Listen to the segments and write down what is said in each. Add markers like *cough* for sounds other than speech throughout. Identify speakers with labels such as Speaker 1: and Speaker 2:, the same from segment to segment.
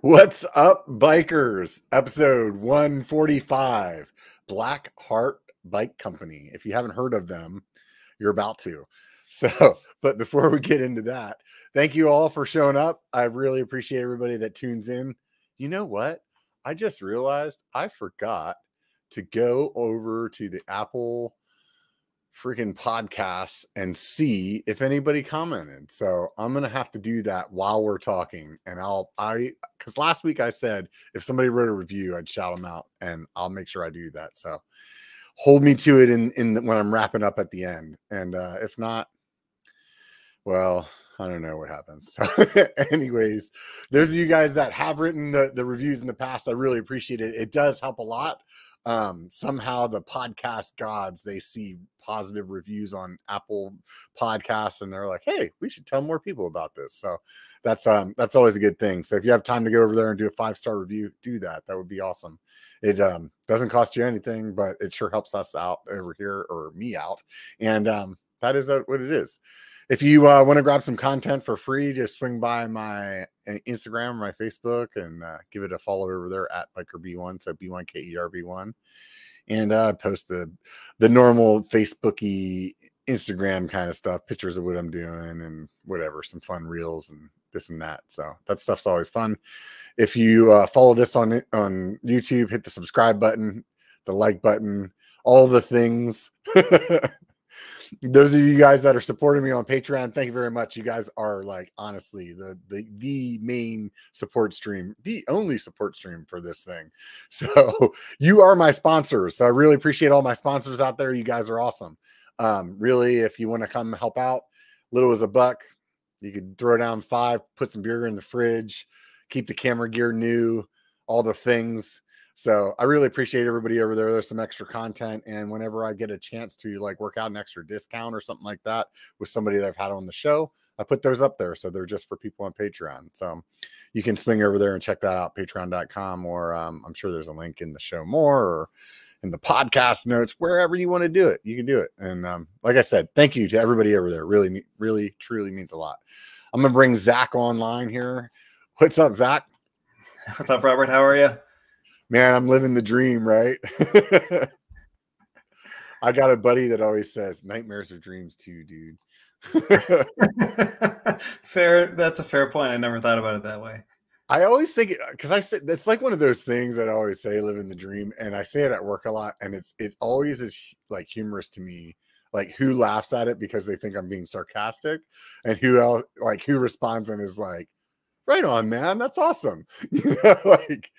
Speaker 1: What's up, bikers? Episode 145 Black Heart Bike Company. If you haven't heard of them, you're about to. *laughs* So, but before we get into that, thank you all for showing up. I really appreciate everybody that tunes in. You know what? I just realized I forgot to go over to the Apple freaking podcasts and see if anybody commented. So I'm gonna have to do that while we're talking. And I'll I because last week I said if somebody wrote a review, I'd shout them out, and I'll make sure I do that. So hold me to it in in the, when I'm wrapping up at the end. And uh, if not, well, I don't know what happens. *laughs* Anyways, those of you guys that have written the, the reviews in the past, I really appreciate it. It does help a lot. Um, somehow the podcast gods they see positive reviews on Apple Podcasts and they're like, hey, we should tell more people about this. So that's um that's always a good thing. So if you have time to go over there and do a five star review, do that. That would be awesome. It um doesn't cost you anything, but it sure helps us out over here or me out. And um that is uh, what it is if you uh, want to grab some content for free, just swing by my uh, Instagram, my Facebook, and uh, give it a follow over there at Biker B1. So B1 K E R B one, and uh, post the the normal Facebooky Instagram kind of stuff, pictures of what I'm doing and whatever, some fun reels and this and that. So that stuff's always fun. If you uh, follow this on on YouTube, hit the subscribe button, the like button, all the things. *laughs* those of you guys that are supporting me on Patreon, thank you very much. You guys are like honestly the the the main support stream, the only support stream for this thing. *laughs* So you are my sponsors. So I really appreciate all my sponsors out there. You guys are awesome. Um, really, if you want to come help out, little as a buck, you could throw down five, put some beer in the fridge, keep the camera gear new, all the things. So I really appreciate everybody over there. There's some extra content. And whenever I get a chance to like work out an extra discount or something like that with somebody that I've had on the show, I put those up there. So they're just for people on Patreon. So you can swing over there and check that out, patreon.com, or um, I'm sure there's a link in the show more or in the podcast notes, wherever you want to do it, you can do it. And um, like I said, thank you to everybody over there. Really, really, truly means a lot. I'm gonna bring Zach online here. What's up, Zach?
Speaker 2: What's up, Robert? How are you?
Speaker 1: Man, I'm living the dream, right? *laughs* I got a buddy that always says nightmares are dreams too, dude. *laughs*
Speaker 2: fair. That's a fair point. I never thought about it that way.
Speaker 1: I always think because I said it's like one of those things that I always say, living the dream, and I say it at work a lot, and it's it always is like humorous to me. Like who laughs at it because they think I'm being sarcastic, and who else like who responds and is like, "Right on, man, that's awesome." *laughs* You know, like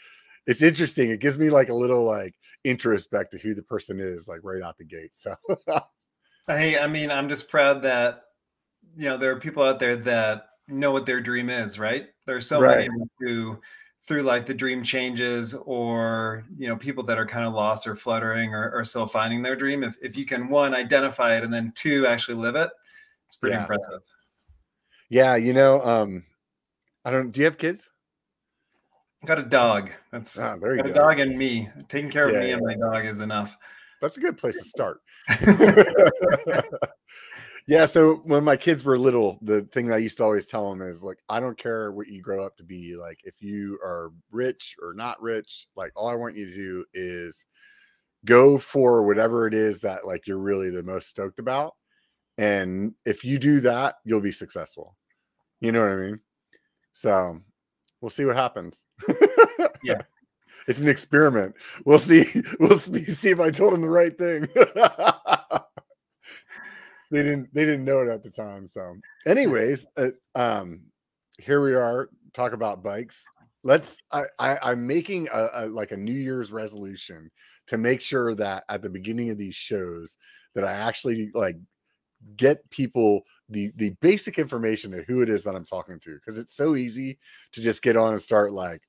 Speaker 1: it's interesting. It gives me like a little like interest back to who the person is, like right out the gate. So *laughs*
Speaker 2: hey, I mean, I'm just proud that you know there are people out there that know what their dream is, right? There's so right. many who through life the dream changes or you know people that are kind of lost or fluttering or, or still finding their dream if, if you can one identify it and then two actually live it it's pretty yeah. impressive
Speaker 1: yeah you know um i don't do you have kids
Speaker 2: Got a dog. That's oh, there you got go. a dog and me. Taking care of yeah, me yeah. and my dog is enough.
Speaker 1: That's a good place to start. *laughs* *laughs* yeah. So when my kids were little, the thing that I used to always tell them is like, I don't care what you grow up to be. Like, if you are rich or not rich, like all I want you to do is go for whatever it is that like you're really the most stoked about. And if you do that, you'll be successful. You know what I mean? So we'll see what happens.
Speaker 2: yeah. *laughs*
Speaker 1: It's an experiment. We'll see. *laughs* We'll see if I told him the right thing. *laughs* they didn't. They didn't know it at the time. So, anyways, uh, um, here we are. Talk about bikes. Let's. I, I am making a, a like a New Year's resolution to make sure that at the beginning of these shows that I actually like get people the the basic information of who it is that I'm talking to because it's so easy to just get on and start like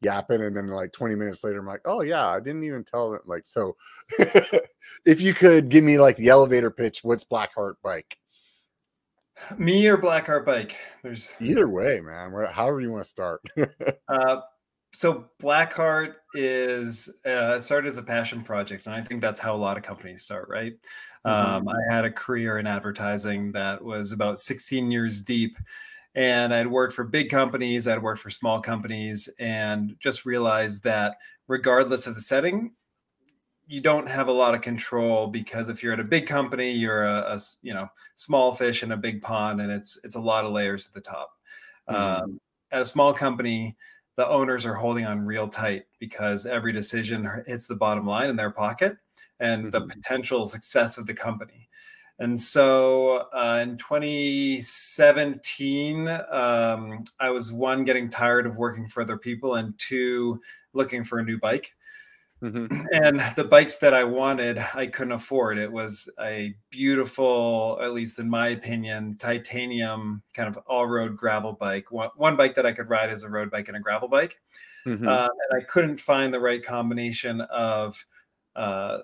Speaker 1: yapping and then like 20 minutes later I'm like, "Oh yeah, I didn't even tell it like so *laughs* if you could give me like the elevator pitch, what's Blackheart bike?
Speaker 2: Me or Blackheart bike? There's
Speaker 1: either way, man. However you want to start. *laughs*
Speaker 2: uh so Blackheart is uh, started as a passion project, and I think that's how a lot of companies start, right? Mm-hmm. Um, I had a career in advertising that was about 16 years deep, And I'd worked for big companies, I'd worked for small companies, and just realized that regardless of the setting, you don't have a lot of control because if you're at a big company, you're a, a you know small fish in a big pond, and it's it's a lot of layers at the top. Mm-hmm. Um, at a small company, the owners are holding on real tight because every decision hits the bottom line in their pocket and mm-hmm. the potential success of the company. And so uh, in 2017, um, I was one, getting tired of working for other people, and two, looking for a new bike. Mm-hmm. *clears throat* And the bikes that I wanted, I couldn't afford. It was a beautiful, at least in my opinion, titanium kind of all road gravel bike. One, one bike that I could ride as a road bike and a gravel bike. Mm-hmm. Uh, and I couldn't find the right combination of, uh,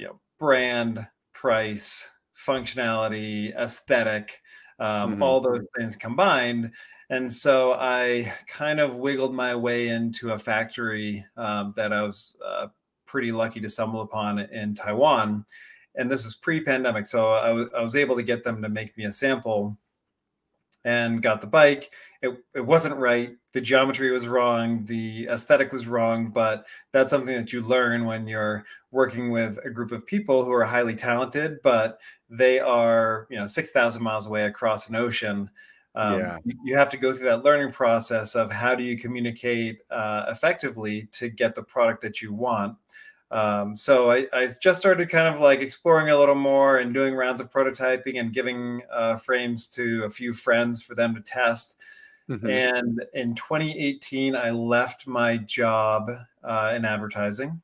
Speaker 2: you know, brand, price, functionality, aesthetic, um, mm-hmm. all those things combined. And so I kind of wiggled my way into a factory um, that I was uh, pretty lucky to stumble upon in Taiwan. And this was pre-pandemic, so I, was able to get them to make me a sample and got the bike. It, it wasn't right. The geometry was wrong. The aesthetic was wrong. But that's something that you learn when you're working with a group of people who are highly talented, but they are, you know, 6,000 miles away across an ocean. Um, yeah. You have to go through that learning process of how do you communicate uh, effectively to get the product that you want. Um, so I, I, just started kind of like exploring a little more and doing rounds of prototyping and giving uh, frames to a few friends for them to test. Mm-hmm. And in 2018, I left my job uh, in advertising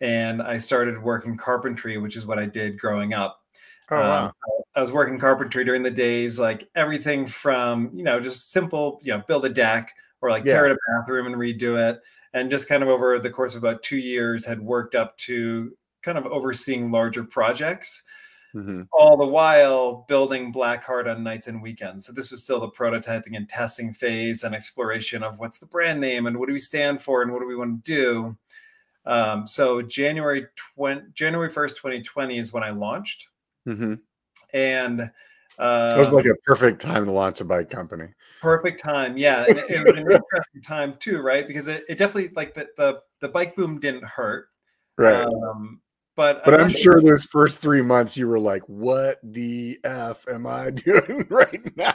Speaker 2: and I started working carpentry, which is what I did growing up. Oh, wow. Um, I was working carpentry during the days, like everything from, you know, just simple, you know, build a deck or like yeah. tear out a bathroom and redo it. And just kind of over the course of about two years had worked up to kind of overseeing larger projects. Mm-hmm. all the while building Blackheart on nights and weekends. So this was still the prototyping and testing phase and exploration of what's the brand name and what do we stand for and what do we want to do. Um, so January 20, January 1st, 2020 is when I launched. Mm-hmm. And uh,
Speaker 1: it was like a perfect time to launch a bike company.
Speaker 2: Perfect time. Yeah. And it, it was an interesting time too, right? Because it, it definitely like the, the, the bike boom didn't hurt.
Speaker 1: Right. Um, but but I'm sure those first three months you were like, "What the f am I *laughs* doing right now?"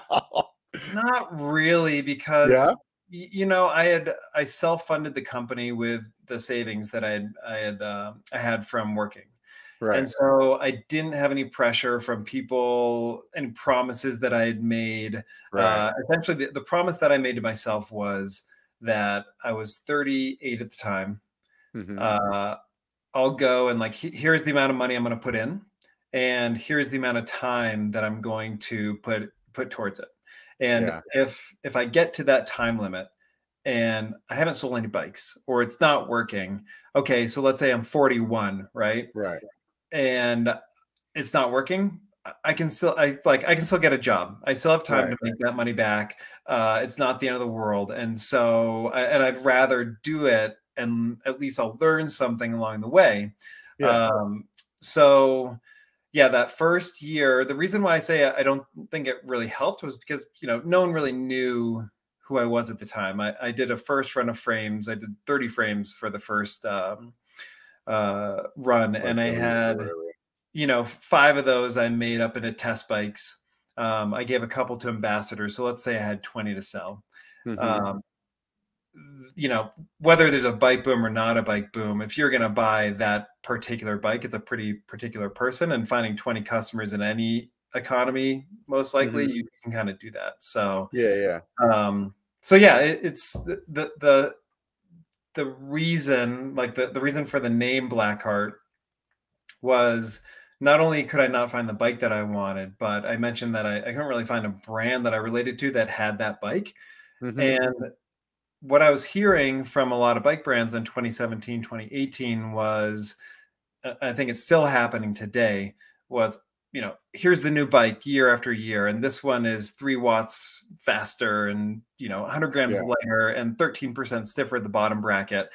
Speaker 2: Not really, because yeah? you know I had I self funded the company with the savings that I had I had uh, I had from working. Right. And so I didn't have any pressure from people, any promises that I had made. Right. Uh, essentially, the, the promise that I made to myself was that I was 38 at the time. Mm-hmm. Uh, I'll go and like, here's the amount of money I'm going to put in, and here's the amount of time that I'm going to put put towards it. And yeah. if if I get to that time limit, and I haven't sold any bikes or it's not working. Okay, so let's say I'm 41, right?
Speaker 1: Right
Speaker 2: and it's not working, I can still I like I can still get a job. I still have time right. to make that money back. Uh, it's not the end of the world, and so and I'd rather do it, and at least I'll learn something along the way. Yeah. Um, so yeah, that first year, the reason why I say I don't think it really helped was because you know no one really knew who I was at the time. I, I did a first run of frames. I did 30 frames for the first um, uh, run, and I had you know five of those I made up into test bikes. Um, I gave a couple to ambassadors, so let's say I had twenty to sell. Mm-hmm. Um, you know whether there's a bike boom or not a bike boom if you're going to buy that particular bike it's a pretty particular person and finding 20 customers in any economy most likely mm-hmm. you can kind of do that so
Speaker 1: yeah yeah
Speaker 2: um so yeah it, it's the, the the the reason, like the, the reason for the name Blackheart was not only could I not find the bike that I wanted, but I mentioned that I, I couldn't really find a brand that I related to that had that bike. Mm-hmm. And what I was hearing from a lot of bike brands in 2017, 2018 was, I think it's still happening today, was you know, here's the new bike year after year, and this one is three watts faster and you know 100 grams yeah. lighter and 13% stiffer at the bottom bracket.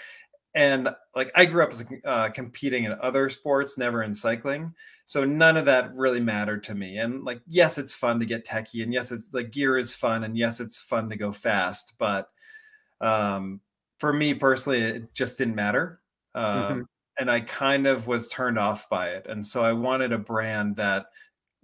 Speaker 2: and like I grew up as uh, competing in other sports, never in cycling. So none of that really mattered to me. And like, yes, it's fun to get techie, and yes, it's like gear is fun, and yes, it's fun to go fast. But um, for me personally, it just didn't matter. Um, mm-hmm. And I kind of was turned off by it. And so I wanted a brand that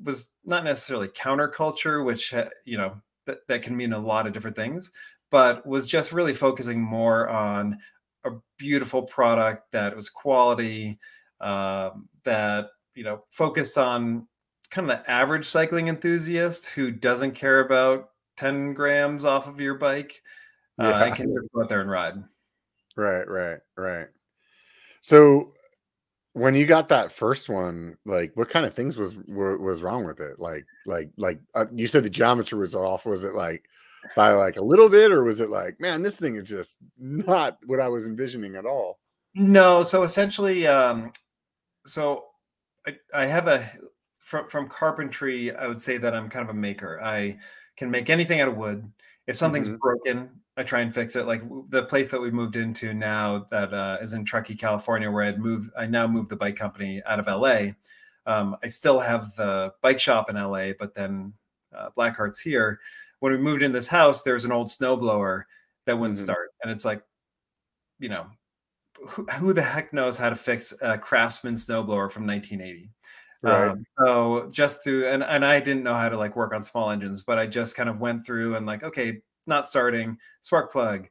Speaker 2: was not necessarily counterculture, which you know that, that can mean a lot of different things, but was just really focusing more on a beautiful product that was quality, um, that you know focused on kind of the average cycling enthusiast who doesn't care about 10 grams off of your bike uh, and can just go out there and ride.
Speaker 1: Right, right, right. So when you got that first one, like what kind of things was were, was wrong with it? Like, like, like uh, you said the geometry was off. Was it like by like a little bit, or was it like, man, this thing is just not what I was envisioning at all?
Speaker 2: No. So essentially, um, so I, I have a from from carpentry. I would say that I'm kind of a maker. I can make anything out of wood. If something's mm-hmm. broken, I try and fix it. Like the place that we moved into now that uh, is in Truckee, California, where I'd moved. I now moved the bike company out of LA. Um, I still have the bike shop in LA, but then uh, Blackheart's here. When we moved in this house, there's an old snowblower that wouldn't mm-hmm. start, and it's like, you know, who, who, the heck knows how to fix a Craftsman snowblower from 1980? Right. Um, so just through and and I didn't know how to like work on small engines, but I just kind of went through and like, okay, not starting, spark plug,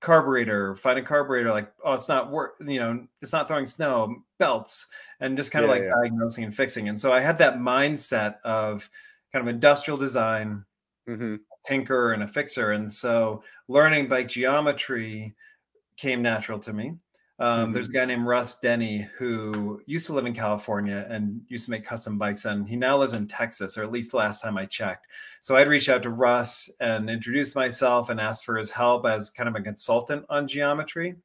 Speaker 2: carburetor, find a carburetor, like, oh, it's not work, you know, it's not throwing snow, belts, and just kind yeah, of like yeah. diagnosing and fixing. And so I had that mindset of kind of industrial design, mm-hmm. tinker and a fixer. And so learning bike geometry came natural to me. Um, mm-hmm. There's a guy named Russ Denny who used to live in California and used to make custom bikes, and he now lives in Texas, or at least the last time I checked. So I'd reach out to Russ and introduce myself and ask for his help as kind of a consultant on geometry.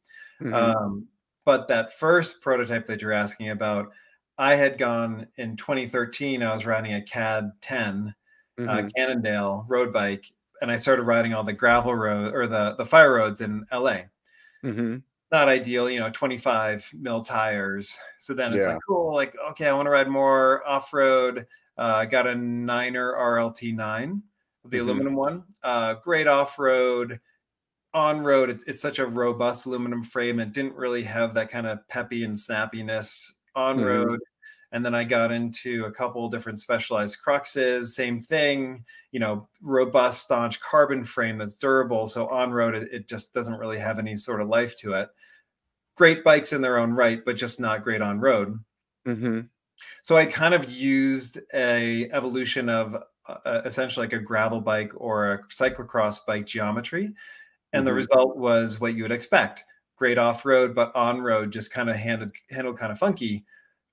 Speaker 2: Mm-hmm. Um, but that first prototype that you're asking about, I had gone in 2013. I was riding a CAD 10 uh, mm-hmm. uh, Cannondale road bike, and I started riding all the gravel road or the the fire roads in LA. Mm-hmm not ideal, you know, 25 mil tires. So then it's yeah. like, cool, like, okay, I want to ride more off road. Uh, I got a Niner RLT 9, the mm-hmm. aluminum one. Uh, great off road. On road, it's, it's such a robust aluminum frame and didn't really have that kind of peppy and snappiness on mm-hmm. And then I got into a couple different specialized cruxes, same thing, you know, robust, staunch carbon frame that's durable. So on road, it, it just doesn't really have any sort of life to it. Great bikes in their own right, but just not great on road. Mm-hmm. So I kind of used a evolution of uh, essentially like a gravel bike or a cyclocross bike geometry. And mm-hmm. the result was what you would expect great off road, but on road just kind of handled, handled kind of funky.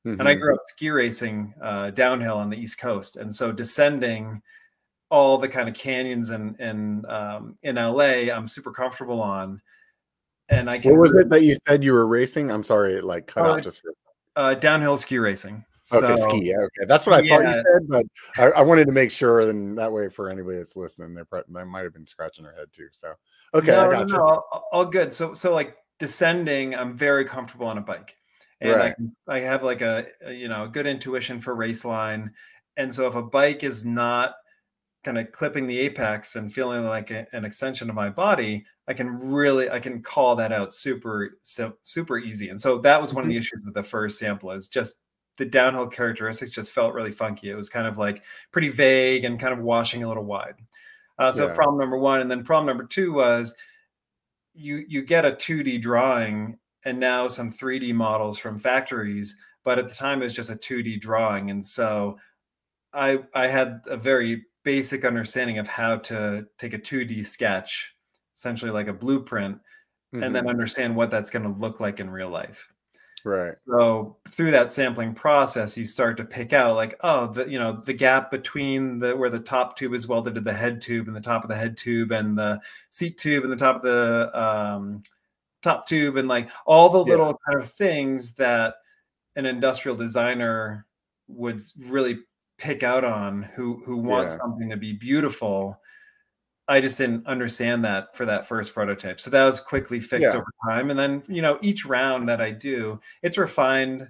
Speaker 2: Mm-hmm. And I mm-hmm. grew up ski racing uh, downhill on the East Coast, and so descending all the kind of canyons and in, in, um, in LA, I'm super comfortable on. And I
Speaker 1: can. What was it that you said you were racing? I'm sorry, it like cut uh, out just for.
Speaker 2: Uh, downhill ski racing.
Speaker 1: Okay, so, ski. Yeah, okay, that's what I yeah. thought you said, but I, I, wanted to make sure, and that way for anybody that's listening, they're they might have been scratching their head too. So, okay, no, I got no, you.
Speaker 2: No, all good. So, so like descending, I'm very comfortable on a bike and right. I, I have like a, a, you know good intuition for race line and so if a bike is not kind of clipping the apex and feeling like a, an extension of my body i can really i can call that out super super easy and so that was one mm-hmm. of the issues with the first sample is just the downhill characteristics just felt really funky it was kind of like pretty vague and kind of washing a little wide uh, so yeah. problem number one and then problem number two was you you get a 2d drawing and now some 3D models from factories. But at the time, it was just a 2D drawing, and so I I had a very basic understanding of how to take a 2D sketch, essentially like a blueprint, mm-hmm. and then mm-hmm. understand what that's going to look like in real life.
Speaker 1: Right.
Speaker 2: So through that sampling process, you start to pick out like, oh, the you know the gap between the where the top tube is welded to the head tube and the top of the head tube and the seat tube and the top of the um, top tube and like all the little yeah. kind of things that an industrial designer would really pick out on who who wants yeah. something to be beautiful I just didn't understand that for that first prototype. So that was quickly fixed yeah. over time. And then, you know, each round that I do, it's refined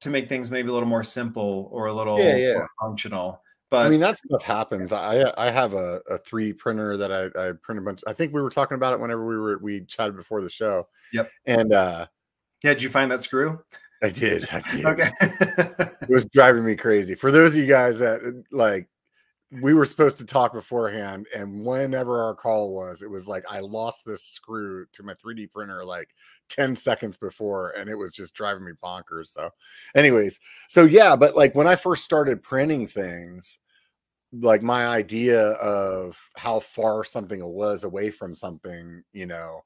Speaker 2: to make things maybe a little more simple or a little yeah, functional. But
Speaker 1: I mean, that stuff happens. I I have a, a three printer that I, I print a bunch. I think we were talking about it whenever we were we chatted before the show.
Speaker 2: Yep.
Speaker 1: And uh
Speaker 2: yeah, did you find that screw?
Speaker 1: I did. I *laughs* did. Okay. *laughs* it was driving me crazy. For those of you guys that like we were supposed to talk beforehand and whenever our call was it was like i lost this screw to my 3d printer like 10 seconds before and it was just driving me bonkers so anyways so yeah but like when i first started printing things like my idea of how far something was away from something you know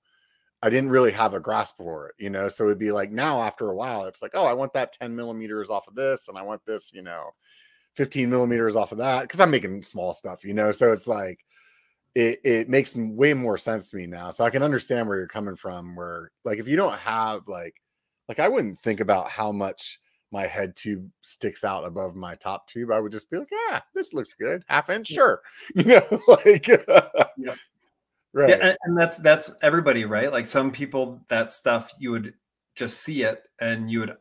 Speaker 1: i didn't really have a grasp for it you know so it'd be like now after a while it's like oh i want that 10 millimeters off of this and i want this you know 15 millimeters off of that because I'm making small stuff, you know. So it's like it it makes way more sense to me now. So I can understand where you're coming from. Where like if you don't have like like I wouldn't think about how much my head tube sticks out above my top tube. I would just be like, ah, this looks good, half inch, sure, *laughs* you know, *laughs* like
Speaker 2: yeah. *laughs* right. Yeah, and, and that's that's everybody, right? Like some people, that stuff you would just see it and you would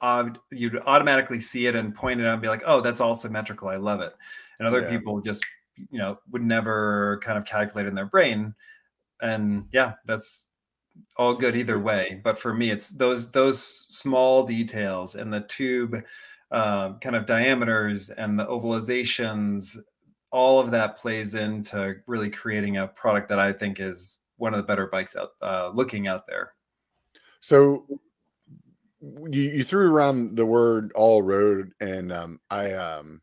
Speaker 2: you'd automatically see it and point it out and be like, oh, that's all symmetrical. I love it. And other yeah. people just you know would never kind of calculate in their brain. And yeah, that's all good either way. But for me, it's those those small details and the tube uh, kind of diameters and the ovalizations. All of that plays into really creating a product that I think is one of the better bikes out uh, looking out there.
Speaker 1: So you, you threw around the word all road and um, I um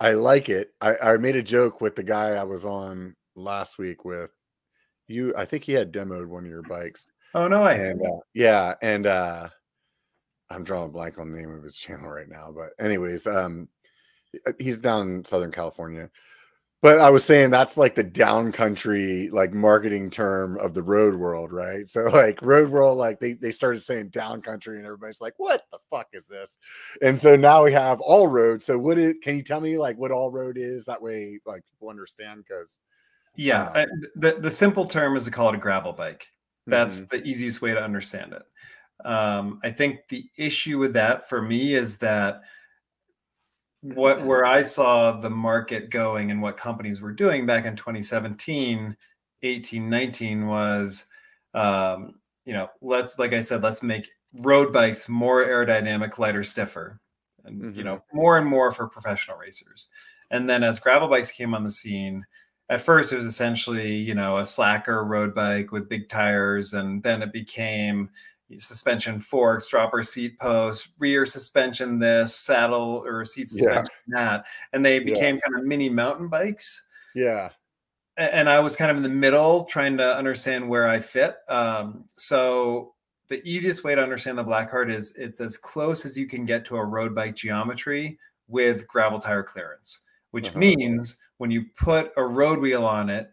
Speaker 1: I like it. I, I made a joke with the guy I was on last week with you. I think he had demoed one of your bikes.
Speaker 2: Oh no I
Speaker 1: And uh, yeah, and uh I'm drawing a blank on the name of his channel right now, but anyways, um he's down in Southern California but I was saying that's like the down country like marketing term of the road world, right? So *laughs* like road world, like they, they started saying down country and everybody's like, what the fuck is this? And so now we have all road. So what is can you tell me like what all road is? That way like people understand because
Speaker 2: yeah, uh, the the simple term is to call it a gravel bike. That's mm-hmm. the easiest way to understand it. Um, I think the issue with that for me is that what where I saw the market going and what companies were doing back in 2017, 18, 19 was, um, you know, let's like I said, let's make road bikes more aerodynamic, lighter, stiffer, and mm-hmm. you know, more and more for professional racers. And then as gravel bikes came on the scene, at first it was essentially you know a slacker road bike with big tires, and then it became suspension forks, dropper seat posts, rear suspension this, saddle or seat suspension yeah. that. And they became yeah. kind of mini mountain bikes.
Speaker 1: Yeah.
Speaker 2: And I was kind of in the middle trying to understand where I fit. Um, so the easiest way to understand the Blackheart is it's as close as you can get to a road bike geometry with gravel tire clearance, which uh-huh. means when you put a road wheel on it,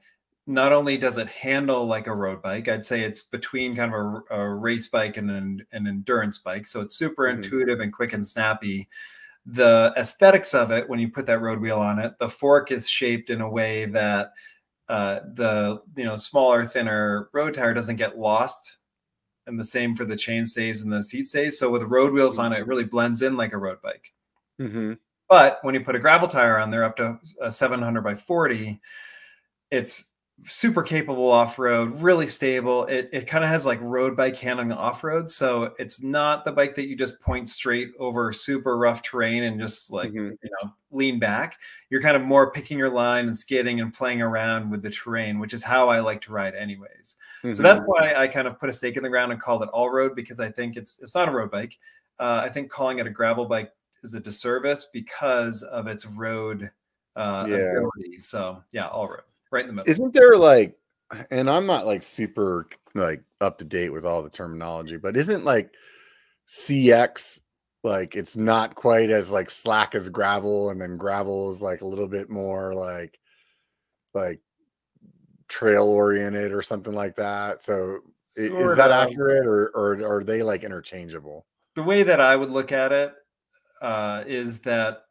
Speaker 2: not only does it handle like a road bike, I'd say it's between kind of a, a race bike and an, an, endurance bike. So it's super mm-hmm. intuitive and quick and snappy. The aesthetics of it, when you put that road wheel on it, the fork is shaped in a way that uh, the you know smaller, thinner road tire doesn't get lost, and the same for the chain stays and the seat stays. So with road wheels on it, it really blends in like a road bike.
Speaker 1: Mm-hmm.
Speaker 2: But when you put a gravel tire on there, up to a 700 by 40, it's super capable off-road really stable it, it kind of has like road bike handling off-road so it's not the bike that you just point straight over super rough terrain and just like mm-hmm. you know lean back you're kind of more picking your line and skidding and playing around with the terrain which is how i like to ride anyways mm-hmm. so that's why i kind of put a stake in the ground and called it all road because i think it's it's not a road bike uh, i think calling it a gravel bike is a disservice because of its road uh, yeah. ability so yeah all road right in the middle.
Speaker 1: Isn't there like, and I'm not like super like up to date with all the terminology, but isn't like CX like it's not quite as like slack as gravel, and then gravel is like a little bit more like like trail oriented or something like that. So sort is that accurate, or, or are they like interchangeable?
Speaker 2: The way that I would look at it uh, is that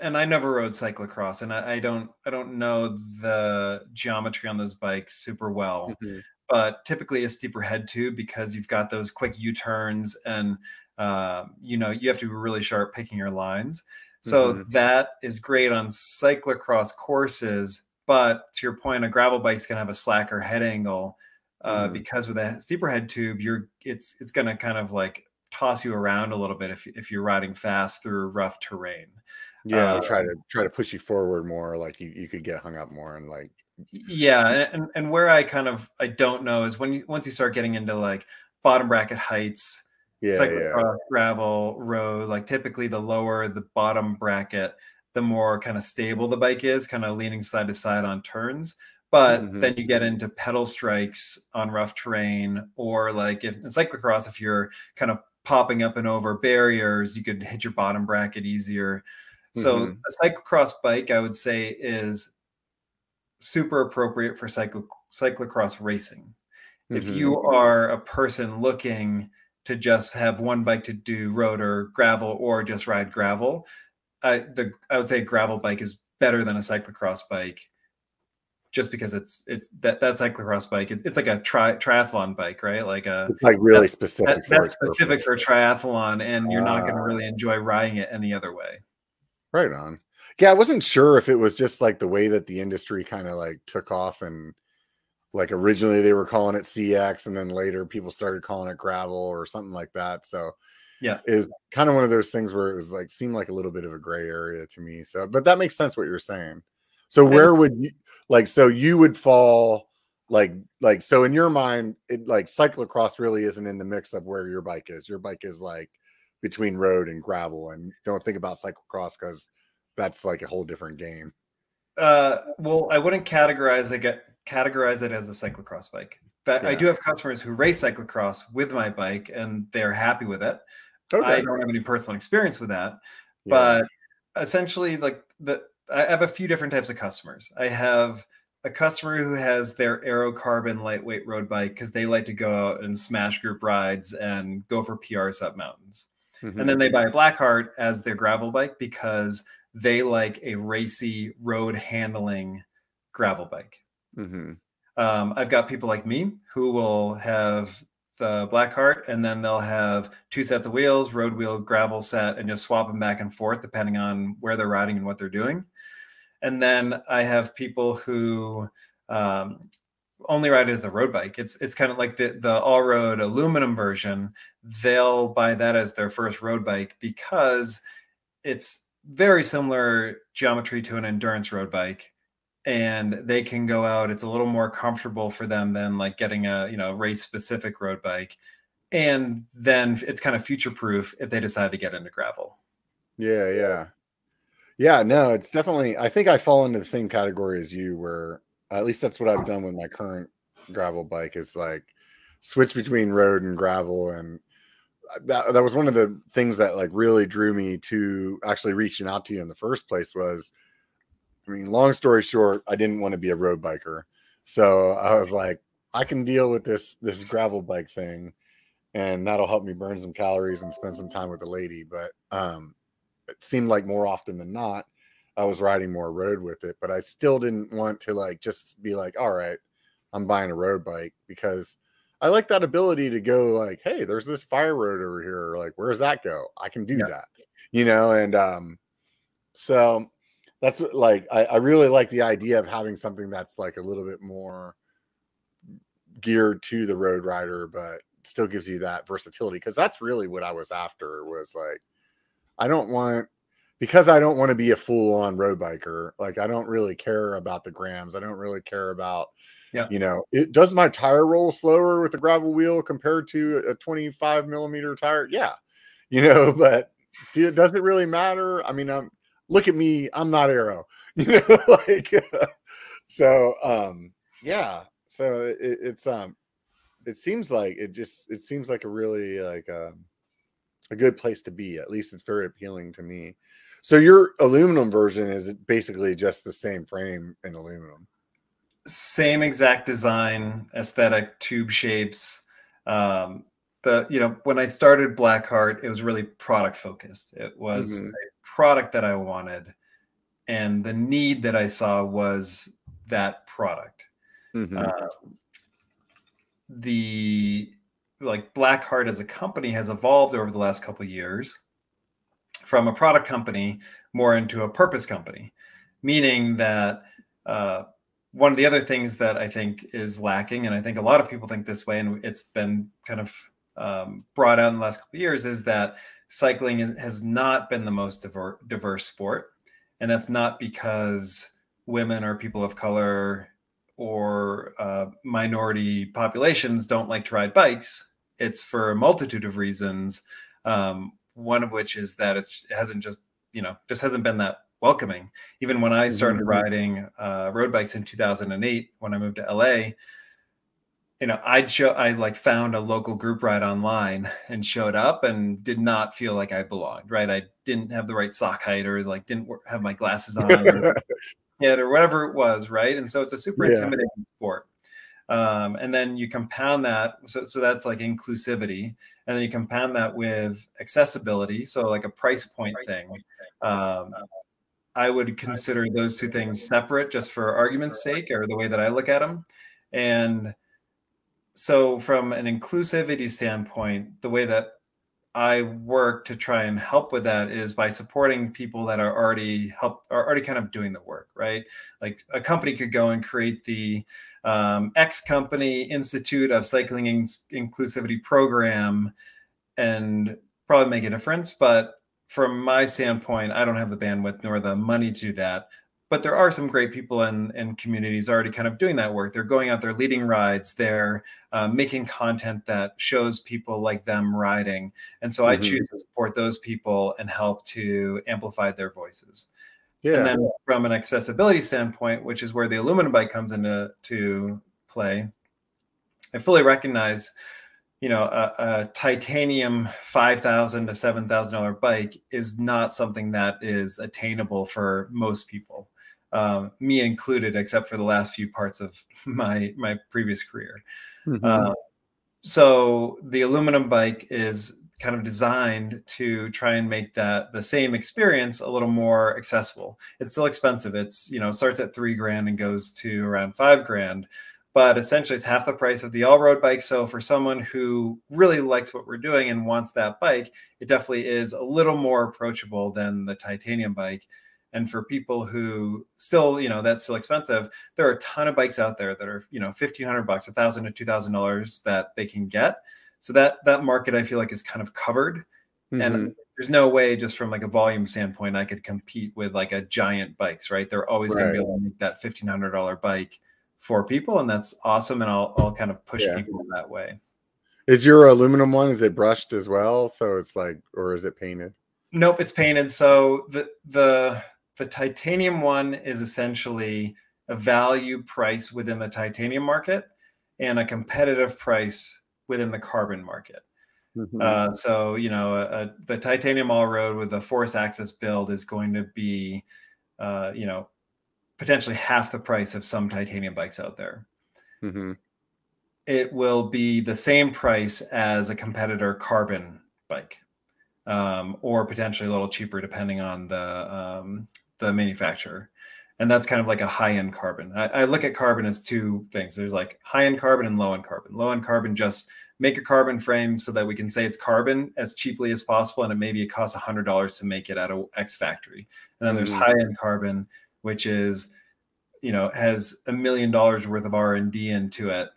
Speaker 2: and I never rode cyclocross, and I, I, don't I don't know the geometry on those bikes super well. Mm-hmm. But typically a steeper head tube because you've got those quick U turns, and uh, you know you have to be really sharp picking your lines. So mm-hmm. that is great on cyclocross courses. But to your point, a gravel bike's gonna have a slacker head angle uh, mm-hmm. because with a steeper head tube, you're it's it's gonna kind of like toss you around a little bit if if you're riding fast through rough terrain.
Speaker 1: Yeah, try um to try to push you forward more. Like you, you could get hung up more and like.
Speaker 2: Yeah, and and where I kind of I don't know is when you once you start getting into like bottom bracket heights, yeah, cyclocross, yeah. gravel, road. Like typically, the lower the bottom bracket, the more kind of stable the bike is, kind of leaning side to side on turns. But mm-hmm. then you get into pedal strikes on rough terrain, or like if in cyclocross, if you're kind of popping up and over barriers, you could hit your bottom bracket easier. So mm-hmm. a cyclocross bike, I would say, is super appropriate for cyclo- cyclocross racing. Mm-hmm. If you are a person looking to just have one bike to do road or gravel or just ride gravel, I, the, I would say gravel bike is better than a cyclocross bike just because it's it's that that cyclocross bike it, it's like a tri- triathlon bike right like a
Speaker 1: it's like really specific
Speaker 2: that, that's specific for triathlon and you're uh, not going to really enjoy riding it any other way
Speaker 1: right on yeah i wasn't sure if it was just like the way that the industry kind of like took off and like originally they were calling it cx and then later people started calling it gravel or something like that so
Speaker 2: yeah
Speaker 1: is kind of one of those things where it was like seemed like a little bit of a gray area to me so but that makes sense what you're saying so where would you like? So you would fall like like so in your mind, it like cyclocross really isn't in the mix of where your bike is. Your bike is like between road and gravel, and don't think about cyclocross because that's like a whole different game.
Speaker 2: Uh, well, I wouldn't categorize it categorize it as a cyclocross bike. But yeah. I do have customers who race cyclocross with my bike, and they're happy with it. Okay. I don't have any personal experience with that, yeah. but essentially, like the I have a few different types of customers. I have a customer who has their aerocarbon lightweight road bike because they like to go out and smash group rides and go for PRs up mountains. Mm-hmm. And then they buy a Blackheart as their gravel bike because they like a racy road handling gravel bike. Mm-hmm. Um, I've got people like me who will have the Blackheart, and then they'll have two sets of wheels, road wheel, gravel set, and just swap them back and forth depending on where they're riding and what they're doing. And then I have people who um, only ride it as a road bike. It's it's kind of like the the all road aluminum version. They'll buy that as their first road bike because it's very similar geometry to an endurance road bike and they can go out it's a little more comfortable for them than like getting a you know race specific road bike and then it's kind of future proof if they decide to get into gravel
Speaker 1: yeah yeah yeah, no, it's definitely. I think I fall into the same category as you, where at least that's what I've done with my current gravel bike. Is like switch between road and gravel, and uh, that that was one of the things that like really drew me to actually reaching out to you in the first place. Was I mean, long story short, I didn't want to be a road biker, so I was like, I can deal with this this gravel bike thing, and that'll help me burn some calories and spend some time with the lady. But um, it seemed like more often than not, I was riding more road with it, but I still didn't want to like just be like, all right, I'm buying a road bike because I like that ability to go like, hey, there's this fire road over here. Like, where does that go? I can do yeah. that, you know? And um, so that's like I, I really like the idea of having something that's like a little bit more geared to the road rider, but still gives you that versatility because that's really what I was after was like I don't want because I don't want to be a full on road biker. Like I don't really care about the grams. I don't really care about yeah. You know, it does my tire roll slower with a gravel wheel compared to a 25 millimeter tire. Yeah. You know, *laughs* but do, does it really matter? I mean, I'm look at me, I'm not aero, *laughs* you know, *laughs* like so um yeah. So it, it's um it seems like it just it seems like a really like um a good place to be. At least it's very appealing to me. So your aluminum version is basically just the same frame in aluminum.
Speaker 2: Same exact design, aesthetic, tube shapes. Um, the you know when I started Blackheart, it was really product focused. It was mm-hmm. a product that I wanted. and the need that I saw was that product.
Speaker 1: Mhm.
Speaker 2: Uh, the like Blackheart as a company has evolved over the last couple of years from a product company more into a purpose company, meaning that uh, one of the other things that I think is lacking, and I think a lot of people think this way, and it's been kind of um, brought out in the last couple of years, is that cycling is, has not been the most diver- diverse sport, and that's not because women or people of color or uh, minority populations don't like to ride bikes. It's for a multitude of reasons. Um, one of which is that it's, it hasn't just, you know, just hasn't been that welcoming. Even when I started
Speaker 1: Mhm.
Speaker 2: riding uh, road bikes in 2008, when I moved to LA, you know, I'd show, I like found a local group ride online and showed up and did not feel like I belonged, right? I didn't have the right sock height or like didn't have my glasses on or *laughs* it or whatever it was, right? And so it's a super
Speaker 1: Yeah.
Speaker 2: intimidating sport. Um, and then you compound that, so so that's like inclusivity, and then you compound that with accessibility, so like a price point thing. Um, I would consider those two things separate, just for argument's sake, or the way that I look at them. And so, from an inclusivity standpoint, the way that I work to try and help with that is by supporting people that are already help are already kind of doing the work, right? Like a company could go and create the um, X Company Institute of Cycling In- Inclusivity program and probably make a difference. But from my standpoint, I don't have the bandwidth nor the money to do that. But there are some great people in, in communities already kind of doing that work. They're going out there leading rides. They're uh, making content that shows people like them riding. And so I
Speaker 1: Mhm.
Speaker 2: choose to support those people and help to amplify their voices.
Speaker 1: Yeah.
Speaker 2: And then from an accessibility standpoint, which is where the aluminum bike comes into to play, I fully recognize, you know, a, a titanium five thousand to seven thousand dollar bike is not something that is attainable for most people, um, me included, except for the last few parts of *laughs* my my previous career.
Speaker 1: Mhm.
Speaker 2: Uh, so the aluminum bike is kind of designed to try and make that the same experience a little more accessible. It's still expensive. It's you know starts at three grand and goes to around five grand, but essentially it's half the price of the all-road bike. So for someone who really likes what we're doing and wants that bike, it definitely is a little more approachable than the titanium bike. And for people who still, you know, that's still expensive, there are a ton of bikes out there that are, you know, fifteen hundred bucks, a thousand to two thousand dollars that they can get. So that that market I feel like is kind of covered.
Speaker 1: Mhm.
Speaker 2: And there's no way, just from like a volume standpoint, I could compete with like a giant bikes, right? They're always going to be able to make that fifteen hundred dollar bike for people, and that's awesome. And I'll I'll kind of push
Speaker 1: Yeah.
Speaker 2: people that way.
Speaker 1: Is your aluminum one? Is it brushed as well? So it's like, or is it painted?
Speaker 2: Nope, it's painted. So the the the titanium one is essentially a value price within the titanium market and a competitive price within the carbon market.
Speaker 1: Mhm.
Speaker 2: Uh, so you know, the titanium all road with the Force AXS build is going to be, uh, you know, potentially half the price of some titanium bikes out there.
Speaker 1: Mhm.
Speaker 2: It will be the same price as a competitor carbon bike, um, or potentially a little cheaper depending on the um, the manufacturer. And that's kind of like a high end carbon. I, I look at carbon as two things. There's like high end carbon and low end carbon. Low end carbon just make a carbon frame so that we can say it's carbon as cheaply as possible, and it maybe it costs hundred dollars to make it at a X factory. And then there's
Speaker 1: Mhm.
Speaker 2: high end carbon, which is you know has a million dollars worth of R and D into it,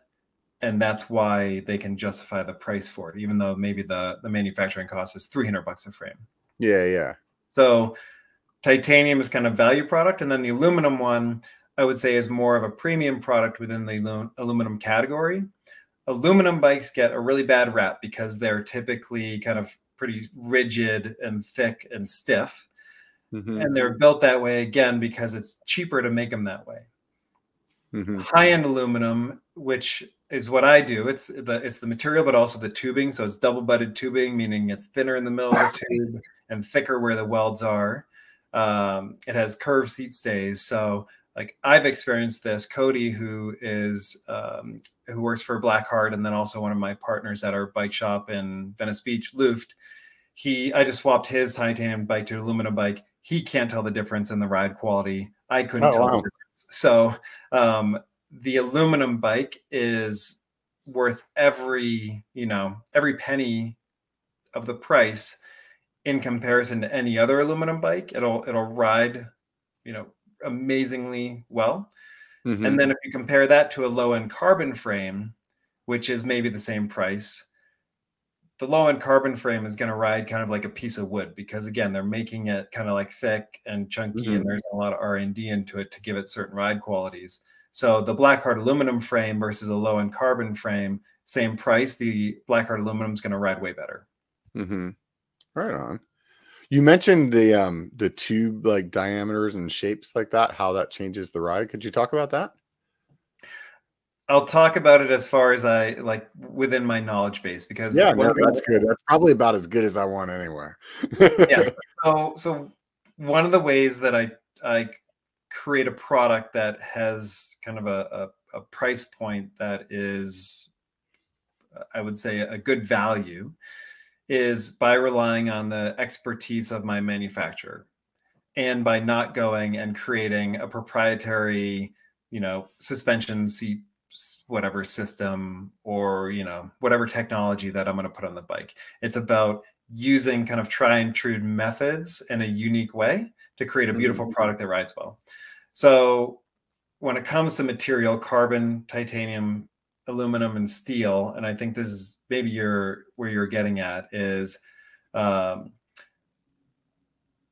Speaker 2: and that's why they can justify the price for it, even though maybe the the manufacturing cost is three hundred bucks a frame.
Speaker 1: Yeah, yeah.
Speaker 2: So titanium is kind of value product, and then the aluminum one I would say is more of a premium product within the aluminum category. Aluminum bikes get a really bad rap because they're typically kind of pretty rigid and thick and stiff,
Speaker 1: Mhm.
Speaker 2: and they're built that way again because it's cheaper to make them that way.
Speaker 1: Mhm.
Speaker 2: high-end aluminum which is what i do it's the it's the material but also the tubing so it's double butted tubing meaning it's thinner in the middle of the *laughs* tube and thicker where the welds are um, it has curved seat stays so like i've experienced this cody who is um, who works for blackheart and then also one of my partners at our bike shop in venice beach luft he i just swapped his titanium bike to aluminum bike he can't tell the difference in the ride quality. I couldn't oh, tell wow. the difference. So um, the aluminum bike is worth every you know every penny of the price in comparison to any other aluminum bike. It'll it'll ride, you know, amazingly well. Mm-hmm. And then if you compare that to a low end carbon frame, which is maybe the same price, the low end carbon frame is going to ride kind of like a piece of wood because again they're making it kind of like thick and chunky mm-hmm. and there's a lot of r&d into it to give it certain ride qualities so the blackheart aluminum frame versus a low end carbon frame same price the blackheart aluminum is going to ride way better
Speaker 1: mm-hmm. Right on you mentioned the um the tube like diameters and shapes like that how that changes the ride could you talk about that
Speaker 2: I'll talk about it as far as I like within my knowledge base because
Speaker 1: yeah, no, that's good. That's probably about as good as I want anyway.
Speaker 2: yes. *laughs* So so one of the ways that I I create a product that has kind of a, a, a price point that is I would say a good value is by relying on the expertise of my manufacturer and by not going and creating a proprietary you know suspension seat whatever system or you know whatever technology that i'm going to put on the bike it's about using kind of try and true methods in a unique way to create a beautiful mm-hmm. product that rides well so when it comes to material carbon titanium aluminum and steel and i think this is maybe you're where you're getting at is um,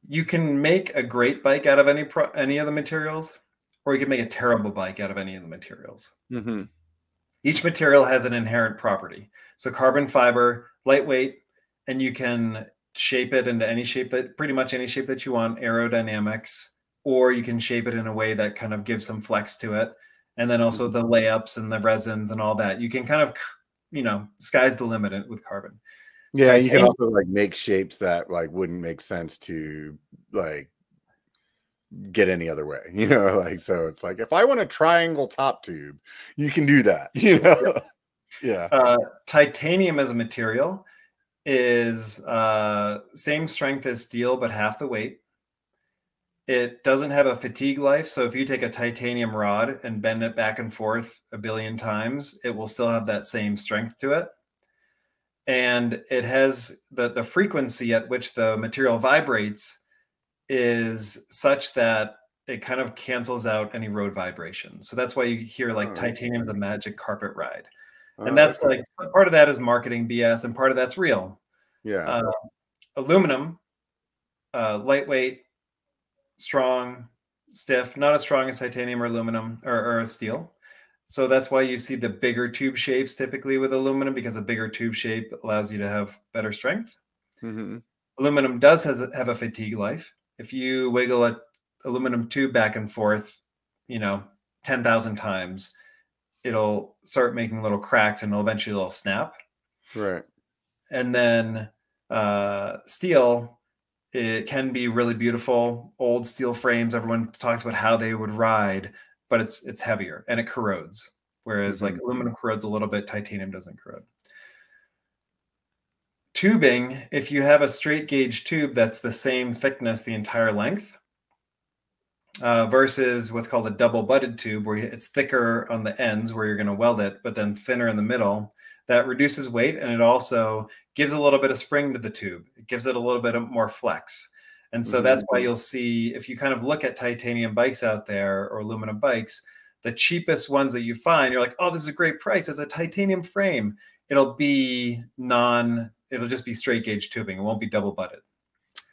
Speaker 2: you can make a great bike out of any pro- any of the materials or you can make a terrible bike out of any of the materials. Mm-hmm. Each material has an inherent property. So carbon fiber, lightweight, and you can shape it into any shape that pretty much any shape that you want, aerodynamics, or you can shape it in a way that kind of gives some flex to it. And then also the mm-hmm. layups and the resins and all that. You can kind of, you know, sky's the limit with carbon.
Speaker 1: Yeah, you can also like make shapes that like wouldn't make sense to like get any other way *laughs* you know like so it's like if i want a triangle top tube you can do that *laughs* you know yeah uh,
Speaker 2: titanium as a material is uh, same strength as steel but half the weight it doesn't have a fatigue life so if you take a titanium rod and bend it back and forth a billion times it will still have that same strength to it and it has the, the frequency at which the material vibrates is such that it kind of cancels out any road vibration. So that's why you hear like oh, titanium is a magic carpet ride. Oh, and that's okay. like part of that is marketing BS and part of that's real.
Speaker 1: Yeah. Uh,
Speaker 2: aluminum, uh, lightweight, strong, stiff, not as strong as titanium or aluminum or, or steel. So that's why you see the bigger tube shapes typically with aluminum because a bigger tube shape allows you to have better strength. Mm-hmm. Aluminum does has, have a fatigue life if you wiggle a aluminum tube back and forth, you know, 10,000 times, it'll start making little cracks and it'll eventually it'll snap.
Speaker 1: Right.
Speaker 2: And then uh, steel, it can be really beautiful. Old steel frames, everyone talks about how they would ride, but it's it's heavier and it corrodes. Whereas mm-hmm. like aluminum corrodes a little bit, titanium doesn't corrode tubing, if you have a straight gauge tube that's the same thickness the entire length, uh, versus what's called a double butted tube, where it's thicker on the ends where you're going to weld it, but then thinner in the middle, that reduces weight and it also gives a little bit of spring to the tube. It gives it a little bit of more flex. And so mm-hmm. that's why you'll see if you kind of look at titanium bikes out there or aluminum bikes, the cheapest ones that you find, you're like, oh, this is a great price. It's a titanium frame. It'll be non it'll just be straight gauge tubing. It won't be double butted.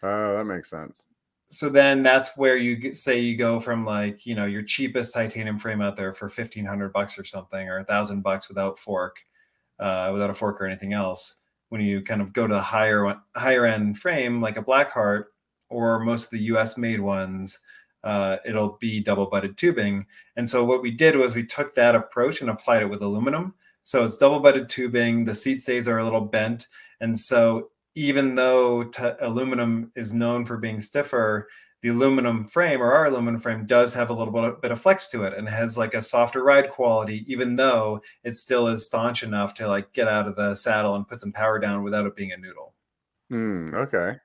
Speaker 1: Oh, that makes sense.
Speaker 2: So then that's where you say you go from like you know your cheapest titanium frame out there for fifteen hundred bucks or something, or a thousand bucks without fork, uh, without a fork or anything else. When you kind of go to the higher higher end frame like a Blackheart or most of the U.S. made ones, uh, it'll be double butted tubing. And so what we did was we took that approach and applied it with aluminum. So it's double butted tubing. The seat stays are a little bent, and so even though t- aluminum is known for being stiffer, the aluminum frame or our aluminum frame does have a little bit, bit of flex to it and has like a softer ride quality, even though it still is staunch enough to like get out of the saddle and put some power down without it being a noodle.
Speaker 1: Hmm. Okay.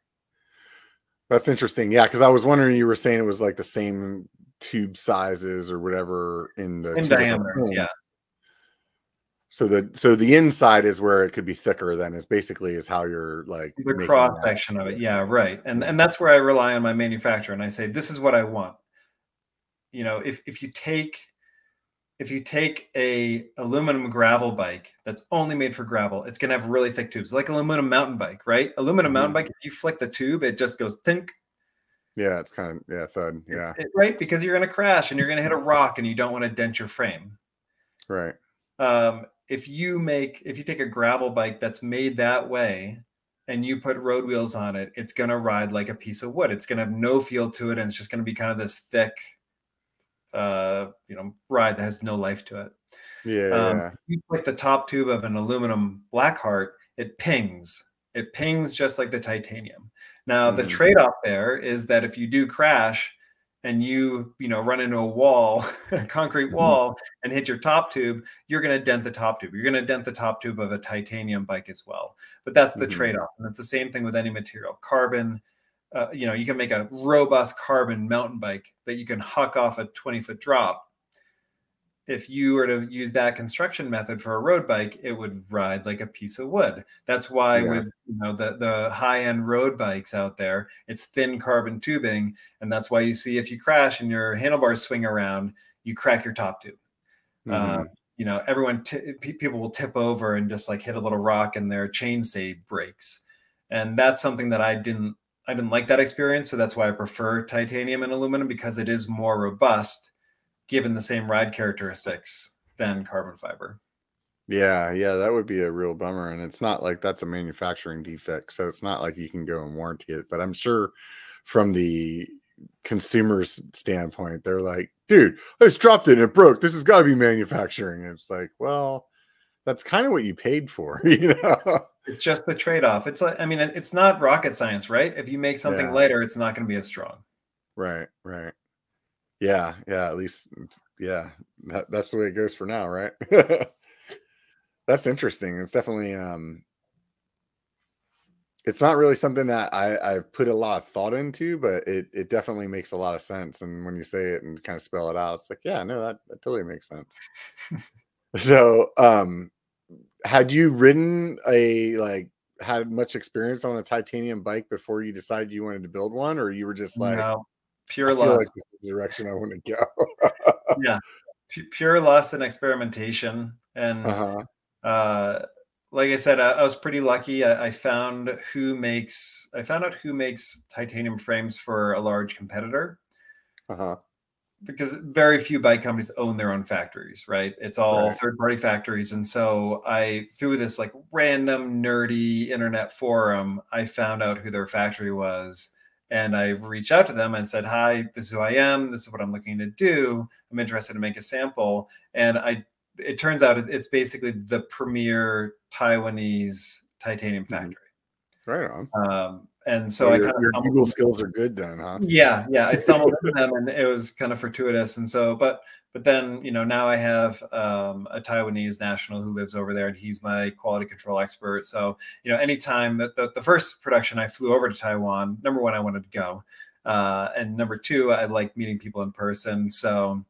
Speaker 1: That's interesting. Yeah, because I was wondering you were saying it was like the same tube sizes or whatever in the
Speaker 2: same diameters. Yeah.
Speaker 1: So the so the inside is where it could be thicker. Then is basically is how you're like
Speaker 2: the cross section of it. Yeah, right. And and that's where I rely on my manufacturer, and I say this is what I want. You know, if if you take if you take a aluminum gravel bike that's only made for gravel, it's gonna have really thick tubes, like aluminum mountain bike, right? Aluminum mm-hmm. mountain bike, if you flick the tube, it just goes think.
Speaker 1: Yeah, it's kind of yeah, thud. Yeah.
Speaker 2: It, right, because you're gonna crash and you're gonna hit a rock and you don't want to dent your frame.
Speaker 1: Right.
Speaker 2: Um, if you make if you take a gravel bike that's made that way and you put road wheels on it, it's going to ride like a piece of wood. It's going to have no feel to it, and it's just going to be kind of this thick, uh, you know, ride that has no life to it.
Speaker 1: Yeah. Um, yeah.
Speaker 2: You put the top tube of an aluminum Blackheart, it pings. It pings just like the titanium. Now, mm. the trade-off there is that if you do crash, and you you know run into a wall *laughs* a concrete mm-hmm. wall and hit your top tube you're going to dent the top tube you're going to dent the top tube of a titanium bike as well but that's the mm-hmm. trade-off and it's the same thing with any material carbon uh, you know you can make a robust carbon mountain bike that you can huck off a 20 foot drop if you were to use that construction method for a road bike, it would ride like a piece of wood. That's why yeah. with you know the the high end road bikes out there, it's thin carbon tubing, and that's why you see if you crash and your handlebars swing around, you crack your top tube. Mm-hmm. Um, you know, everyone t- people will tip over and just like hit a little rock, and their chainstay breaks, and that's something that I didn't I didn't like that experience. So that's why I prefer titanium and aluminum because it is more robust given the same ride characteristics than carbon fiber.
Speaker 1: Yeah, yeah, that would be a real bummer. And it's not like that's a manufacturing defect. So it's not like you can go and warranty it. But I'm sure from the consumer's standpoint, they're like, dude, I just dropped it and it broke. This has got to be manufacturing. And it's like, well, that's kind of what you paid for, *laughs* you know?
Speaker 2: It's just the trade-off. It's like, I mean, it's not rocket science, right? If you make something yeah. later, it's not going to be as strong.
Speaker 1: Right, right. Yeah, yeah, at least yeah, that, that's the way it goes for now, right? *laughs* that's interesting. It's definitely um it's not really something that I, I've put a lot of thought into, but it it definitely makes a lot of sense. And when you say it and kind of spell it out, it's like, yeah, no, that, that totally makes sense. *laughs* so um had you ridden a like had much experience on a titanium bike before you decided you wanted to build one, or you were just like no
Speaker 2: pure lust. Like
Speaker 1: the direction I want to go.
Speaker 2: yeah, *laughs* P- pure lust and experimentation, and uh-huh. uh, like I said, I, I was pretty lucky. I, I, found who makes. I found out who makes titanium frames for a large competitor.
Speaker 1: Uh-huh.
Speaker 2: Because very few bike companies own their own factories, right? It's all right. third-party factories, and so I through this like random nerdy internet forum, I found out who their factory was and I've reached out to them and said, "Hi, this is who I am. This is what I'm looking to do. I'm interested to make a sample." And I, it turns out it's basically the premier Taiwanese titanium mm-hmm. factory.
Speaker 1: Right on.
Speaker 2: Um, and so, so I
Speaker 1: kind of your Google skills are good then, huh?
Speaker 2: Yeah, yeah. I stumbled into them, and it was kind of fortuitous. And so, but but then you know now I have um, a Taiwanese national who lives over there, and he's my quality control expert. So you know, anytime that the, the first production I flew over to Taiwan, number one, I wanted to go, uh, and number two, I like meeting people in person. So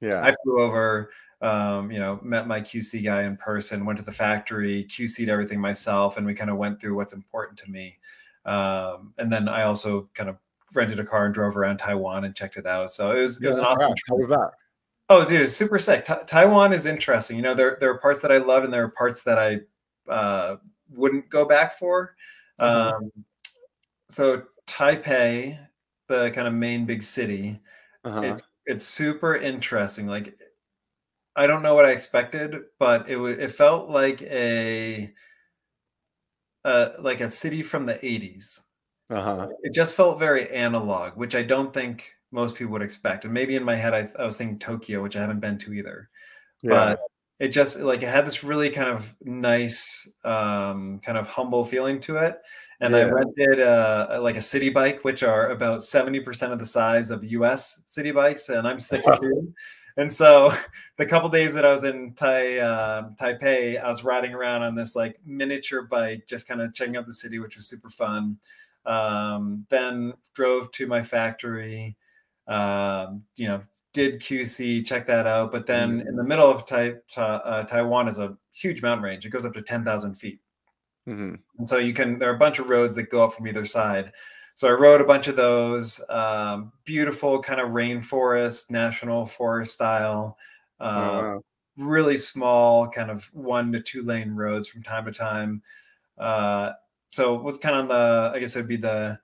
Speaker 1: yeah,
Speaker 2: I flew over. Um, you know, met my QC guy in person, went to the factory, QC'd everything myself, and we kind of went through what's important to me. Um, and then I also kind of rented a car and drove around Taiwan and checked it out. So it was, it was an awesome
Speaker 1: trip. How was that?
Speaker 2: Oh, dude, super sick. Ta- Taiwan is interesting. You know, there, there are parts that I love and there are parts that I uh, wouldn't go back for. Mm-hmm. Um, so Taipei, the kind of main big city, uh-huh. it's it's super interesting. Like, I don't know what I expected, but it it felt like a uh, like a city from the 80s.
Speaker 1: Uh-huh.
Speaker 2: It just felt very analog, which I don't think most people would expect. And maybe in my head, I, I was thinking Tokyo, which I haven't been to either. Yeah. But it just like it had this really kind of nice, um, kind of humble feeling to it. And yeah. I rented uh, like a city bike, which are about 70% of the size of US city bikes. And I'm 6'2. And so *laughs* the couple days that I was in tai, uh, Taipei, I was riding around on this like miniature bike, just kind of checking out the city, which was super fun. Um, then drove to my factory, um, you know, did QC, check that out. But then mm-hmm. in the middle of tai- ta- uh, Taiwan is a huge mountain range. It goes up to 10,000 feet. Mm-hmm. And so you can, there are a bunch of roads that go up from either side. So I rode a bunch of those. Um, beautiful kind of rainforest, national forest style. Uh, oh, wow. Really small, kind of one to two lane roads from time to time. Uh, so was kind of on the, I guess it would be the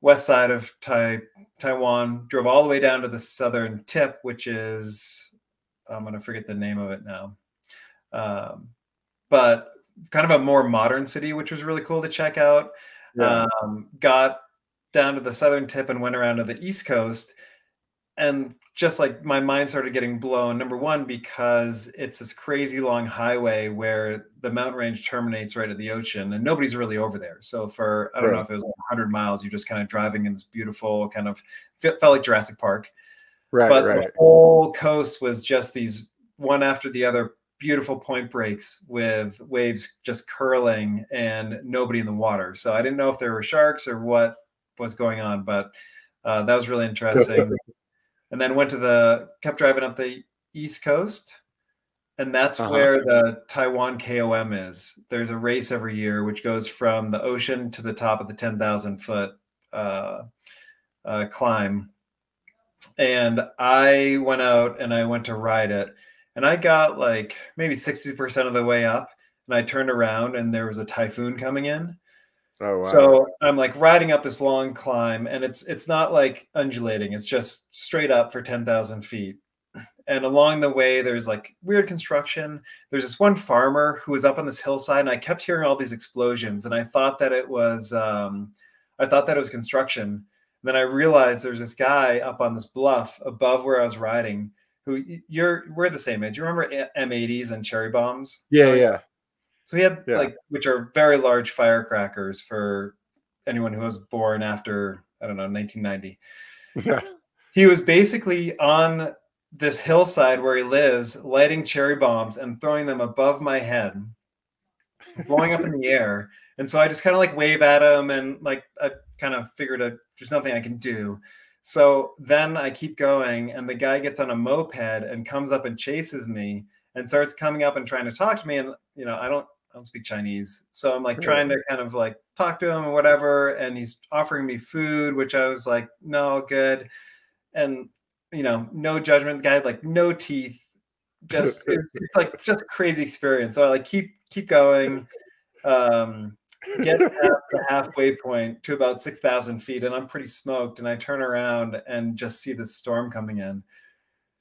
Speaker 2: west side of tai, Taiwan. Drove all the way down to the southern tip, which is I'm going to forget the name of it now. Um, but kind of a more modern city, which was really cool to check out. Yeah. Um, got down to the southern tip and went around to the east coast and just like my mind started getting blown number one because it's this crazy long highway where the mountain range terminates right at the ocean and nobody's really over there so for i don't right. know if it was 100 miles you're just kind of driving in this beautiful kind of felt like jurassic park right but right. the whole coast was just these one after the other beautiful point breaks with waves just curling and nobody in the water so i didn't know if there were sharks or what was going on, but uh, that was really *laughs* interesting. And then went to the kept driving up the east coast, and that's uh-huh. where the Taiwan KOM is. There's a race every year which goes from the ocean to the top of the ten thousand foot uh, uh, climb. And I went out and I went to ride it, and I got like maybe sixty percent of the way up, and I turned around and there was a typhoon coming in Oh, wow. So I'm like riding up this long climb, and it's it's not like undulating; it's just straight up for ten thousand feet. And along the way, there's like weird construction. There's this one farmer who was up on this hillside, and I kept hearing all these explosions, and I thought that it was um, I thought that it was construction. And then I realized there's this guy up on this bluff above where I was riding. Who you're we're the same age. You remember M80s and cherry bombs?
Speaker 1: Yeah, yeah.
Speaker 2: So he had yeah. like, which are very large firecrackers for anyone who was born after I don't know 1990. Yeah. He was basically on this hillside where he lives, lighting cherry bombs and throwing them above my head, blowing up in the air. And so I just kind of like wave at him and like I kind of figured out there's nothing I can do. So then I keep going, and the guy gets on a moped and comes up and chases me and starts coming up and trying to talk to me. And you know, I don't I don't speak Chinese. So I'm like trying to kind of like talk to him or whatever. And he's offering me food, which I was like, no, good. And, you know, no judgment guy, like no teeth. Just, *laughs* it's like just crazy experience. So I like keep, keep going. Um, get past the halfway point to about 6,000 feet. And I'm pretty smoked. And I turn around and just see the storm coming in.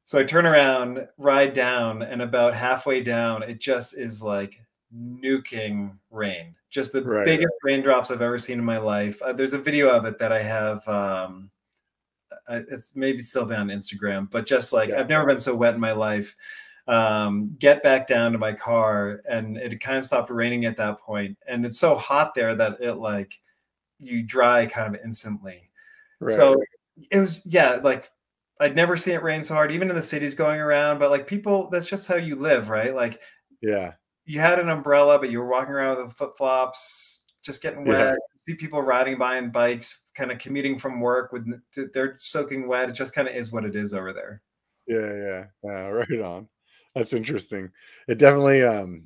Speaker 2: So I turn around, ride down, and about halfway down, it just is like nuking rain. Just the right. biggest raindrops I've ever seen in my life. Uh, there's a video of it that I have. Um, uh, it's maybe still on Instagram, but just like yeah. I've never been so wet in my life. Um, get back down to my car, and it kind of stopped raining at that point. And it's so hot there that it like you dry kind of instantly. Right. So it was yeah, like I'd never seen it rain so hard, even in the cities going around. But like people, that's just how you live, right? Like
Speaker 1: yeah,
Speaker 2: you had an umbrella, but you were walking around with flip flops, just getting wet. Yeah. see people riding by on bikes, kind of commuting from work with they're soaking wet. It just kind of is what it is over there.
Speaker 1: Yeah, yeah, yeah. *laughs* Right on. That's interesting. It definitely, um,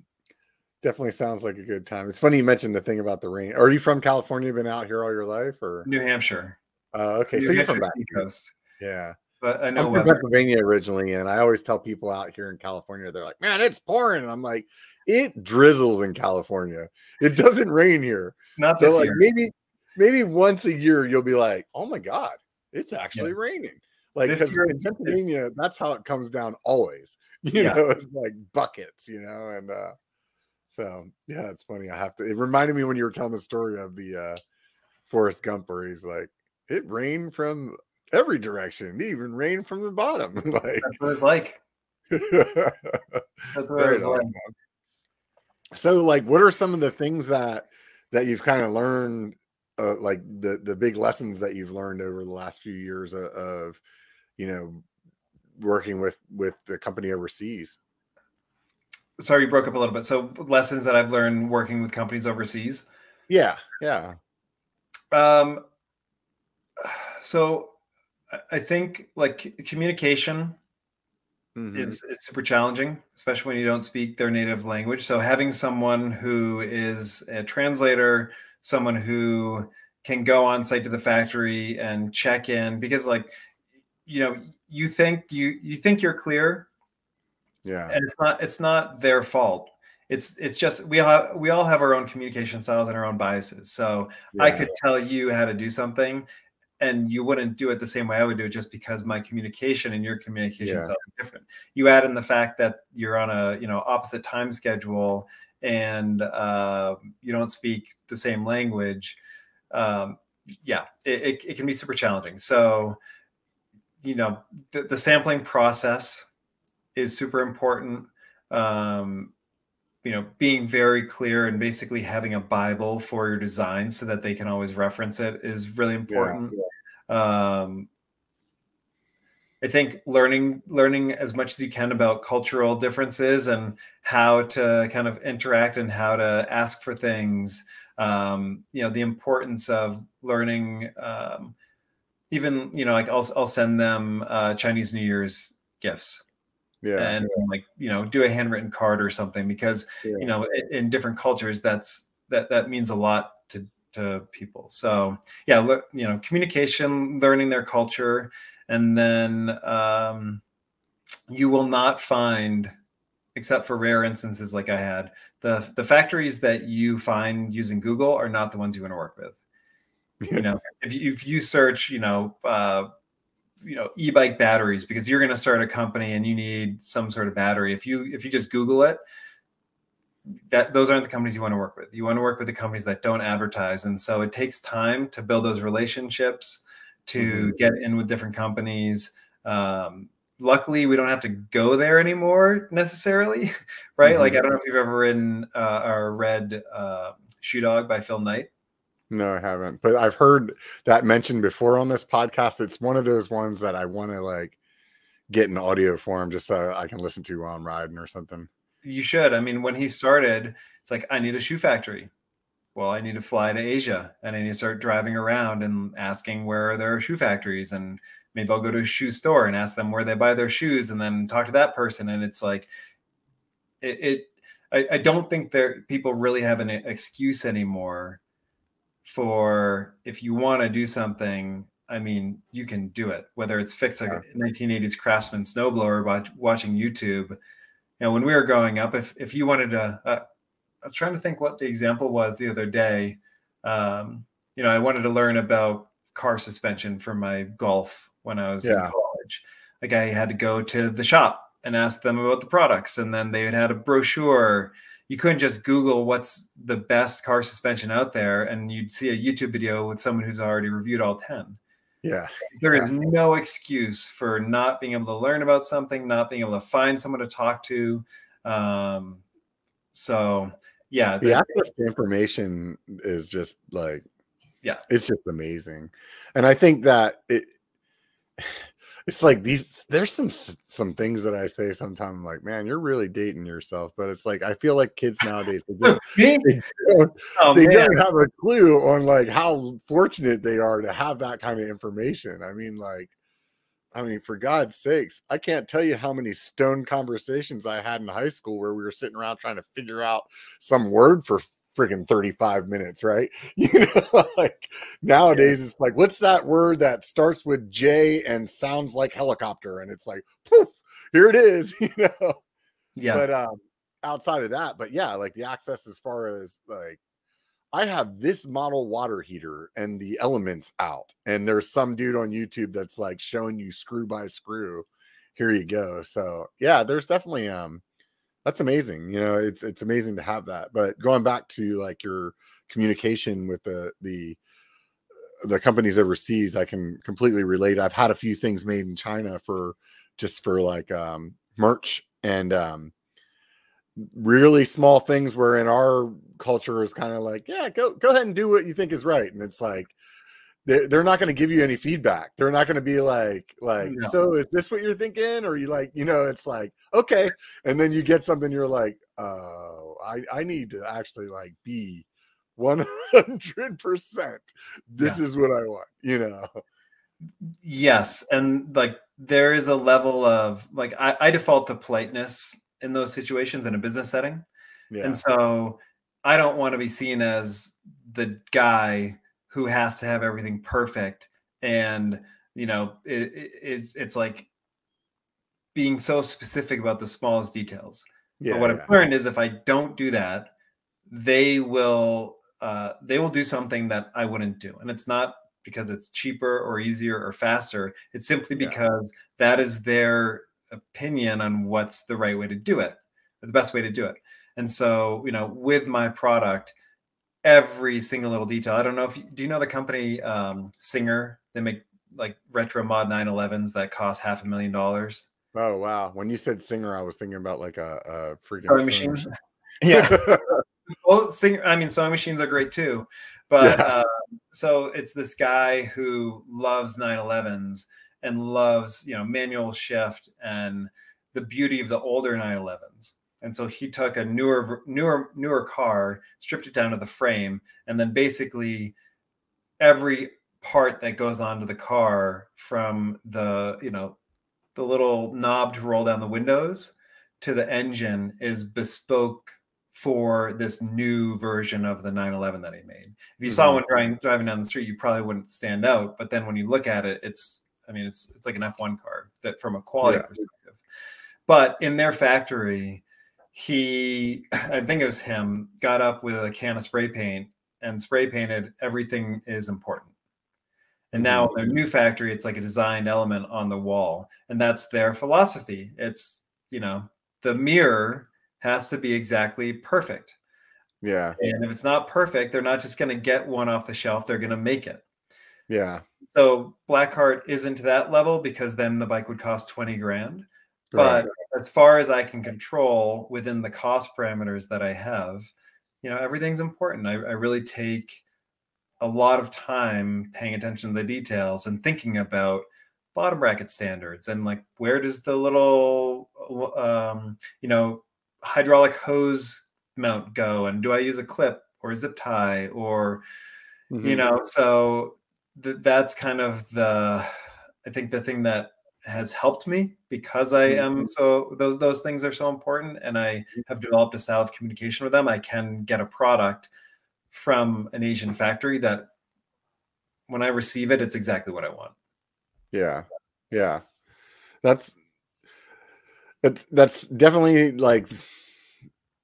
Speaker 1: definitely sounds like a good time. It's funny you mentioned the thing about the rain. Are you from California? Been out here all your life, or
Speaker 2: New Hampshire?
Speaker 1: Uh, okay, New so you're from back coast. Yeah
Speaker 2: I know
Speaker 1: I'm from Pennsylvania originally, and I always tell people out here in California, they're like, "Man, it's pouring," and I'm like, "It drizzles in California. It doesn't rain here.
Speaker 2: Not this like, year.
Speaker 1: Maybe, maybe once a year you'll be like, "Oh my god, it's actually yeah. raining." Like because in Pennsylvania, that's how it comes down always. *laughs* You yeah. know, it's like buckets. You know, and uh so yeah, it's funny. I have to. It reminded me when you were telling the story of the uh Forrest Gump, where he's like, "It rained from every direction, even rain from the bottom. *laughs*
Speaker 2: like that's what it's like. *laughs* that's what it's like.
Speaker 1: So, like, what are some of the things that that you've kind of learned, uh, like the the big lessons that you've learned over the last few years of, of you know, working with with the company overseas?
Speaker 2: Sorry, you broke up a little bit. So, lessons that I've learned working with companies overseas.
Speaker 1: Yeah, yeah.
Speaker 2: Um, *sighs* so I think like communication mm-hmm. is, is super challenging, especially when you don't speak their native language. So having someone who is a translator, someone who can go on site to the factory and check in because like you know you think you you think you're clear
Speaker 1: yeah
Speaker 2: and it's not it's not their fault it's it's just we all have, we all have our own communication styles and our own biases so yeah. i could tell you how to do something and you wouldn't do it the same way I would do it just because my communication and your communication yeah. are different. You add in the fact that you're on a you know opposite time schedule and uh, you don't speak the same language. Um, yeah, it, it, it, can be super challenging. So you know the, the sampling process is super important. Um, you know, being very clear and basically having a Bible for your design so that they can always reference it is really important. Yeah, yeah um, I think learning learning as much as you can about cultural differences and how to kind of interact and how to ask for things. Um, you know, the importance of learning. Um, even you know, like I'll I'll send them uh, Chinese New Year's gifts.
Speaker 1: Yeah.
Speaker 2: And like you know, do a handwritten card or something because yeah. you know, in, in different cultures, that's that that means a lot to to people. So yeah, look, you know, communication, learning their culture, and then um, you will not find, except for rare instances like I had, the the factories that you find using Google are not the ones you want to work with. *laughs* you know, if you, if you search, you know. Uh, you know e-bike batteries because you're going to start a company and you need some sort of battery if you if you just google it that those aren't the companies you want to work with. You want to work with the companies that don't advertise. And so it takes time to build those relationships, to mm-hmm. get in with different companies. Um, luckily, we don't have to go there anymore necessarily, *laughs* right? Mm-hmm. Like I don't know if you've ever written uh, or read uh, Shoe Dog by Phil Knight.
Speaker 1: No, I haven't, but I've heard that mentioned before on this podcast. It's one of those ones that I want to like get in audio form just so I can listen to while I'm riding or something
Speaker 2: you should. I mean, when he started, it's like I need a shoe factory. Well, I need to fly to Asia and I need to start driving around and asking where there are shoe factories and maybe I'll go to a shoe store and ask them where they buy their shoes and then talk to that person. And it's like it, it I, I don't think there people really have an excuse anymore for if you want to do something I mean, you can do it. Whether it's fix a 1980s Craftsman snowblower by watching YouTube, You know, when we were growing up, if if you wanted to, uh, I was trying to think what the example was the other day. Um, you know, I wanted to learn about car suspension for my golf when I was yeah. in college. Like I had to go to the shop and ask them about the products, and then they had a brochure. You couldn't just Google what's the best car suspension out there, and you'd see a YouTube video with someone who's already reviewed all ten.
Speaker 1: Yeah.
Speaker 2: There is no excuse for not being able to learn about something, not being able to find someone to talk to. Um, so, yeah.
Speaker 1: The, the access to information is just like,
Speaker 2: yeah,
Speaker 1: it's just amazing. And I think that it, it's like these there's some some things that i say sometimes I'm like man you're really dating yourself but it's like i feel like kids nowadays they, don't, *laughs* they, don't, oh, they don't, have a clue on like how fortunate they are to have that kind of information. I mean like i mean for god's sakes i can't tell you how many stone conversations i had in high school where we were sitting around trying to figure out some word for freaking 35 minutes, right? *laughs* You know, *laughs* like nowadays it's like, what's that word that starts with J and sounds like helicopter? And it's like, poof, here it is, *laughs* you know.
Speaker 2: Yeah.
Speaker 1: But um outside of that, but yeah, like the access as far as like I have this model water heater and the elements out, and there's some dude on YouTube that's like showing you screw by screw. Here you go. So yeah, there's definitely um that's amazing you know it's it's amazing to have that but going back to like your communication with the the the companies overseas i can completely relate i've had a few things made in china for just for like um merch and um really small things where in our culture is kind of like yeah go go ahead and do what you think is right and it's like they're, they're not going to give you any feedback they're not going to be like like no. so is this what you're thinking or you like you know it's like okay and then you get something you're like oh i i need to actually like be 100% this yeah. is what I want, you know.
Speaker 2: Yes, and like there is a level of like I, I default to politeness in those situations in a business setting. Yeah. And so I don't want to be seen as the guy who has to have everything perfect. And you know it, it's it's like being so specific about the smallest details. Yeah, but what yeah. i've learned is if i don't do that they will uh, they will do something that i wouldn't do. And it's not because it's cheaper or easier or faster. It's simply because yeah. that is their opinion on what's the right way to do it the best way to do it. And so you know with my product every single little detail. I don't know if you, do you know the company um, Singer? They make like retro mod 911s that cost half a million dollars.
Speaker 1: Oh wow! When you said Singer, I was thinking about like a, a freaking
Speaker 2: sewing machine. *laughs* Yeah. *laughs* well, Singer. I mean, sewing machines are great too, but yeah. uh, so it's this guy who loves 911s and loves you know manual shift and the beauty of the older 911s and so he took a newer newer newer car stripped it down to the frame and then basically every part that goes onto the car from the you know the little knob to roll down the windows to the engine is bespoke for this new version of the 911 that he made. If you mm-hmm. saw one driving driving down the street, you probably wouldn't stand out. But then when you look at it, it's I mean it's it's like an F1 car that from a quality yeah. perspective. But in their factory, he, I think it was him, got up with a can of spray paint and spray painted everything is important. And now mm-hmm. in their new factory, it's like a designed element on the wall. And that's their philosophy. It's, you know, the mirror has to be exactly perfect.
Speaker 1: Yeah.
Speaker 2: And if it's not perfect, they're not just going to get one off the shelf, they're going to make it.
Speaker 1: Yeah.
Speaker 2: So Blackheart isn't to that level because then the bike would cost 20 grand. But right. as far as I can control within the cost parameters that I have, you know, everything's important. I, I really take a lot of time paying attention to the details and thinking about bottom bracket standards and like where does the little um, you know hydraulic hose mount go and do i use a clip or a zip tie or mm-hmm. you know so th- that's kind of the i think the thing that has helped me because I am mm-hmm. so those those things are so important and I mm-hmm. have developed a style of communication with them. I can get a product from an Asian factory that when I receive it, it's exactly what I want.
Speaker 1: Yeah. Yeah. That's that's that's definitely like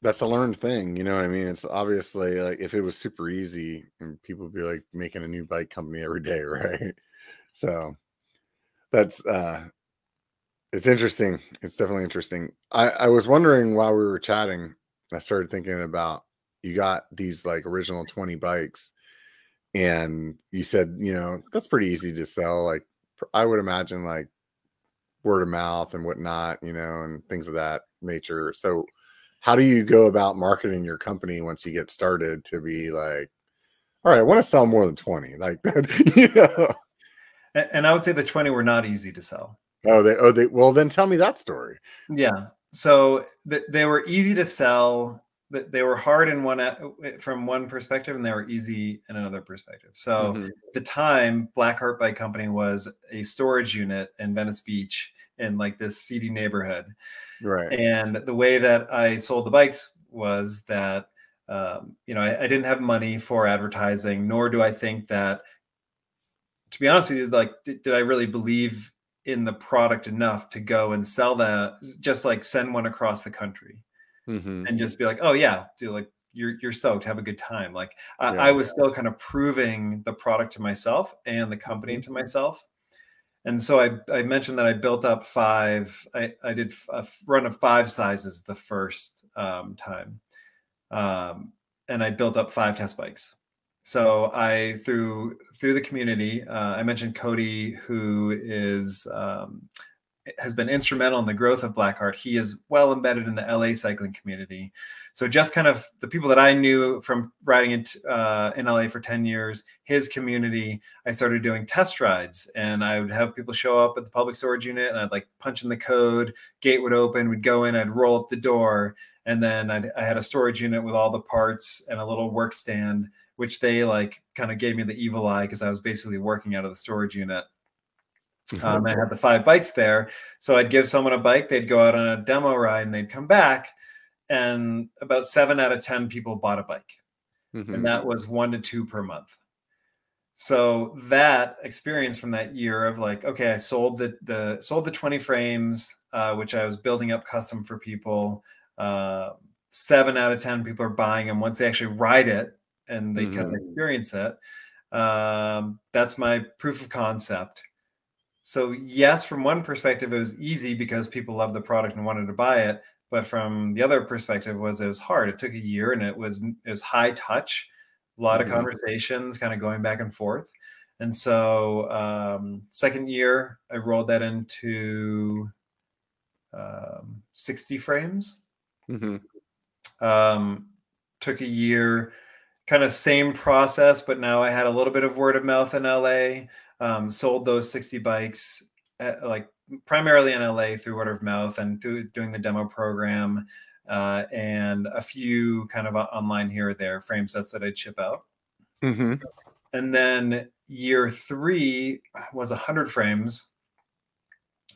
Speaker 1: that's a learned thing, you know what I mean? It's obviously like if it was super easy and people would be like making a new bike company every day, *laughs* right? So that's uh it's interesting. It's definitely interesting. I, I was wondering while we were chatting, I started thinking about you got these like original 20 bikes and you said, you know, that's pretty easy to sell. Like I would imagine like word of mouth and whatnot, you know, and things of that nature. So how do you go about marketing your company once you get started to be like, all right, I want to sell more than 20, like *laughs* that, you know?
Speaker 2: And I would say the 20 were not easy to sell.
Speaker 1: Oh, they, oh, they, well, then tell me that story.
Speaker 2: Yeah. So th- they were easy to sell. They were hard in one from one perspective, and they were easy in another perspective. So mm-hmm. the time Blackheart Bike Company was a storage unit in Venice Beach in like this seedy neighborhood.
Speaker 1: Right.
Speaker 2: And the way that I sold the bikes was that um, you know I, I, didn't have money for advertising, nor do I think that to be honest with you, like, did, did I really believe in the product enough to go and sell that? Just like send one across the country mm-hmm. and just be like, oh yeah, do like you're you're stoked, have a good time. Like I, yeah, I was yeah. still kind of proving the product to myself and the company mm-hmm. to myself. And so I, I mentioned that I built up five. I, I did a run of five sizes the first um, time, um, and I built up five test bikes. So I through through the community, uh, I mentioned Cody, who is um, has been instrumental in the growth of Blackheart. He is well embedded in the LA cycling community. So just kind of the people that I knew from riding in, uh, in LA for 10 years, his community, I started doing test rides and I would have people show up at the public storage unit and I'd like punch in the code, gate would open, we'd go in, I'd roll up the door. And then I'd, I had a storage unit with all the parts and a little work stand which they like kind of gave me the evil eye because I was basically working out of the storage unit. Mm-hmm. Um, I had the five bikes there. So I'd give someone a bike, they'd go out on a demo ride and they'd come back. And about seven out of 10 people bought a bike. Mm-hmm. And that was one to two per month. So that experience from that year of like, okay, I sold the the sold the 20 frames, uh, which I was building up custom for people. Uh, seven out of 10 people are buying them once they actually ride it and they mm-hmm. kind of experience it. Um, that's my proof of concept. So yes, from one perspective, it was easy because people loved the product and wanted to buy it. But from the other perspective, was it was hard. It took a year and it was it was high touch, a lot mm-hmm. of conversations, kind of going back and forth. And so um, second year, I rolled that into um, 60 frames. Mm-hmm. Um, took a year, kind of same process, but now I had a little bit of word of mouth in LA. Um, sold those 60 bikes at, like primarily in LA through word of mouth and through doing the demo program uh, and a few kind of online here or there frame sets that I'd ship out. Mm-hmm. And then year three was 100 frames.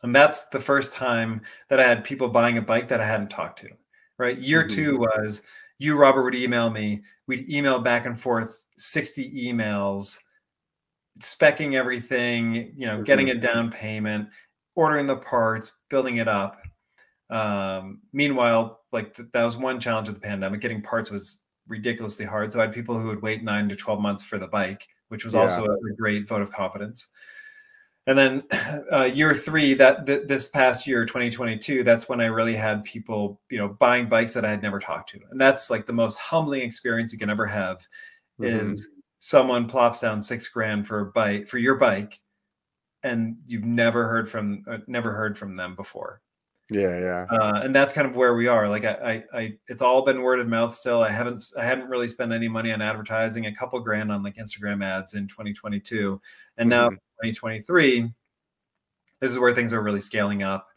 Speaker 2: And that's the first time that I had people buying a bike that I hadn't talked to right? Year mm-hmm. two was you, Robert, would email me. We'd email back and forth 60 emails, specking everything, you know, mm-hmm. getting a down payment, ordering the parts, building it up. Um, meanwhile, like th- that was one challenge of the pandemic. Getting parts was ridiculously hard. So I had people who would wait nine to 12 months for the bike, which was yeah. also a, a great vote of confidence and then uh, year three that th- this past year 2022 that's when i really had people you know buying bikes that i had never talked to. And that's like the most humbling experience you can ever have mm-hmm. is someone plops down six grand for a bike for your bike and you've never heard from uh, never heard from them before.
Speaker 1: Yeah yeah.
Speaker 2: Uh, and that's kind of where we are. Like I, I, I it's all been word of mouth still. I haven't i hadn't really spent any money on advertising a couple grand on like instagram ads in 2022 and mm-hmm. now 2023 this is where things are really scaling up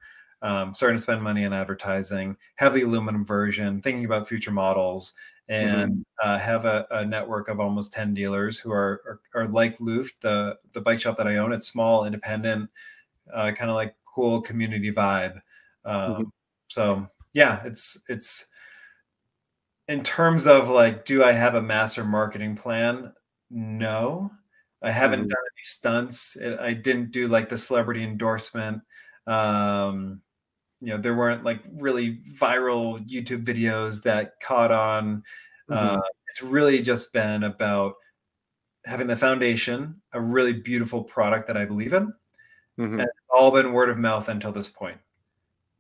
Speaker 2: um, starting to spend money on advertising have the aluminum version thinking about future models and mm-hmm. uh, have a, a, network of almost 10 dealers who are, are, are like Luft, the, the bike shop that I own. It's small, independent, uh, kind of like cool community vibe. Um, mm-hmm. So yeah, it's it's in terms of like, do I have a master marketing plan? No, I haven't mm-hmm. done any stunts. It, I didn't do like the celebrity endorsement. Um, you know, there weren't like really viral YouTube videos that caught on. Mm-hmm. Uh, it's really just been about having the foundation, a really beautiful product that I believe in. Mm-hmm. And it's all been word of mouth until this point.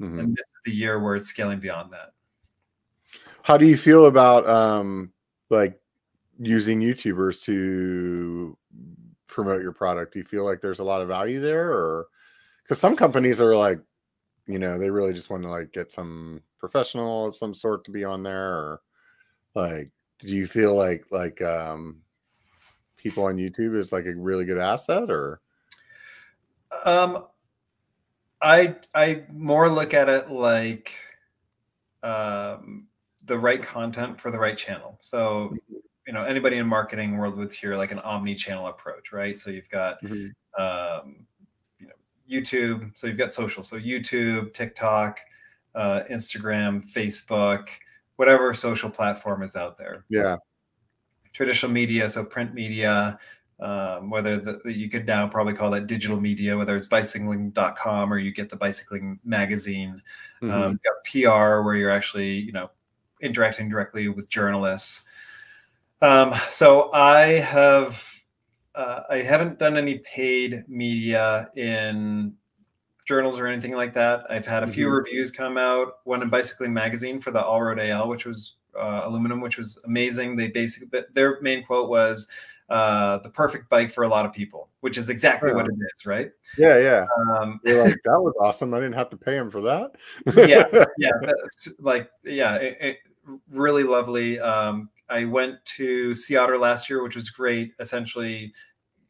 Speaker 2: Mm-hmm. And this is the year where it's scaling beyond that.
Speaker 1: How do you feel about um like using YouTubers to promote your product? Do you feel like there's a lot of value there or because some companies are like, you know, they really just want to like get some professional of some sort to be on there or like do you feel like like um people on YouTube is like a really good asset or
Speaker 2: um I I more look at it like um, the right content for the right channel. So you know anybody in marketing world would hear like an omni-channel approach, right? So you've got mm-hmm. um, you know YouTube, so you've got social, so YouTube, TikTok, uh, Instagram, Facebook, whatever social platform is out there.
Speaker 1: Yeah.
Speaker 2: Traditional media, so print media, um, whether the, you could now probably call that digital media, whether it's bicycling.com or you get the bicycling magazine. Mm-hmm. Um, got PR where you're actually, you know, interacting directly with journalists. Um, so I have, uh, I haven't done any paid media in journals or anything like that. I've had a few mm-hmm. reviews come out, one in Bicycling Magazine for the All Road AL, which was uh, aluminum, which was amazing. They basically, their main quote was, uh, the perfect bike for a lot of people, which is exactly what it is, right?
Speaker 1: Yeah, yeah. Um, You're like that was awesome. I didn't have to pay him for that.
Speaker 2: yeah, yeah. *laughs* like, yeah, it, it, really lovely. Um, I went to Sea Otter last year, which was great. Essentially,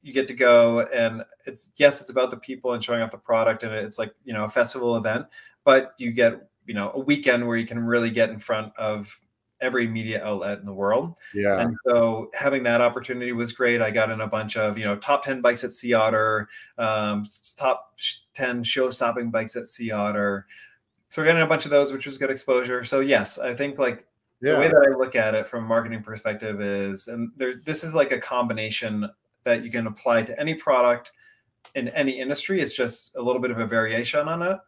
Speaker 2: you get to go and it's yes, it's about the people and showing off the product, and it's like you know a festival event, but you get you know a weekend where you can really get in front of every media outlet in the world.
Speaker 1: Yeah.
Speaker 2: And so having that opportunity was great. I got in a bunch of, you know, top 10 bikes at Sea Otter, um, top 10 show stopping bikes at Sea Otter. So we're getting a bunch of those, which was good exposure. So yes, I think like yeah. the way that I look at it from a marketing perspective is, and there, this is like a combination that you can apply to any product in any industry. It's just a little bit of a variation on it.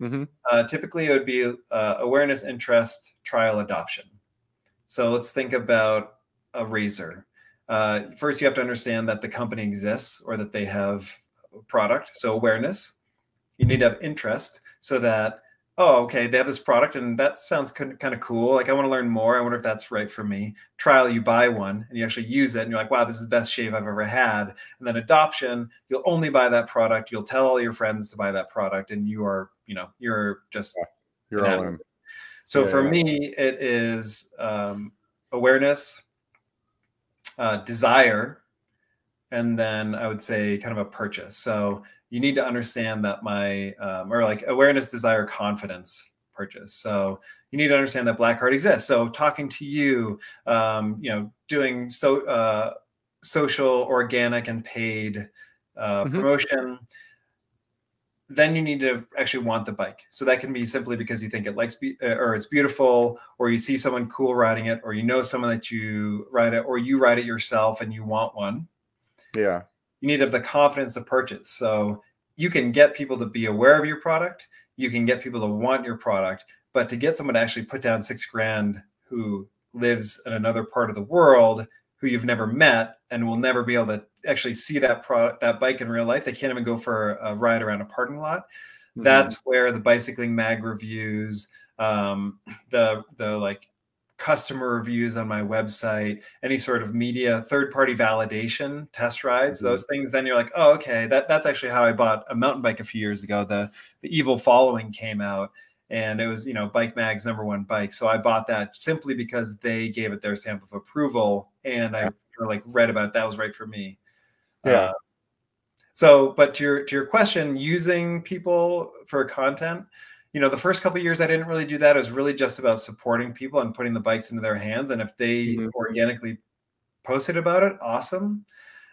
Speaker 2: Mm-hmm. Uh, typically, it would be uh, awareness, interest, trial, adoption. So let's think about a razor. Uh, first, you have to understand that the company exists or that they have a product. So awareness. You need to have interest so that oh, okay, they have this product and that sounds kind of cool. Like, I want to learn more. I wonder if that's right for me. Trial, you buy one and you actually use it and you're like, wow, this is the best shave I've ever had. And then adoption, you'll only buy that product. You'll tell all your friends to buy that product and you are, you know, you're just,
Speaker 1: you're all in.
Speaker 2: So yeah, for me, it is um, awareness, uh, desire, and then I would say kind of a purchase. So you need to understand that my um, or like awareness, desire, confidence purchase. So you need to understand that Blackheart exists. So talking to you, um, you know, doing so uh, social, organic, and paid uh, mm-hmm. promotion. Then you need to actually want the bike. So that can be simply because you think it likes be- uh, or it's beautiful, or you see someone cool riding it, or you know someone that you ride it, or you ride it yourself and you want one.
Speaker 1: Yeah
Speaker 2: you need to have the confidence to purchase. So you can get people to be aware of your product, you can get people to want your product, but to get someone to actually put down six grand who lives in another part of the world who you've never met and will never be able to actually see that product that bike in real life they can't even go for a ride around a parking lot mm-hmm. that's where the bicycling mag reviews um, the the like customer reviews on my website, any sort of media, third party validation, test rides, mm-hmm. those things, then you're like, oh, okay, that, that's actually how I bought a mountain bike a few years ago. The the Evil Following came out and it was, you know, Bike Mag's number one bike. So I bought that simply because they gave it their stamp of approval and I like read about it. that was right for me.
Speaker 1: Yeah. Uh,
Speaker 2: so, but to your to your question, using people for content, you know, the first couple years I didn't really do that. It was really just about supporting people and putting the bikes into their hands. And if they mm-hmm. organically posted about it, awesome.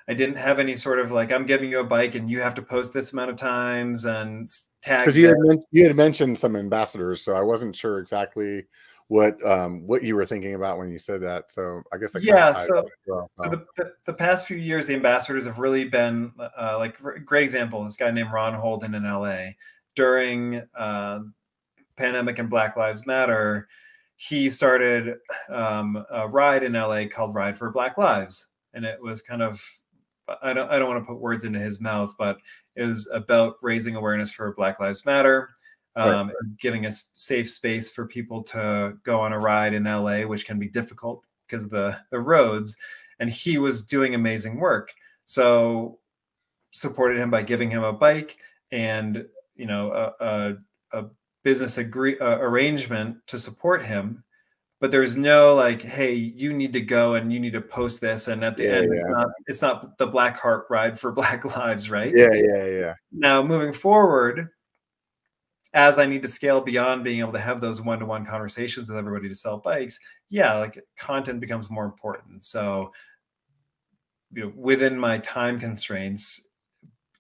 Speaker 2: I didn't have any sort of like I'm giving you a bike and you have to post this amount of times and tag.
Speaker 1: Because you had, you had mentioned some ambassadors, so I wasn't sure exactly what um, what you were thinking about when you said that. So I guess I
Speaker 2: yeah. So, well, so. the, the, the, past few years, the ambassadors have really been uh, like great example. This guy named Ron Holden in LA during uh, pandemic and Black Lives Matter, he started um, a ride in LA called Ride for Black Lives, and it was kind of I don't I don't want to put words into his mouth, but it was about raising awareness for Black Lives Matter, um, right. giving a safe space for people to go on a ride in LA, which can be difficult because of the the roads. And he was doing amazing work, so supported him by giving him a bike and you know a, a, a business agree uh, arrangement to support him but there's no like hey you need to go and you need to post this and at the yeah, end yeah. it's not it's not the black heart ride for *laughs* black lives right?
Speaker 1: Yeah yeah yeah.
Speaker 2: Now moving forward as i need to scale beyond being able to have those one-to-one conversations with everybody to sell bikes yeah like content becomes more important. So you know within my time constraints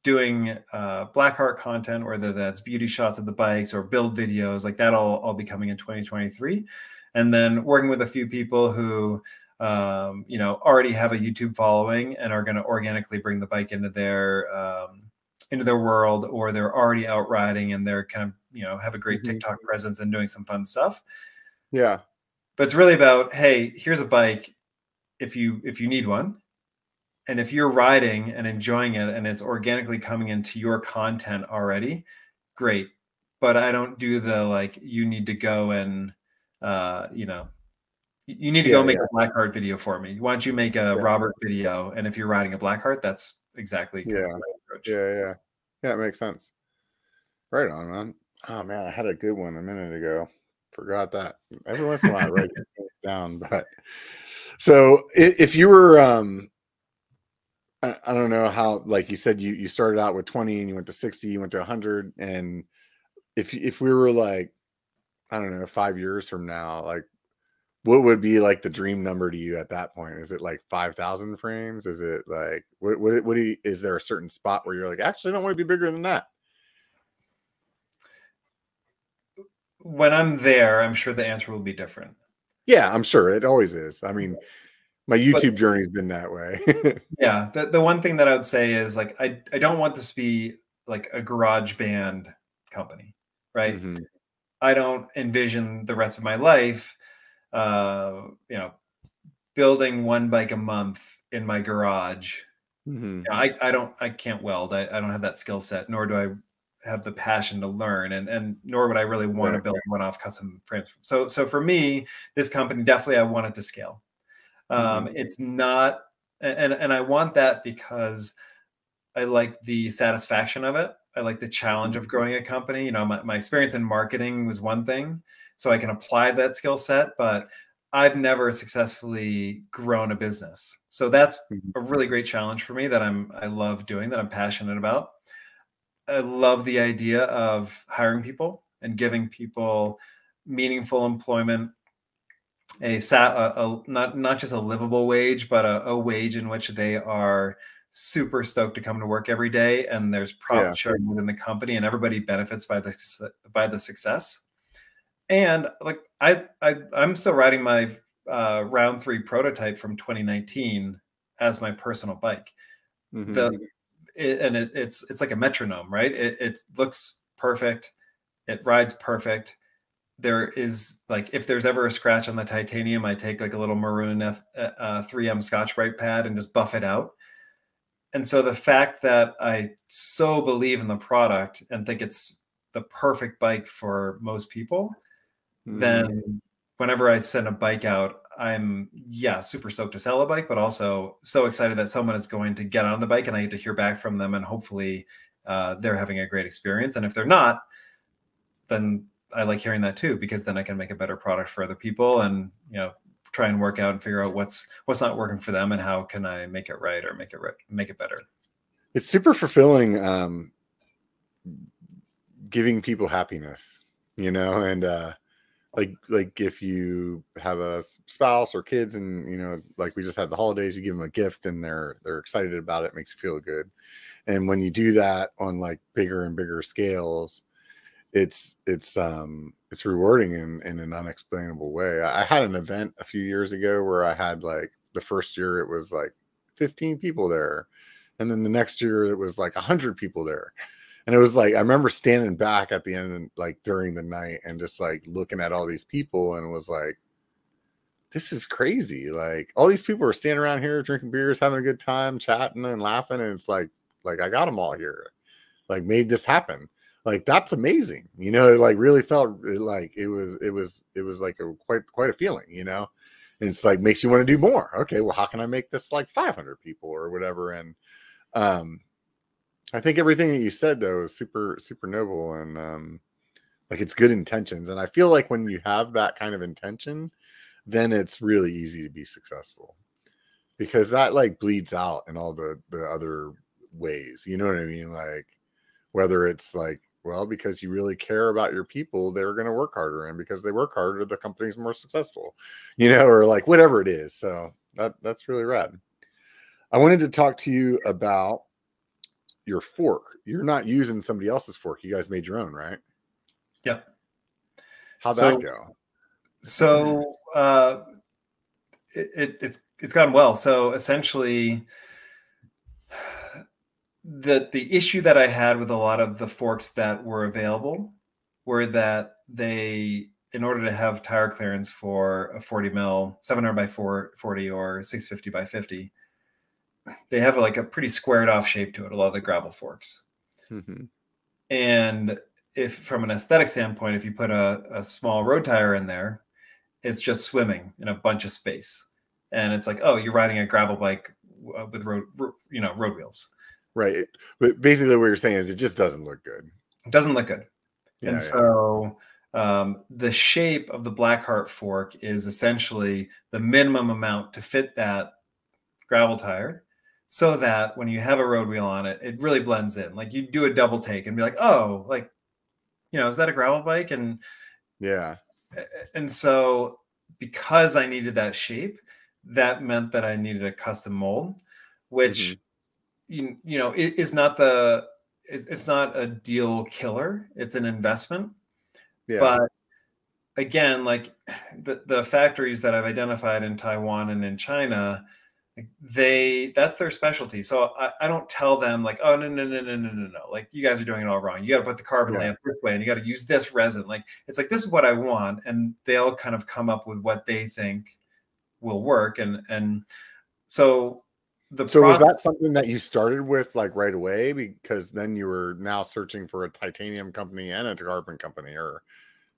Speaker 2: doing uh, art content, whether that's beauty shots of the bikes or build videos, like that all, all be coming in 2023. And then working with a few people who, um, you know, already have a YouTube following and are going to organically bring the bike into their, um, into their world, or they're already out riding and they're kind of, you know, have a great mm-hmm. TikTok presence and doing some fun stuff.
Speaker 1: Yeah.
Speaker 2: But it's really about, hey, here's a bike. If you if you need one, and if you're riding and enjoying it and it's organically coming into your content already great. But i don't do the like you need to go and uh you know you need to yeah, go make yeah. a blackheart video for me. Why don't you make a yeah. robert video? And if you're riding a black heart that's exactly
Speaker 1: yeah. yeah yeah. Yeah it makes sense. Right on man. Oh man i had a good one a minute ago. Forgot that. Every once in a while i write *laughs* things down but so if you were um I, I don't know how like you said you you started out with 20 and you went to 60 you went to 100 and if if we were like i don't know 5 years from now like what would be like the dream number to you at that point? Is it like 5,000 frames? Is it like, what, what, what do you, is there a certain spot where you're like, actually, I don't want to be bigger than that?
Speaker 2: When I'm there, I'm sure the answer will be different.
Speaker 1: Yeah, I'm sure it always is. I mean, my YouTube but, journey's been that way. *laughs*
Speaker 2: yeah. The, the one thing that I would say is like, I, I don't want this to be like a garage band company, right? Mm-hmm. I don't envision the rest of my life uh, you know, building one bike a month in my garage. Mm-hmm. You know, I, I don't, I can't weld. I, I don't have that skill set, nor do I have the passion to learn and and nor would I really want right. to build one off custom frames. So so for me, this company definitely I want it to scale. Um, mm-hmm. It's not, and and I want that because I like the satisfaction of it. I like the challenge of mm-hmm. growing a company. You know, my, my experience in marketing was one thing, so I can apply that skill set. But I've never successfully grown a business. So that's mm-hmm. a really great challenge for me that I'm I love doing that I'm passionate about. I love the idea of hiring people and giving people meaningful employment, a, sat, a, a not not just a livable wage, but a, a, wage in which they are super stoked to come to work every day, and there's profit yeah. sharing within the company, and everybody benefits by the by the success and like I, I I'm still riding my uh, round three prototype from 2019 as my personal bike. Mm-hmm. The it, and it, it's it's like a metronome, right? It, it looks perfect, it rides perfect. There is like if there's ever a scratch on the titanium, I take like a little maroon uh, 3M Scotch-Brite pad and just buff it out. And so the fact that I so believe in the product and think it's the perfect bike for most people mm. then whenever I send a bike out, I'm yeah, super stoked to sell a bike, but also so excited that someone is going to get on the bike and I get to hear back from them and hopefully uh, they're having a great experience. And if they're not, then I like hearing that too, because then I can make a better product for other people and you know try and work out and figure out what's what's not working for them and how can I make it right or make it right, make it better.
Speaker 1: It's super fulfilling um giving people happiness, you know, and uh like like if you have a spouse or kids and you know like we just had the holidays you give them a gift and they're they're excited about it, it makes you feel good and when you do that on like bigger and bigger scales it's it's um it's rewarding in in an unexplainable way I, had an event a few years ago where i had like the first year it was like 15 people there and then the next year it was like 100 people there and it was like I remember standing back at the end, like during the night, and just like looking at all these people, and was like, "This is crazy!" Like all these people are standing around here drinking beers, having a good time, chatting and laughing, and it's like, like I got them all here, like made this happen. Like that's amazing, you know. It like really felt like it was, it was, it was like a quite, quite a feeling, you know. And it's like makes you want to do more. Okay, well, how can I make this like 500 people or whatever? And um, I think everything that you said though is super super noble and um like it's good intentions and I feel like when you have that kind of intention then it's really easy to be successful because that like bleeds out in all the the other ways you know what I mean like whether it's like well because you really care about your people they're going to work harder and because they work harder the company's more successful *laughs* you know or like whatever it is so that that's really rad I wanted to talk to you about your fork. You're not using somebody else's fork. You guys made your own, right?
Speaker 2: Yep.
Speaker 1: How'd so, that go?
Speaker 2: So uh, it, it, it's it's gone well. So essentially, the the issue that I had with a lot of the forks that were available were that they, in order to have tire clearance for a 40 mil, 700 by 440 or 650 by 50, they have like a pretty squared off shape to it. A lot of the gravel forks, mm-hmm. and if from an aesthetic standpoint, if you put a, a small road tire in there, it's just swimming in a bunch of space, and it's like, oh, you're riding a gravel bike uh, with road, you know, road wheels.
Speaker 1: Right. But basically, what you're saying is it just doesn't look good.
Speaker 2: It doesn't look good. Yeah, and yeah. so um, the shape of the Blackheart fork is essentially the minimum amount to fit that gravel tire so that when you have a road wheel on it, it really blends in. Like you do a double take and be like, oh, like, you know, is that a gravel bike? And
Speaker 1: yeah.
Speaker 2: And so because I needed that shape, that meant that I needed a custom mold, which mm-hmm. You, you know it is not the it's, it's not a deal killer. It's an investment. Yeah. But again, like the, the factories that I've identified in Taiwan and in China, they that's their specialty. So I, I don't tell them like, oh no, no, no, no, no, no, no. Like you guys are doing it all wrong. You got to put the carbon yeah. lamp this way and you got to use this resin. Like it's like this is what I want. And they'll kind of come up with what they think will work. And and so
Speaker 1: the so was that something that you started with like right away because then you were now searching for a titanium company and a carbon company or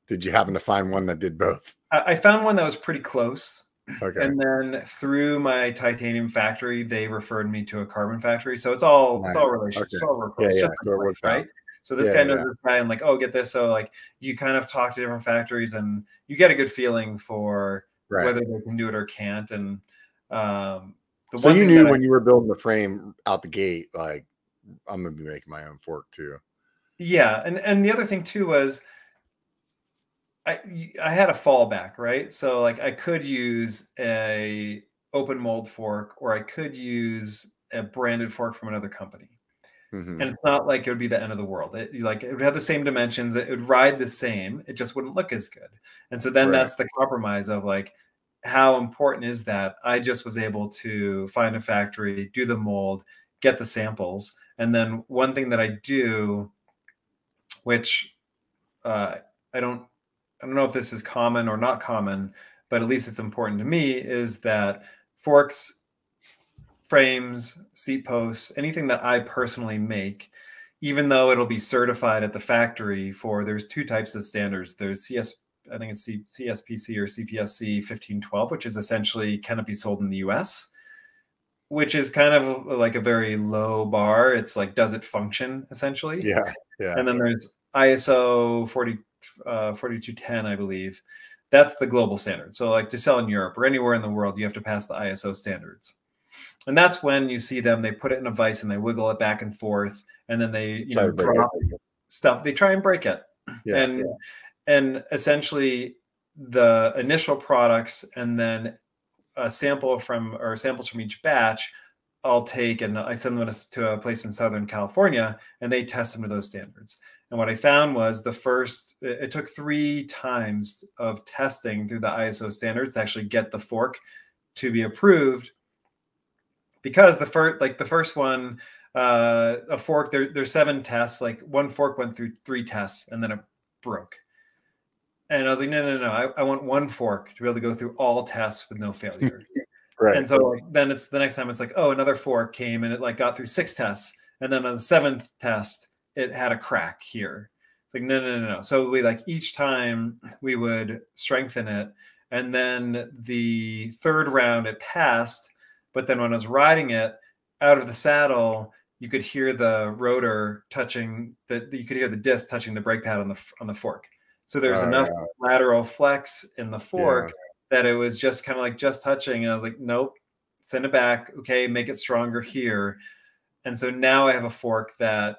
Speaker 1: did you happen to find one that did both
Speaker 2: i found one that was pretty close okay and then through my titanium factory they referred me to a carbon factory so it's all it's all relationships okay. all yeah, yeah. So *laughs* right out. so this yeah, guy knows yeah. this guy and like oh get this so like you kind of talk to different factories and you get a good feeling for right. whether they can do it or can't and um
Speaker 1: so you knew when I, you were building the frame out the gate, like I'm gonna be making my own fork too.
Speaker 2: Yeah, and and the other thing too was I I had a fallback, right? So like I could use a open mold fork, or I could use a branded fork from another company. Mm-hmm. And it's not like it would be the end of the world. It like it would have the same dimensions. It would ride the same. It just wouldn't look as good. And so then right. that's the compromise of like how important is that? I just was able to find a factory, do the mold, get the samples. And then one thing that I do, which uh, I don't, I don't know if this is common or not common, but at least it's important to me, is that forks, frames, seat posts, anything that I personally make, even though it'll be certified at the factory for, there's two types of standards. There's CS I think it's C, CSPC or CPSC 1512, which is essentially can it be sold in the US, which is kind of like a very low bar. It's like, does it function essentially?
Speaker 1: Yeah. Yeah.
Speaker 2: And then there's ISO 40, uh, 4210, I believe. That's the global standard. So, like to sell in Europe or anywhere in the world, you have to pass the ISO standards. And that's when you see them, they put it in a vice and they wiggle it back and forth. And then they, you know, drop stuff. They try and break it. Yeah, and yeah and essentially the initial products and then a sample from or samples from each batch I'll take and I send them to a place in Southern California and they test them to those standards. And what I found was the first, it took three times of testing through the ISO standards to actually get the fork to be approved because the first, like the first one, uh, a fork, there, there's seven tests, like one fork went through three tests and then it broke. And I was like, no, no, no. I, I want one fork to be able to go through all tests with no failure. *laughs* right. And so like, then it's the next time it's like, oh, another fork came and it like got through six tests. And then on the seventh test, it had a crack here. It's like, no, no, no, no. So we like each time we would strengthen it. And then the third round it passed. But then when I was riding it out of the saddle, you could hear the rotor touching the you could hear the disc touching the brake pad on the on the fork. So there's oh, enough yeah. lateral flex in the fork yeah. that it was just kind of like just touching. And I was like, nope, send it back. Okay, make it stronger here. And so now I have a fork that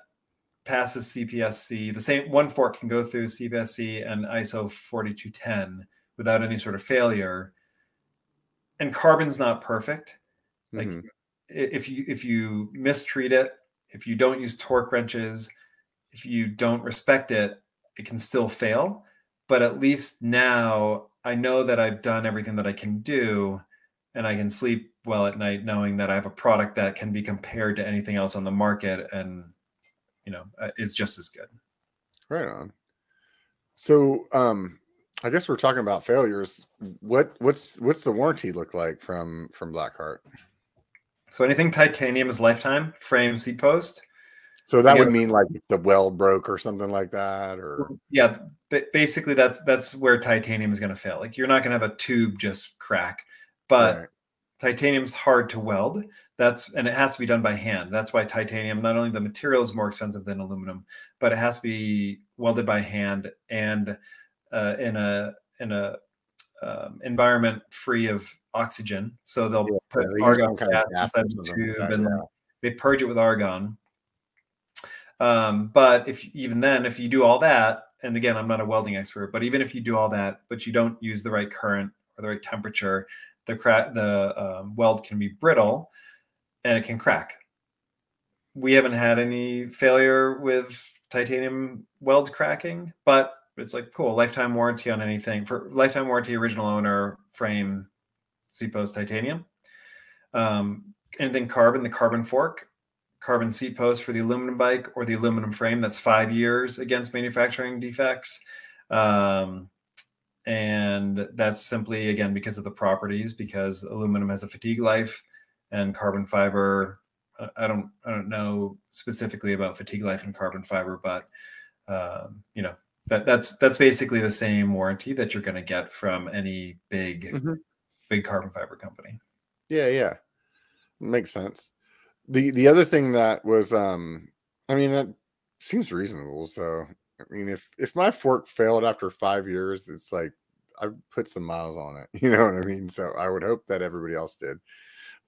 Speaker 2: passes CPSC. The same one fork can go through CPSC and ISO 4210 without any sort of failure. And carbon's not perfect. Like mm-hmm. if you if you mistreat it, if you don't use torque wrenches, if you don't respect it, it can still fail but at least now i know that i've done everything that i can do and i can sleep well at night knowing that i have a product that can be compared to anything else on the market and you know uh, is just as good.
Speaker 1: Right on. So um i guess we're talking about failures. What what's what's the warranty look like from from blackheart
Speaker 2: so anything titanium is lifetime frame seat post
Speaker 1: so that would mean like the weld broke or something like that, or
Speaker 2: yeah, basically that's that's where titanium is going to fail. Like you're not going to have a tube just crack, but right. titanium's hard to weld. That's and it has to be done by hand. That's why titanium, not only the material is more expensive than aluminum, but it has to be welded by hand and uh, in a in a um, environment free of oxygen. So they'll yeah, put argon gas inside the tube and yeah. they purge it with argon um, but if even then, if you do all that, and again, I'm not a welding expert, but even if you do all that, but you don't use the right current or the right temperature, the crack the um, weld can be brittle and it can crack. We haven't had any failure with titanium weld cracking, but it's like cool lifetime warranty on anything for lifetime warranty original owner frame post titanium um, anything carbon the carbon fork carbon seat post for the aluminum bike or the aluminum frame that's five years against manufacturing defects. Um, and that's simply again because of the properties because aluminum has a fatigue life and carbon fiber i don't i don't know specifically about fatigue life and carbon fiber but um, you know that that's that's basically the same warranty that you're going to get from any big mm-hmm. big carbon fiber company.
Speaker 1: Yeah yeah. Makes sense the the other thing that was um i mean that seems reasonable so i mean if if my fork failed after five years it's like i put some miles on it *laughs* you know what i mean so i would hope that everybody else did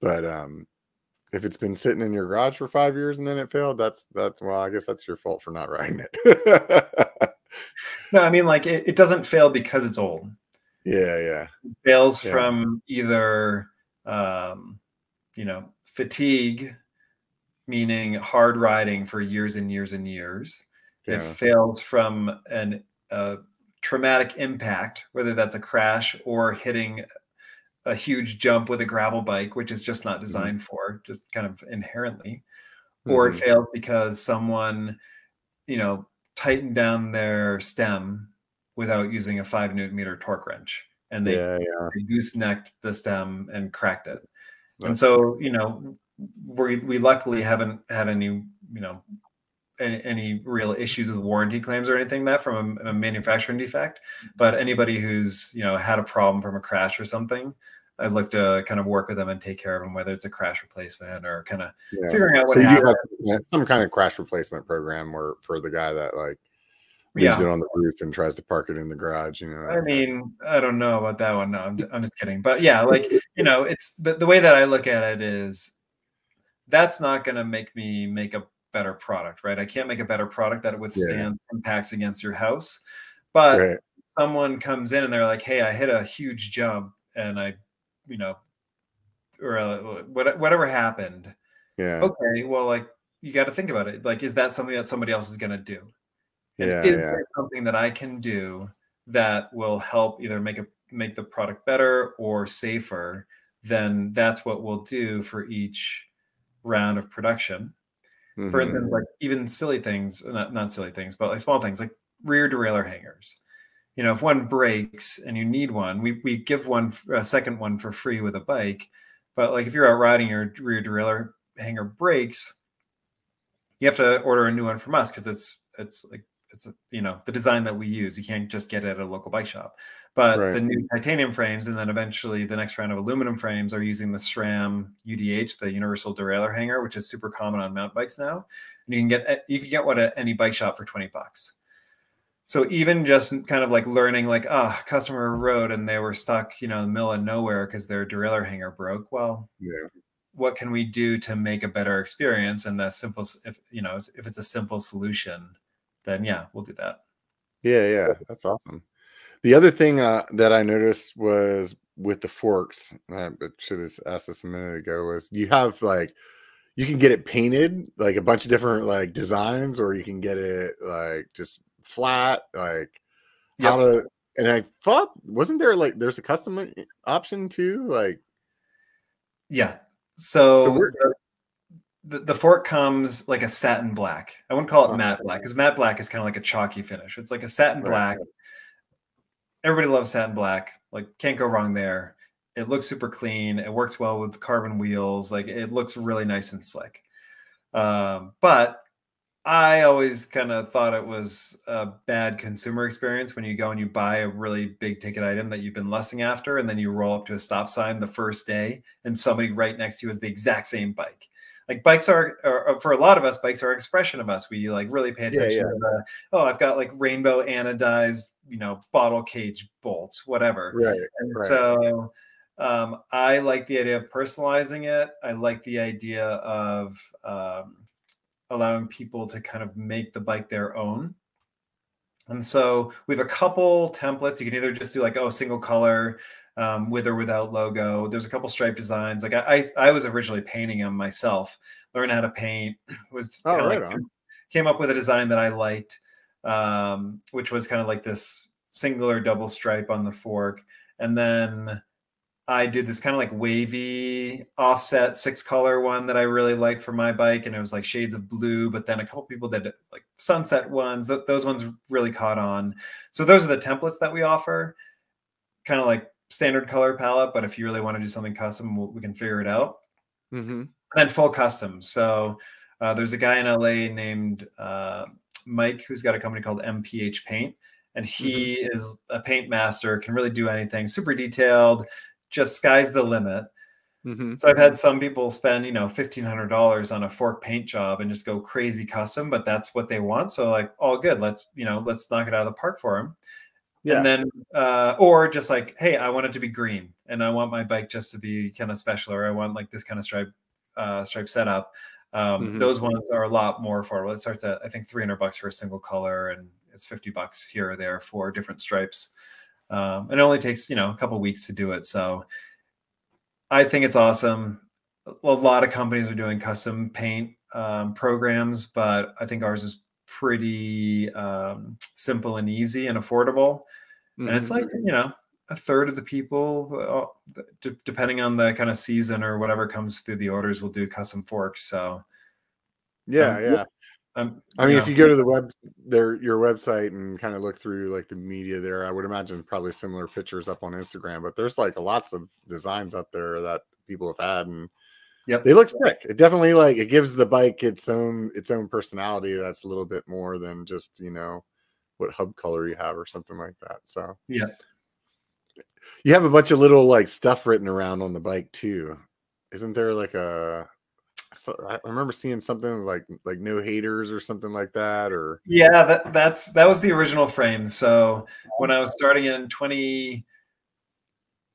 Speaker 1: but um if it's been sitting in your garage for five years and then it failed that's that's well i guess that's your fault for not *laughs* riding it
Speaker 2: no, I mean like it, it doesn't fail because it's old.
Speaker 1: Yeah, yeah.
Speaker 2: It fails yeah. from either um, you know, fatigue, meaning hard riding for years and years and years. Yeah. It fails from an a traumatic impact, whether that's a crash or hitting a huge jump with a gravel bike, which is just not mm-hmm. designed mm-hmm. for, just kind of inherently, mm-hmm. or it mm-hmm. fails because someone, you know, tightened down their stem without using a five newton meter torque wrench and they, yeah, yeah. they goosenecked the stem and cracked it That's and so you know we we luckily haven't had any you know any, any real issues with warranty claims or anything that from a, a manufacturing defect but anybody who's you know had a problem from a crash or something I'd look to kind of work with them and take care of them, whether it's a crash replacement or kind of yeah. figuring out what so happened.
Speaker 1: Have some kind of crash replacement program where for the guy that like leaves yeah. it on the roof and tries to park it in the garage. You know,
Speaker 2: I mean, I don't know about that one. No, I'm, I'm just kidding. But yeah, like *laughs* you know, it's the, the way that I look at it is that's not going to make me make a better product, right? I can't make a better product that withstands yeah. impacts against your house. But right. someone comes in and they're like, "Hey, I hit a huge jump and I you know, or uh, whatever happened.
Speaker 1: Yeah.
Speaker 2: Okay. Well, like you got to think about it. Like, is that something that somebody else is going to do?
Speaker 1: And yeah,
Speaker 2: is
Speaker 1: yeah.
Speaker 2: there something that I can do that will help either make a make the product better or safer? Then that's what we'll do for each round of production. Mm-hmm. For instance, like even silly things, not not silly things, but like small things like rear derailleur hangers you know, if one breaks and you need one, we, we give one a second one for free with a bike. But like if you're out riding your rear derailleur hanger breaks, you have to order a new one from us because it's it's like it's a, you know the design that we use. You can't just get it at a local bike shop. But right. the new titanium frames and then eventually the next round of aluminum frames are using the SRAM UDH, the universal derailleur hanger, which is super common on mountain bikes now. And you can get you can get one at any bike shop for 20 bucks. So even just kind of like learning like ah oh, customer rode and they were stuck you know in the middle of nowhere because their derailleur hanger broke. Well
Speaker 1: yeah.
Speaker 2: what can we do to make a better experience and the simple if you know if it's a simple solution then yeah we'll do that.
Speaker 1: Yeah yeah that's awesome the other thing uh, that i noticed was with the forks i should have asked this a minute ago was you have like you can get it painted like a bunch of different like designs or you can get it like just flat, like yep. how to. And I thought, wasn't there like there's a custom uh, option too? Like,
Speaker 2: yeah. So, so the, the fork comes like a satin black. I wouldn't call it matte black because matte black is kind of like a chalky finish. It's like a satin right. black. Everybody loves satin black. Like, can't go wrong there. It looks super clean. It works well with carbon wheels. Like, it looks really nice and slick. Um, but I always kind of thought it was a bad consumer experience when you go and you buy a really big ticket item that you've been lusting after, and then you roll up to a stop sign the first day, and somebody right next to you has the exact same bike. Like bikes are, are for a lot of us, bikes are an expression of us. We like really pay attention yeah, yeah. to the oh, I've got like rainbow anodized, you know, bottle cage bolts, whatever.
Speaker 1: Right.
Speaker 2: And
Speaker 1: right.
Speaker 2: so um, I like the idea of personalizing it. I like the idea of um, allowing people to kind of make the bike their own. And so we have a couple templates. You can either just do like, oh, single color um, with or without logo. There's a couple stripe designs. Like I, I, I was originally painting them myself, learned how to paint, was
Speaker 1: Oh, right
Speaker 2: like,
Speaker 1: on.
Speaker 2: came up with a design that I liked, um, which was kind of like this single or double stripe on the fork. And then I did this kind of like wavy offset six color one that I really liked for my bike, and it was like shades of blue. But then a couple people did like sunset ones. Th- those ones really caught on. So those are the templates that we offer, kind of like standard color palette. But if you really want to do something custom, we'll, we can figure it out.
Speaker 1: Mm-hmm.
Speaker 2: And then full custom. So uh, there's a guy in LA named uh, Mike who's got a company called MPH Paint, and he is a paint master. Can really do anything. Super detailed. Just sky's the limit.
Speaker 1: Mm-hmm.
Speaker 2: So I've had some people spend, you know, fifteen hundred dollars on a fork paint job and just go crazy custom, but that's what they want. So like, all good. Let's, you know, let's knock it out of the park for them.
Speaker 1: Yeah.
Speaker 2: And then, uh, or just like, hey, I want it to be green, and I want my bike just to be kind of special, or I want like this kind of stripe, uh, stripe setup. Um,
Speaker 1: Mhm.
Speaker 2: Those ones are a lot more affordable. It starts at I think three hundred bucks for a single color, and it's fifty bucks here or there for different stripes. Um, and it only takes you know a couple weeks to do it. So I think it's awesome. A lot of companies are doing custom paint um, programs, but I think ours is pretty um, simple and easy and affordable. And it's
Speaker 1: Mm-hmm.
Speaker 2: like you know a third of the people, uh, d- depending on the kind of season or whatever comes through the orders, will do custom forks. So
Speaker 1: yeah,
Speaker 2: um,
Speaker 1: yeah.
Speaker 2: um,
Speaker 1: I mean,
Speaker 2: know,
Speaker 1: if you go to the web, their your website and kind of look through like the media there, I would imagine probably similar pictures up on Instagram. But there's like lots of designs up there that people have had, and
Speaker 2: Yep.
Speaker 1: they look sick. It definitely like it gives the bike its own its own personality. That's a little bit more than just you know what hub color you have or something like that. So
Speaker 2: Yeah.
Speaker 1: you have a bunch of little like stuff written around on the bike too. Isn't there like a so I remember seeing something like like no haters or something like that or
Speaker 2: Yeah, that that's that was the original frame. So when I was starting in 20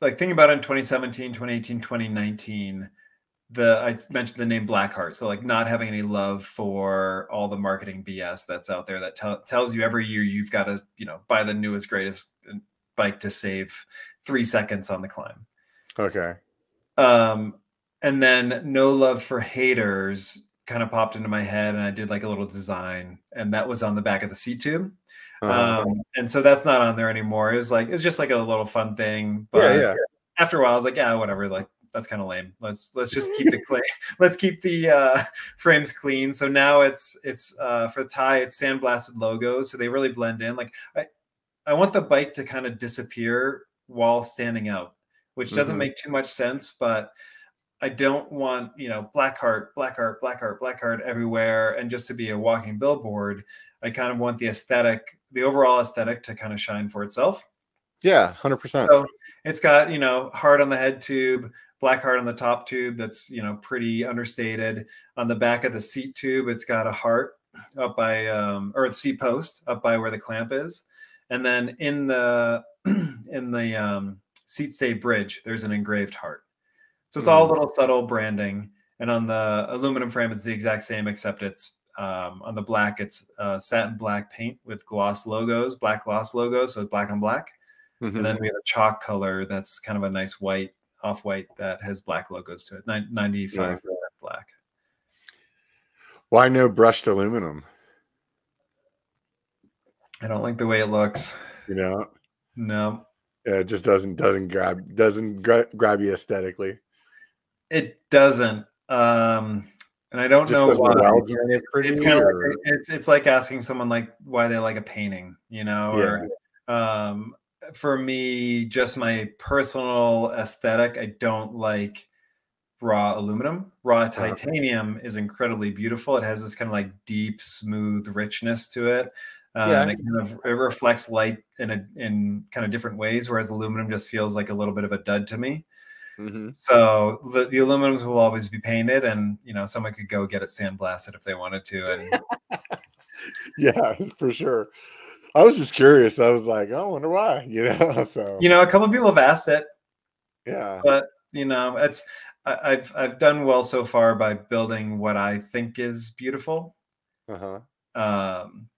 Speaker 2: like thinking about it in 2017, 2018, 2019, the I mentioned the name Blackheart. So like not having any love for all the marketing BS that's out there that tell, tells you every year you've got to, you know, buy the newest greatest uh, bike to save 3 seconds on the climb.
Speaker 1: okay.
Speaker 2: Um, and then no love for haters kind of popped into my head and I did like a little design and that was on the back of the seat tube.
Speaker 1: Uh-huh.
Speaker 2: Um, and so that's not on there anymore. It was like, it was just like a little fun thing.
Speaker 1: yeah,
Speaker 2: But
Speaker 1: yeah.
Speaker 2: after a while I was like, yeah, whatever. Like that's kind of lame. Let's, let's just keep the *laughs* clean. Let's keep the, uh, frames clean. So now it's, it's, uh, for the Ti, it's sandblasted logos. So they really blend in. Like I, I want the bike to kind of disappear while standing out, which doesn't
Speaker 1: Mhm.
Speaker 2: make too much sense, but I don't want, you know, black heart, black heart, black heart, black heart everywhere and just to be a walking billboard. I kind of want the aesthetic, the overall aesthetic to kind of shine for itself.
Speaker 1: Yeah, hundred percent.
Speaker 2: So it's got, you know, heart on the head tube, black heart on the top tube that's, you know, pretty understated. On the back of the seat tube, it's got a heart up by um or the seat post up by where the clamp is. And then in the *clears throat* in the um seat stay bridge, there's an engraved heart. So it's all
Speaker 1: Mhm.
Speaker 2: little subtle branding. And on the aluminum frame, it's the exact same, except it's um, on the black, it's uh, satin black paint with gloss logos, black gloss logos, so black on black.
Speaker 1: Mhm.
Speaker 2: And then we have a chalk color that's kind of a nice white, off white that has black logos to it, Nin- 95% black.
Speaker 1: Why no brushed aluminum?
Speaker 2: I don't like the way it looks.
Speaker 1: You know,
Speaker 2: No,
Speaker 1: yeah, it just doesn't doesn't grab doesn't gra- grab you aesthetically.
Speaker 2: it doesn't. Um, and I don't
Speaker 1: Just
Speaker 2: know why.
Speaker 1: the welds are in it pretty.
Speaker 2: it's kind of like it's it's like asking someone like why they like a painting, you know, or um for me, just my personal aesthetic, I don't like raw aluminum. Raw titanium is incredibly beautiful. It has this kind of like deep, smooth richness to it. Um,
Speaker 1: Yeah.
Speaker 2: it kind of it reflects light in a in kind of different ways, whereas aluminum just feels like a little bit of a dud to me.
Speaker 1: Mhm.
Speaker 2: So the, the aluminums will always be painted, and you know someone could go get it sandblasted if they wanted to. And *laughs*
Speaker 1: Yeah, for sure. I was just curious. I was like, I wonder why. *laughs* You know, *laughs* so
Speaker 2: you know, a couple of people have asked it,
Speaker 1: yeah,
Speaker 2: but you know, it's I, I've I've done well so far by building what I think is beautiful.
Speaker 1: uh huh.
Speaker 2: Um,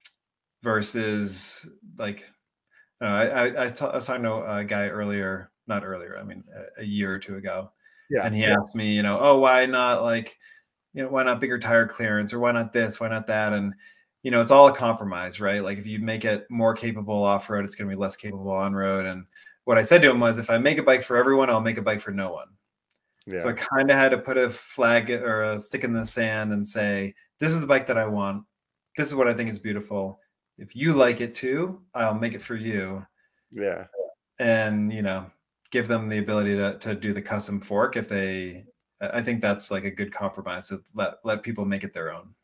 Speaker 2: versus like uh, I, I, I, t- I was talking to a guy earlier, not earlier, I mean a, a year or two ago. Yeah. And he yeah. asked me, you know, oh, why not like, you know, why not bigger tire clearance or why not this, why not that? And you know, it's all a compromise, right? Like if you make it more capable off road, it's going to be less capable on road. And what I said to him was, if I make a bike for everyone, I'll make a bike for no one. Yeah. So I kind of had to put a flag or a stick in the sand and say, this is the bike that I want. This is what I think is beautiful if you like it too, I'll make it for you.
Speaker 1: Yeah.
Speaker 2: And you know, give them the ability to to do the custom fork if they I think that's like a good compromise to let let people make it their own.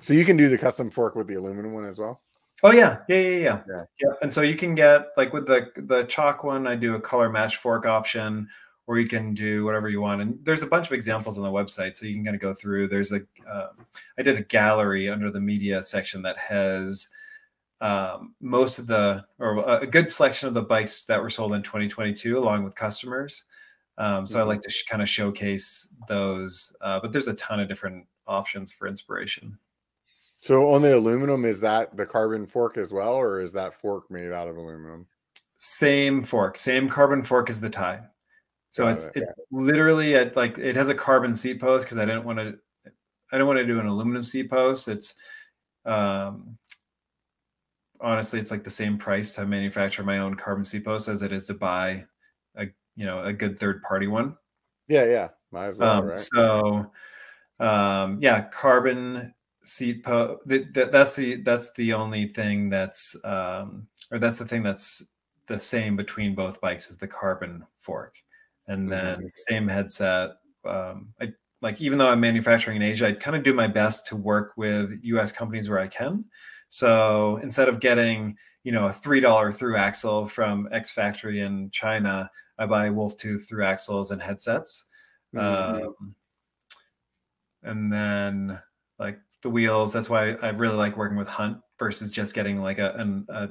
Speaker 1: So you can do the custom fork with the aluminum one as well?
Speaker 2: Oh yeah, yeah, yeah, yeah. Yeah. yeah. And so you can get like with the the chalk one, I do a color match fork option, or you can do whatever you want. And there's a bunch of examples on the website, so you can kind of go through. There's a um, I did a gallery under the media section that has um, most of the or a good selection of the bikes that were sold in 2022 along with customers um, so mm-hmm. i like to sh- kind of showcase those uh, but there's a ton of different options for inspiration
Speaker 1: so on the aluminum is that the carbon fork as well or is that fork made out of aluminum
Speaker 2: same fork same carbon fork as the Ti so Got it's it, it's literally at like it has a carbon seat post because i didn't want to i don't want to do an aluminum seat post it's um, honestly, it's like the same price to manufacture my own carbon seat post as it is to buy a you know a good third party one.
Speaker 1: Yeah, yeah, might as well.
Speaker 2: Um, right? So, um, yeah, carbon seat post. That, that's the that's the only thing that's um, or that's the thing that's the same between both bikes is the carbon fork, and then mm-hmm. same headset. Um, I like even though I'm manufacturing in Asia, I kind of do my best to work with U.S. companies where I can. So instead of getting, you know, a three dollar through axle from X factory in China, I buy Wolf Tooth through axles and headsets. Mm-hmm. Um, and then like the wheels, that's why I really like working with Hunt versus just getting like a, an, a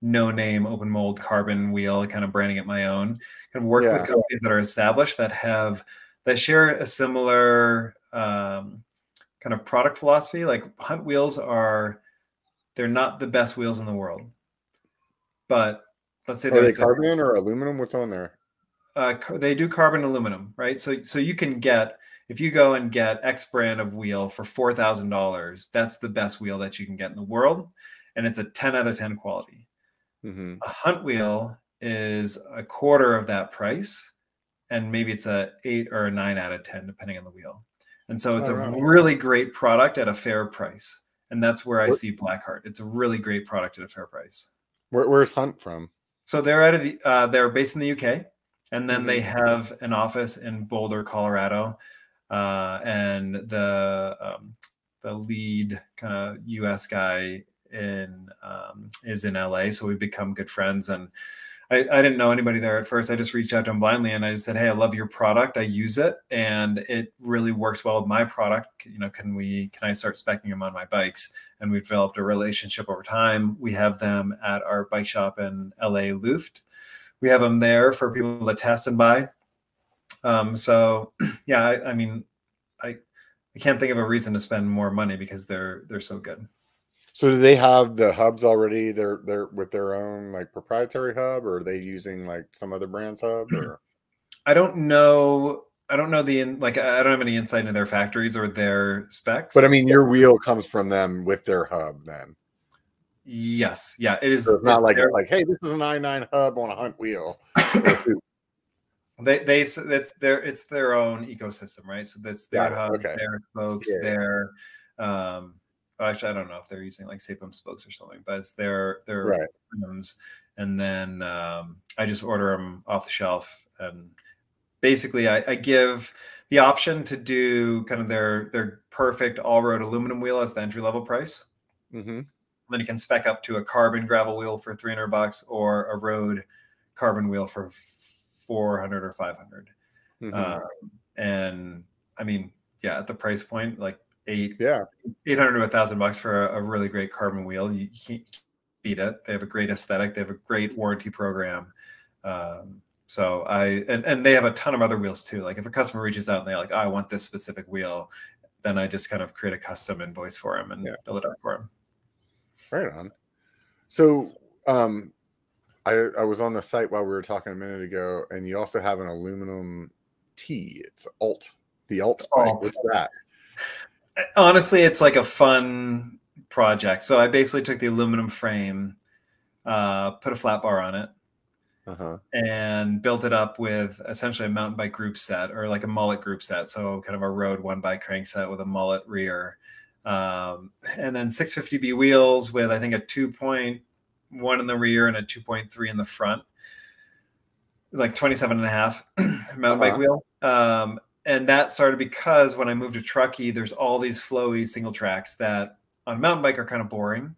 Speaker 2: no name open mold carbon wheel, kind of branding it my own. Kind of work yeah. with companies that are established that have that share a similar um, kind of product philosophy. Like Hunt wheels are they're not the best wheels in the world, but let's say they
Speaker 1: are they carbon or aluminum? What's on there?
Speaker 2: Uh, they do carbon aluminum, right? So so you can get if you go and get X brand of wheel for four thousand dollars, that's the best wheel that you can get in the world, and it's a ten out of ten quality. Mm-hmm. A hunt wheel is a quarter of that price, and maybe it's a eight or a nine out of ten, depending on the wheel. And so it's a really great product at a fair price and that's where I see Blackheart. It's a really great product at a fair price.
Speaker 1: Where, where's Hunt from?
Speaker 2: So they're out of the uh, they're based in the UK, and then mm-hmm. they have an office in Boulder, Colorado, uh, and the um, the lead kind of US guy in um, is in LA. So we've become good friends and I, I didn't know anybody there at first. I just reached out to him blindly and I just said, Hey, I love your product. I use it and it really works well with my product. You know, can we, can I start specking them on my bikes? And we've developed a relationship over time. We have them at our bike shop in LA Luft. We have them there for people to test and buy. Um, so *clears throat* yeah, I, I mean, I, I can't think of a reason to spend more money because they're, they're so good.
Speaker 1: So do they have the hubs already? They're they're with their own like proprietary hub, or are they using like some other brand's hub? Or *clears throat*
Speaker 2: I don't know. I don't know the in, like. I don't have any insight into their factories or their specs.
Speaker 1: But I mean, your wheel comes from them with their hub, then.
Speaker 2: Yes. Yeah. It is.
Speaker 1: So it's not it's like their, it's like, hey, this is an i nine hub on a hunt wheel. *laughs*
Speaker 2: they they it's their it's their own ecosystem, right? So that's their hub, okay. their spokes, yeah. their um actually I don't know if they're using like Sapim spokes or something, but it's their their right. rims, and then um, I just order them off the shelf, and basically I, I, give the option to do kind of their their perfect all road aluminum wheel as the entry level price. Mm-hmm. Then you can spec up to a carbon gravel wheel for 300 bucks or a road carbon wheel for 400 or 500. Mm-hmm. Um, and I mean, yeah, at the price point, like eight
Speaker 1: yeah.
Speaker 2: 800 to a thousand bucks for a, a, really great carbon wheel you can't beat it. They have a great aesthetic. They have a great warranty program. Um, so i and, and they have a ton of other wheels too. Like if a customer reaches out and they're like oh, i want this specific wheel then i just kind of create a custom invoice for them and yeah. build it up for them
Speaker 1: right on. So, um, I I was on the site while we were talking a minute ago, and you also have an aluminum T. It's Alt, the Alt. Alt. What's that?
Speaker 2: Honestly, it's like a fun project. So I basically took the aluminum frame, uh, put a flat bar on it, uh-huh. and built it up with essentially a mountain bike group set or like a mullet group set. So kind of a road one bike crankset with a mullet rear. Um, and then 650B wheels with I think a 2.1 in the rear and a 2.3 in the front, like 27 and a half *clears throat* mountain uh-huh. bike wheel. Um, and that started because when I moved to Truckee, there's all these flowy single tracks that on mountain bike are kind of boring.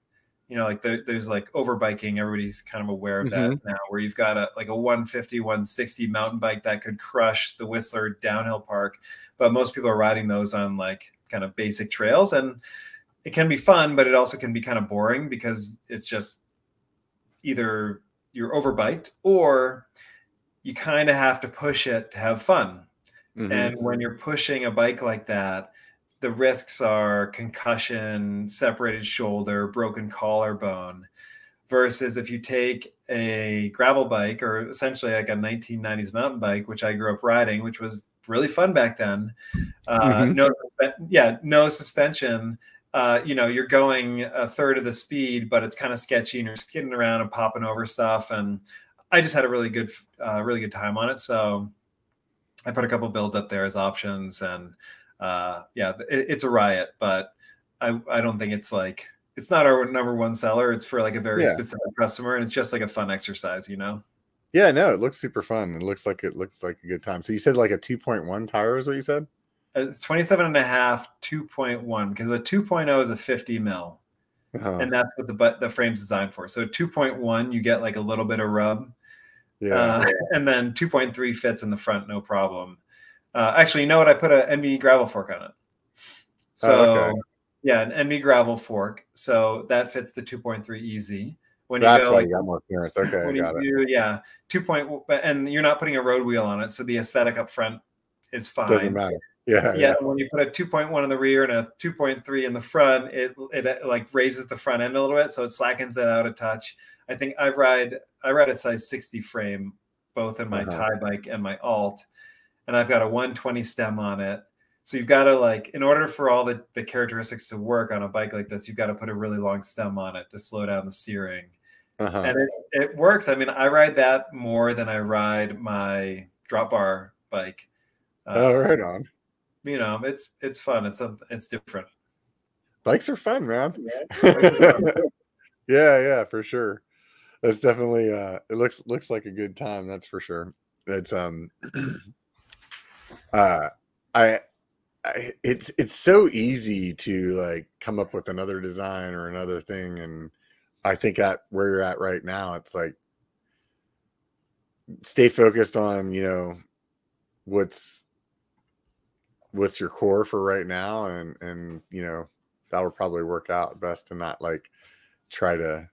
Speaker 2: You know, like there, there's like overbiking. Everybody's kind of aware of that mm-hmm. now, where you've got a like a 150, 160 mountain bike that could crush the Whistler downhill park. But most people are riding those on like kind of basic trails. And it can be fun, but it also can be kind of boring because it's just either you're overbiked or you kind of have to push it to have fun. Mm-hmm. And when you're pushing a bike like that, the risks are concussion, separated shoulder, broken collarbone, versus if you take a gravel bike or essentially like a 1990s mountain bike, which I grew up riding, which was really fun back then. Uh, mm-hmm. No, yeah, no suspension. Uh, you know, you're going a third of the speed, but it's kind of sketchy, and you're skidding around and popping over stuff. And I just had a really good, uh, really good time on it. So I put a couple builds up there as options, and uh, yeah, it, it's a riot, but I, I don't think it's like it's not our number one seller. It's for like a very yeah. specific customer, and it's just like a fun exercise, you know.
Speaker 1: Yeah, no, it looks super fun. It looks like it looks like a good time. So you said like a 2.1 tire is what you said?
Speaker 2: It's 27 and a half, 2.1, because a 2.0 is a 50 mil. Uh-huh. And that's what the but the frame's designed for. So 2.1, you get like a little bit of rub. Yeah. Uh, *laughs* and then 2.3 fits in the front, no problem. Uh, actually, you know what? I put an ENVE gravel fork on it. So, oh, okay. yeah, an ENVE gravel fork. So that fits the 2.3 easy.
Speaker 1: When That's you go, why you got more clearance. Okay, I got
Speaker 2: do, it. Yeah, two point, and you're not putting a road wheel on it, so the aesthetic up front is fine.
Speaker 1: Doesn't matter. Yeah,
Speaker 2: yeah. When you put a 2.1 in the rear and a 2.3 in the front, it it like raises the front end a little bit, so it slackens that out a touch. I think I ride I ride a size 60 frame both in my uh-huh. Ti bike and my alt, and I've got a 120 stem on it. So you've got to like, in order for all the, the characteristics to work on a bike like this, you've got to put a really long stem on it to slow down the steering. Uh-huh. And it, it works. I mean, I ride that more than I ride my drop bar bike.
Speaker 1: Uh, oh, right on.
Speaker 2: You know, it's it's fun. It's a, it's different.
Speaker 1: Bikes are fun, man. Yeah, *laughs* yeah, yeah, for sure. That's definitely uh it looks looks like a good time, that's for sure. It's um *clears throat* uh I, I it's it's so easy to like come up with another design or another thing and I think at where you're at right now, it's like stay focused on, you know, what's what's your core for right now and and you know, that would probably work out best to not like try to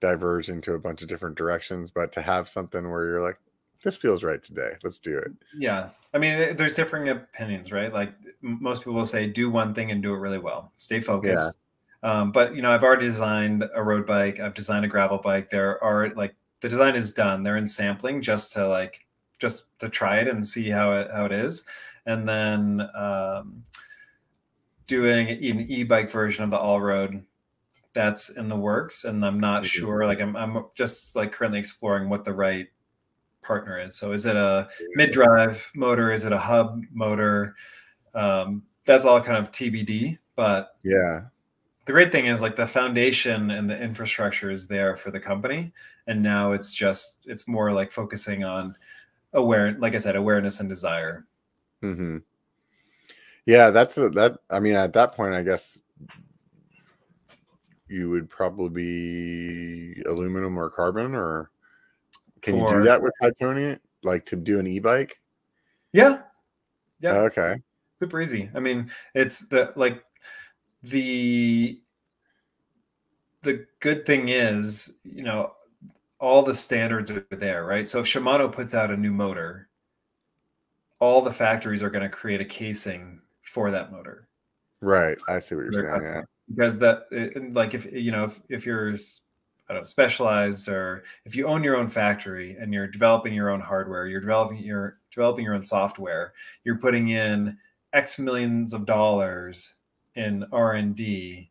Speaker 1: diverge into a bunch of different directions, but to have something where you're like, this feels right today. Let's do it.
Speaker 2: Yeah. I mean, there's differing opinions, right? Like most people will say, do one thing and do it really well. Stay focused. Um, but you know, I've already designed a road bike. I've designed a gravel bike. There are like the design is done. They're in sampling just to like just to try it and see how it how it is, and then um, doing an e-bike version of the all road that's in the works and i'm not mm-hmm. sure like I'm, I'm just like currently exploring what the right partner is. So is it a mid-drive motor? Is it a hub motor? Um, that's all kind of tbd but
Speaker 1: yeah.
Speaker 2: the great thing is like the foundation and the infrastructure is there for the company and now it's just it's more like focusing on aware like i said awareness and desire
Speaker 1: mm-hmm. yeah that's a, that i mean at that point i guess you would probably be aluminum or carbon or can for, you do that with titanium like to do an e-bike?
Speaker 2: Yeah. Yeah.
Speaker 1: Okay.
Speaker 2: Super easy. I mean it's the like the the good thing is, you know, all the standards are there, right? So if Shimano puts out a new motor, all the factories are going to create a casing for that motor.
Speaker 1: Right. I see what you're saying. Yeah.
Speaker 2: Because that, like, if you know, if, if you're know, Specialized or if you own your own factory and you're developing your own hardware, you're developing your developing your own software, you're putting in X millions of dollars in R and D,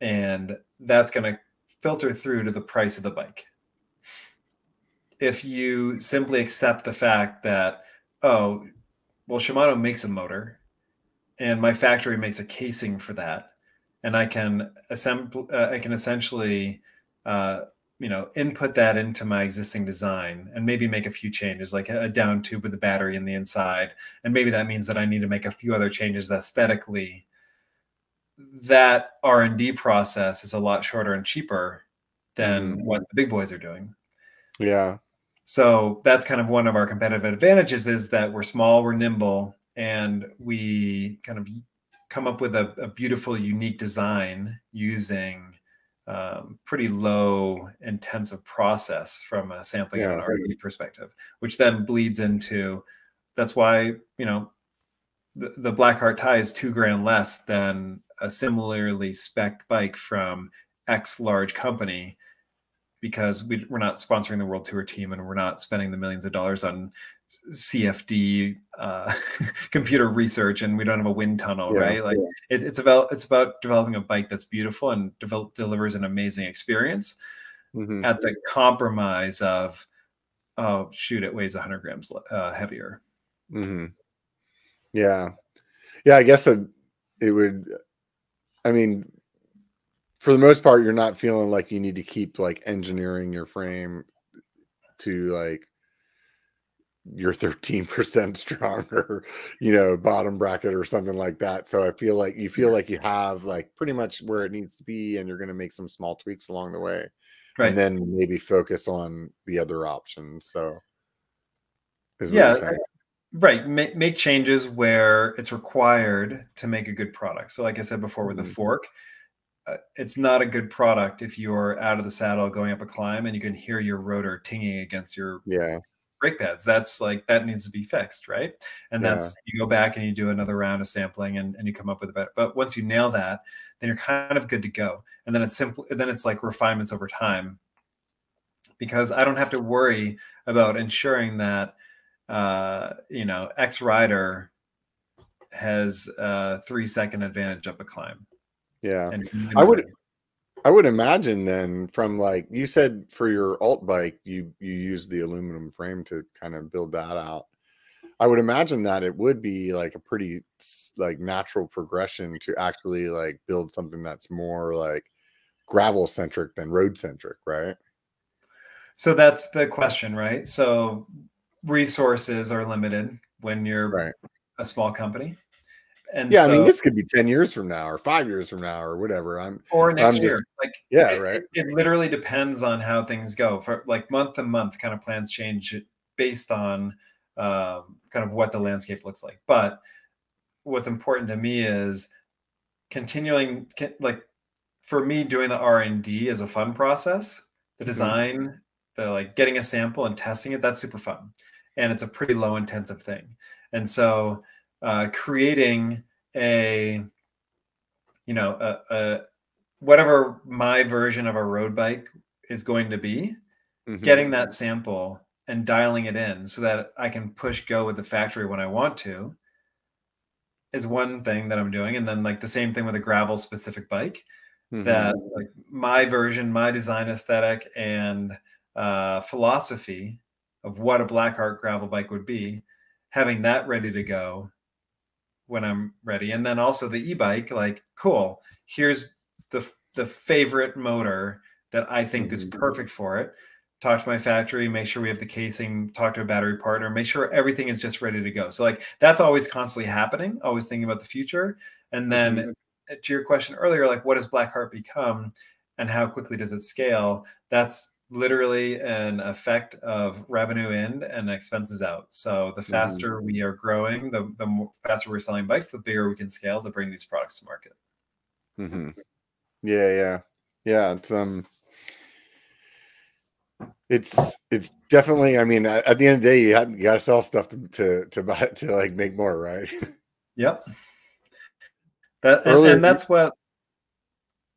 Speaker 2: and that's going to filter through to the price of the bike. If you simply accept the fact that, oh, well, Shimano makes a motor, and my factory makes a casing for that, and I can assemble, uh, I can essentially uh, you know input that into my existing design and maybe make a few changes like a down tube with a battery in the inside. And maybe that means that i need to make a few other changes aesthetically. That r&d process is a lot shorter and cheaper than mm. what the big boys are doing.
Speaker 1: Yeah
Speaker 2: so that's kind of one of our competitive advantages is that we're small we're nimble and we kind of come up with a, a beautiful unique design using um, pretty low intensive process from a sampling yeah. and R&D perspective, which then bleeds into that's why you know the, the Blackheart Ti is two grand less than a similarly spec bike from X large company because we, we're not sponsoring the world tour team and we're not spending the millions of dollars on CFD uh, *laughs* computer research, and we don't have a wind tunnel, yeah, right? Like yeah. it, it's about it's about developing a bike that's beautiful and develop, delivers an amazing experience mm-hmm. at the compromise of oh shoot, it weighs 100 grams uh, heavier.
Speaker 1: Mm-hmm. Yeah, yeah. I guess it would. I mean, for the most part, you're not feeling like you need to keep like engineering your frame to like you're 13% stronger, you know, bottom bracket or something like that. So I feel like you feel like you have like pretty much where it needs to be and you're going to make some small tweaks along the way. Right. And then maybe focus on the other options. So
Speaker 2: yeah, right. Make, make changes where it's required to make a good product. So like I said before with the fork, uh, it's not a good product if you're out of the saddle going up a climb and you can hear your rotor tinging against your
Speaker 1: yeah
Speaker 2: brake pads. That's like that needs to be fixed, right? And yeah. that's you go back and you do another round of sampling and, and you come up with a better. But once you nail that, then you're kind of good to go. And then it's simple. Then it's like refinements over time, because I don't have to worry about ensuring that uh, you know X rider has a three second advantage up a climb.
Speaker 1: Yeah, I would. I would imagine then from like you said for your alt bike, you you use the aluminum frame to kind of build that out. I would imagine that it would be like a pretty like natural progression to actually like build something that's more like gravel centric than road centric, right?
Speaker 2: So that's the question, right? So resources are limited when you're right. a small company.
Speaker 1: And yeah, so, I mean, this could be 10 years from now or five years from now or whatever. I'm
Speaker 2: or next I'm year. Just, like,
Speaker 1: yeah, right.
Speaker 2: It, it, literally depends on how things go for like month to month kind of plans change based on um, kind of what the landscape looks like. But what's important to me is continuing like for me doing the r&d is a fun process the mm-hmm. design mm-hmm. the like getting a sample and testing it that's super fun and it's a pretty low intensive thing and so uh, creating a you know a, a, whatever my version of a road bike is going to be mm-hmm. getting that sample and dialing it in so that i can push go with the factory when i want to is one thing that i'm doing and then like the same thing with a gravel specific bike mm-hmm. that like my version my design aesthetic and uh, philosophy of what a blackheart gravel bike would be having that ready to go when I'm ready. And then also the e-bike, like, cool, here's the the favorite motor that I think mm-hmm. is perfect for it. Talk to my factory, make sure we have the casing, talk to a battery partner, make sure everything is just ready to go. So like that's always constantly happening, always thinking about the future. And then mm-hmm. to your question earlier, like what does Blackheart become and how quickly does it scale? That's literally an effect of revenue in and expenses out. So the mm-hmm. faster mm-hmm. we are growing, the, the more, faster we're selling bikes, the bigger we can scale to bring these products to market.
Speaker 1: Mm-hmm. Yeah, yeah, yeah. It's um, it's it's definitely. I mean, at, at the end of the day, you, have, you got to sell stuff to to to buy *laughs* to like make more, right?
Speaker 2: Yep. That and, and that's what.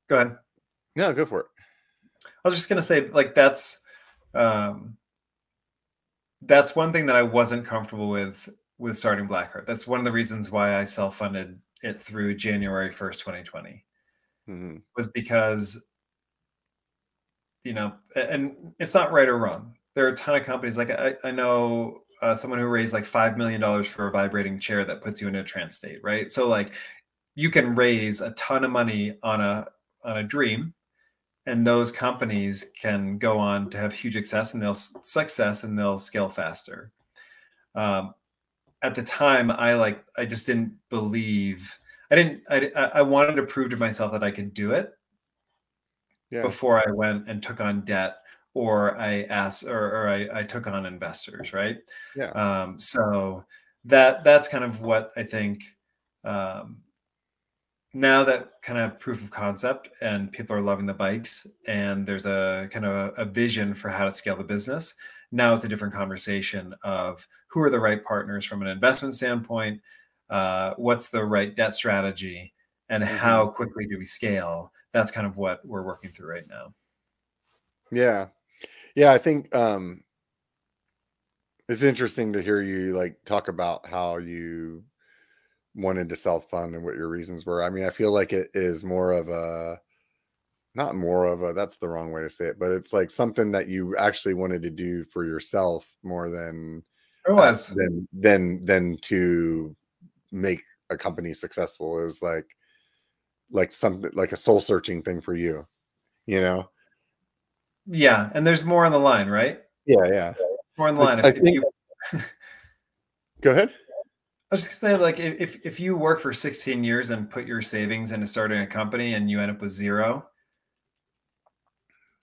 Speaker 2: Go ahead.
Speaker 1: No, go for it.
Speaker 2: I was just gonna say, like that's um, that's one thing that I wasn't comfortable with with starting Blackheart. That's one of the reasons why I self funded it through January first, twenty twenty, mm-hmm. was because you know, and it's not right or wrong. There are a ton of companies like I, I know uh, someone who raised like five million dollars for a vibrating chair that puts you in a trance state, right? So like you can raise a ton of money on a on a dream and those companies can go on to have huge success and they'll success and they'll scale faster. Um, at the time i like i just didn't believe i didn't i, I wanted to prove to myself that i could do it yeah. before i went and took on debt or i asked or, or I, I took on investors right?
Speaker 1: Yeah.
Speaker 2: Um, so that that's kind of what i think um, now that kind of proof of concept and people are loving the bikes and there's a kind of a, a, vision for how to scale the business now it's a different conversation of who are the right partners from an investment standpoint uh, what's the right debt strategy and mm-hmm. how quickly do we scale? That's kind of what we're working through right now.
Speaker 1: Yeah. Yeah i think um it's interesting to hear you like talk about how you wanted to self fund and what your reasons were. I mean, I feel like it is more of a not more of a that's the wrong way to say it, but it's like something that you actually wanted to do for yourself more than
Speaker 2: it was
Speaker 1: uh, than than than to make a company successful. It was like like something like a soul searching thing for you, you know?
Speaker 2: Yeah, and there's more on the line, right?
Speaker 1: Yeah, yeah.
Speaker 2: More on the line.
Speaker 1: I, I think, you... go ahead.
Speaker 2: I was just gonna say, like, if if you work for 16 years and put your savings into starting a company and you end up with zero,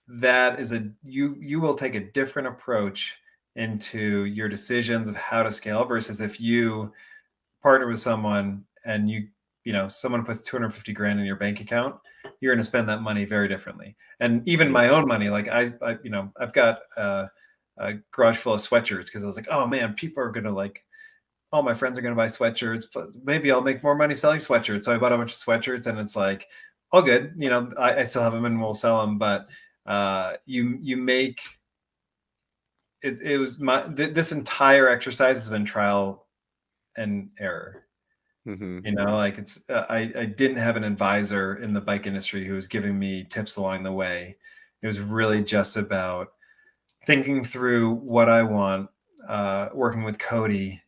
Speaker 2: that is a you you will take a different approach into your decisions of how to scale versus if you partner with someone and you you know someone puts 250 grand in your bank account you're going to spend that money very differently. And even my own money like i, I you know i've got a, a garage full of sweatshirts because i was like oh man people are going to like all my friends are going to buy sweatshirts, but maybe I'll make more money selling sweatshirts. So I bought a bunch of sweatshirts and it's like, all good. You know, I, I still have them and we'll sell them, but uh, you, you make, it, it was my, th- this entire exercise has been trial and error. Mm-hmm. You know, like it's, uh, I, I didn't have an advisor in the bike industry who was giving me tips along the way. It was really just about thinking through what I want, uh, working with Cody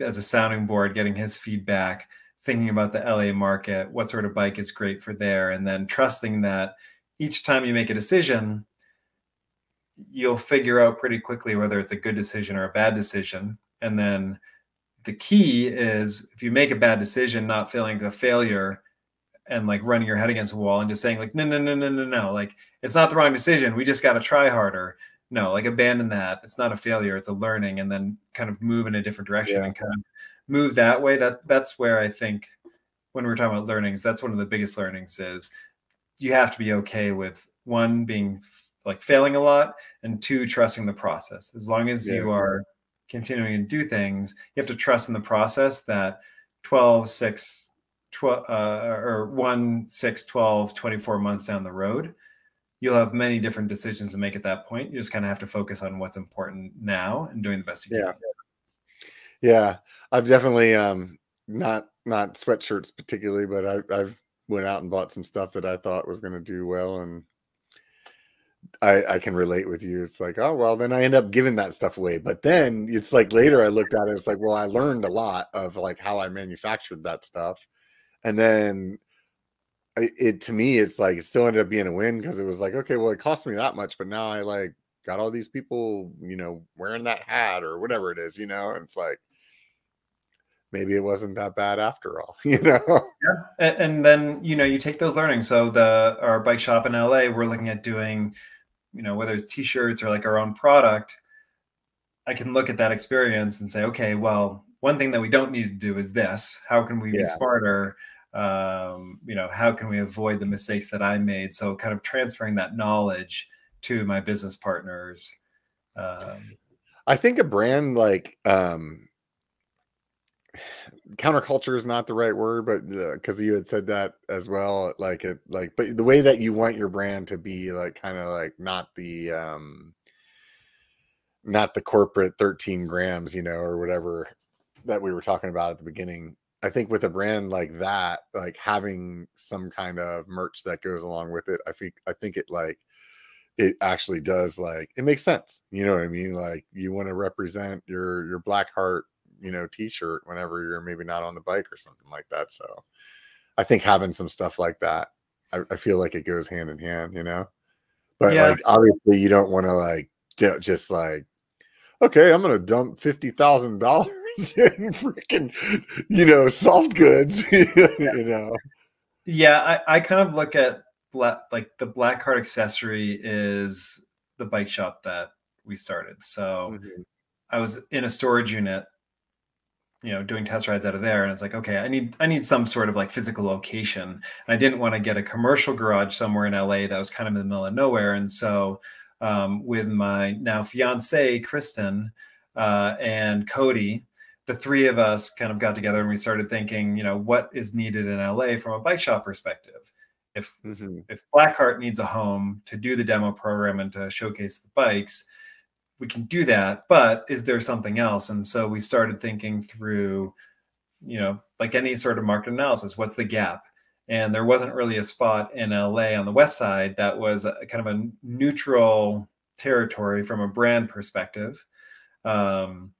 Speaker 2: as a sounding board, getting his feedback, thinking about the LA market, what sort of bike is great for there, and then trusting that each time you make a decision, you'll figure out pretty quickly whether it's a good decision or a bad decision. And then the key is if you make a bad decision, not feeling the failure and like running your head against a wall and just saying like no no no no no no like it's not the wrong decision we just got to try harder no like abandon that it's not a failure it's a learning and then kind of move in a different direction yeah. and kind of move that way that that's where i think when we're talking about learnings that's one of the biggest learnings is you have to be okay with one being like failing a lot and two trusting the process as long as yeah. you are continuing to do things you have to trust in the process that 12 6 12 uh, or 1 6 12 24 months down the road you'll have many different decisions to make at that point. You just kind of have to focus on what's important now and doing the best you
Speaker 1: yeah. can. Yeah, I've definitely um not not sweatshirts particularly, but I, I've went out and bought some stuff that I thought was going to do well, and I I can relate with you. It's like, oh well, then I end up giving that stuff away. But then it's like later I looked at it, it's like, well, I learned a lot of like how I manufactured that stuff, and then it to me it's like it still ended up being a win because it was like okay well it cost me that much but now i like got all these people you know wearing that hat or whatever it is you know and it's like maybe it wasn't that bad after all *laughs* you know?
Speaker 2: Yeah and, and then you know you take those learnings. So the our bike shop in la we're looking at doing you know whether it's t-shirts or like our own product i can look at that experience and say okay well one thing that we don't need to do is this. How can we yeah. be smarter um, you know how can we avoid the mistakes that i made so kind of transferring that knowledge to my business partners um,
Speaker 1: i think a brand like um, counterculture is not the right word, but because uh, you had said that as well, like it, like, but the way that you want your brand to be, like, kind of like not the, um, not the corporate 13 grams, you know, or whatever that we were talking about at the beginning. I think with a brand like that, like having some kind of merch that goes along with it, I think, I think it like, it actually does like it makes sense. You know what I mean? Like you want to represent your your black heart you know t-shirt whenever you're maybe not on the bike or something like that so i think having some stuff like that i, I feel like it goes hand in hand you know but yeah. like obviously you don't want to like just like okay i'm gonna dump fifty thousand dollars *laughs* in freaking you know soft goods *laughs* you know.
Speaker 2: Yeah I, I kind of look at black like the black heart accessory is the bike shop that we started. So mm-hmm. i was in a storage unit you know doing test rides out of there and it's like okay i need i need some sort of like physical location. And i didn't want to get a commercial garage somewhere in la that was kind of in the middle of nowhere. And so um, with my now fiance kristen uh, and cody the three of us kind of got together and we started thinking you know what is needed in la from a bike shop perspective? If mm-hmm. if blackheart needs a home to do the demo program and to showcase the bikes we can do that but is there something else? And so we started thinking through you know like any sort of market analysis what's the gap? And there wasn't really a spot in la on the west side that was a, kind of a neutral territory from a brand perspective. Um,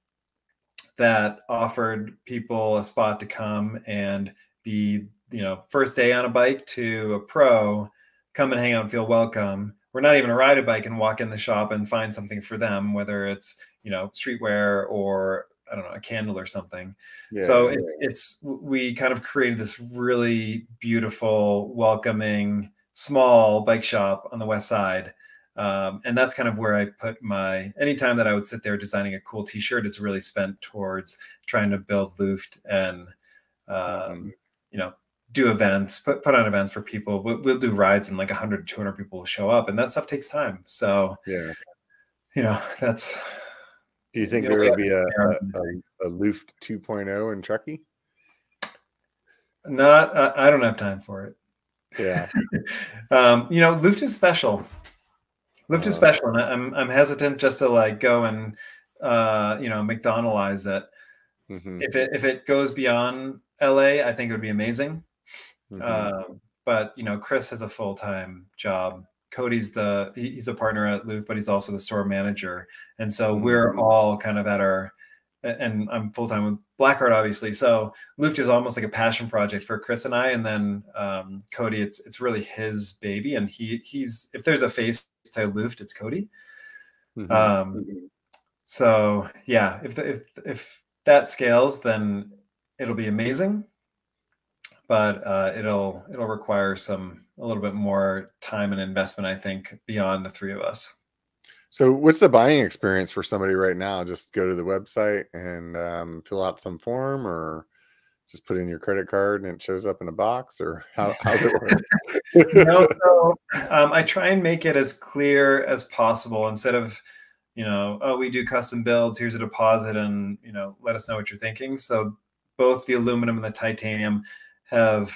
Speaker 2: that offered people a spot to come and be you know first day on a bike to a pro come and hang out and feel welcome We're not even a ride a bike and walk in the shop and find something for them, whether it's you know streetwear or I don't know a candle or something. Yeah, so yeah. it's it's we kind of created this really beautiful, welcoming, small bike shop on the west side. Um, and that's kind of where I put my anytime that I would sit there designing a cool T-shirt, it's really spent towards trying to build Luft and um, mm-hmm. you know do events, put put on events for people. We'll, we'll do rides and like 100 200 people will show up, and that stuff takes time. So
Speaker 1: yeah,
Speaker 2: you know that's.
Speaker 1: Do you think there will be a, a, a, a Luft 2.0 in Truckee?
Speaker 2: Not, I, I don't have time for it.
Speaker 1: Yeah. *laughs*
Speaker 2: um, you know, Luft is special. Luft uh, is special, and I'm I'm hesitant just to like go and uh, you know McDonaldize it. Mm-hmm. If it if it goes beyond LA, I think it would be amazing. Mm-hmm. Uh, but you know, Chris has a full time job. Cody's the he's a partner at Luft, but he's also the store manager, and so mm-hmm. we're all kind of at our. And I'm full time with Blackheart, obviously. So Luft is almost like a passion project for Chris and I. And then um, Cody, it's it's really his baby, and he he's if there's a face to Luft, it's Cody. Mm-hmm. Um, mm-hmm. so yeah, if if if that scales, then it'll be amazing but uh, it'll it'll require some a little bit more time and investment, I think, beyond the three of us.
Speaker 1: So, what's the buying experience for somebody right now? Just go to the website and um, fill out some form, or just put in your credit card and it shows up in a box, or *laughs* how, *laughs* how's it work?
Speaker 2: no, *laughs* so, um, I try and make it as clear as possible instead of you know, oh, we do custom builds. Here's a deposit, and you know, let us know what you're thinking. So both the aluminum and the titanium have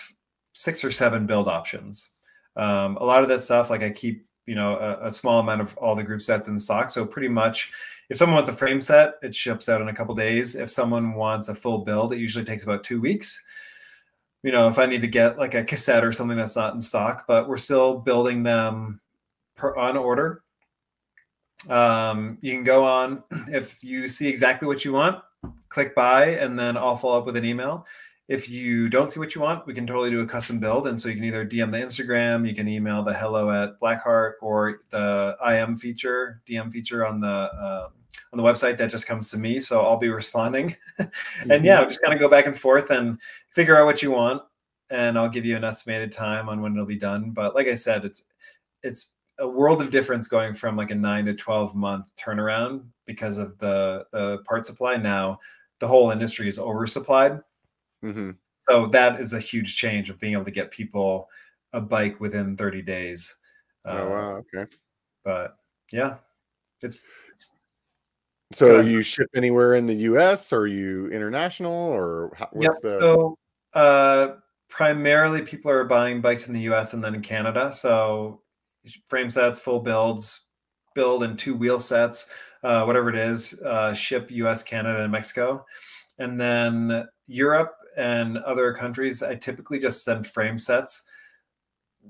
Speaker 2: six or seven build options. Um, a lot of that stuff, like I keep, you know, a, a, small amount of all the group sets in stock. So pretty much, if someone wants a frame set, it ships out in a couple days. If someone wants a full build, it usually takes about two weeks. You know, if I need to get like a cassette or something that's not in stock, but we're still building them per, on order. Um, you can go on *clears throat* if you see exactly what you want, click buy, and then I'll follow up with an email if you don't see what you want, we can totally do a custom build. And so you can either DM the Instagram, you can email the hello at Blackheart or the IM feature, DM feature on the uh, on the website that just comes to me. So I'll be responding. mm-hmm. *laughs* And yeah, just kind of go back and forth and figure out what you want. And I'll give you an estimated time on when it'll be done. But like I said, it's it's a world of difference going from like a nine to 12 month turnaround because of the, the part supply. Now the whole industry is oversupplied. Mm-hmm. So that is a huge change of being able to get people a bike within 30 days.
Speaker 1: Oh wow, okay.
Speaker 2: But yeah, it's
Speaker 1: So you ship anywhere in the U.S. or you international or
Speaker 2: what's yep. the? So uh, primarily, people are buying bikes in the U.S. and then in Canada. So frame sets, full builds, build and two wheel sets, uh, whatever it is, uh, ship U.S., Canada, and Mexico, and then Europe and other countries. I typically just send frame sets,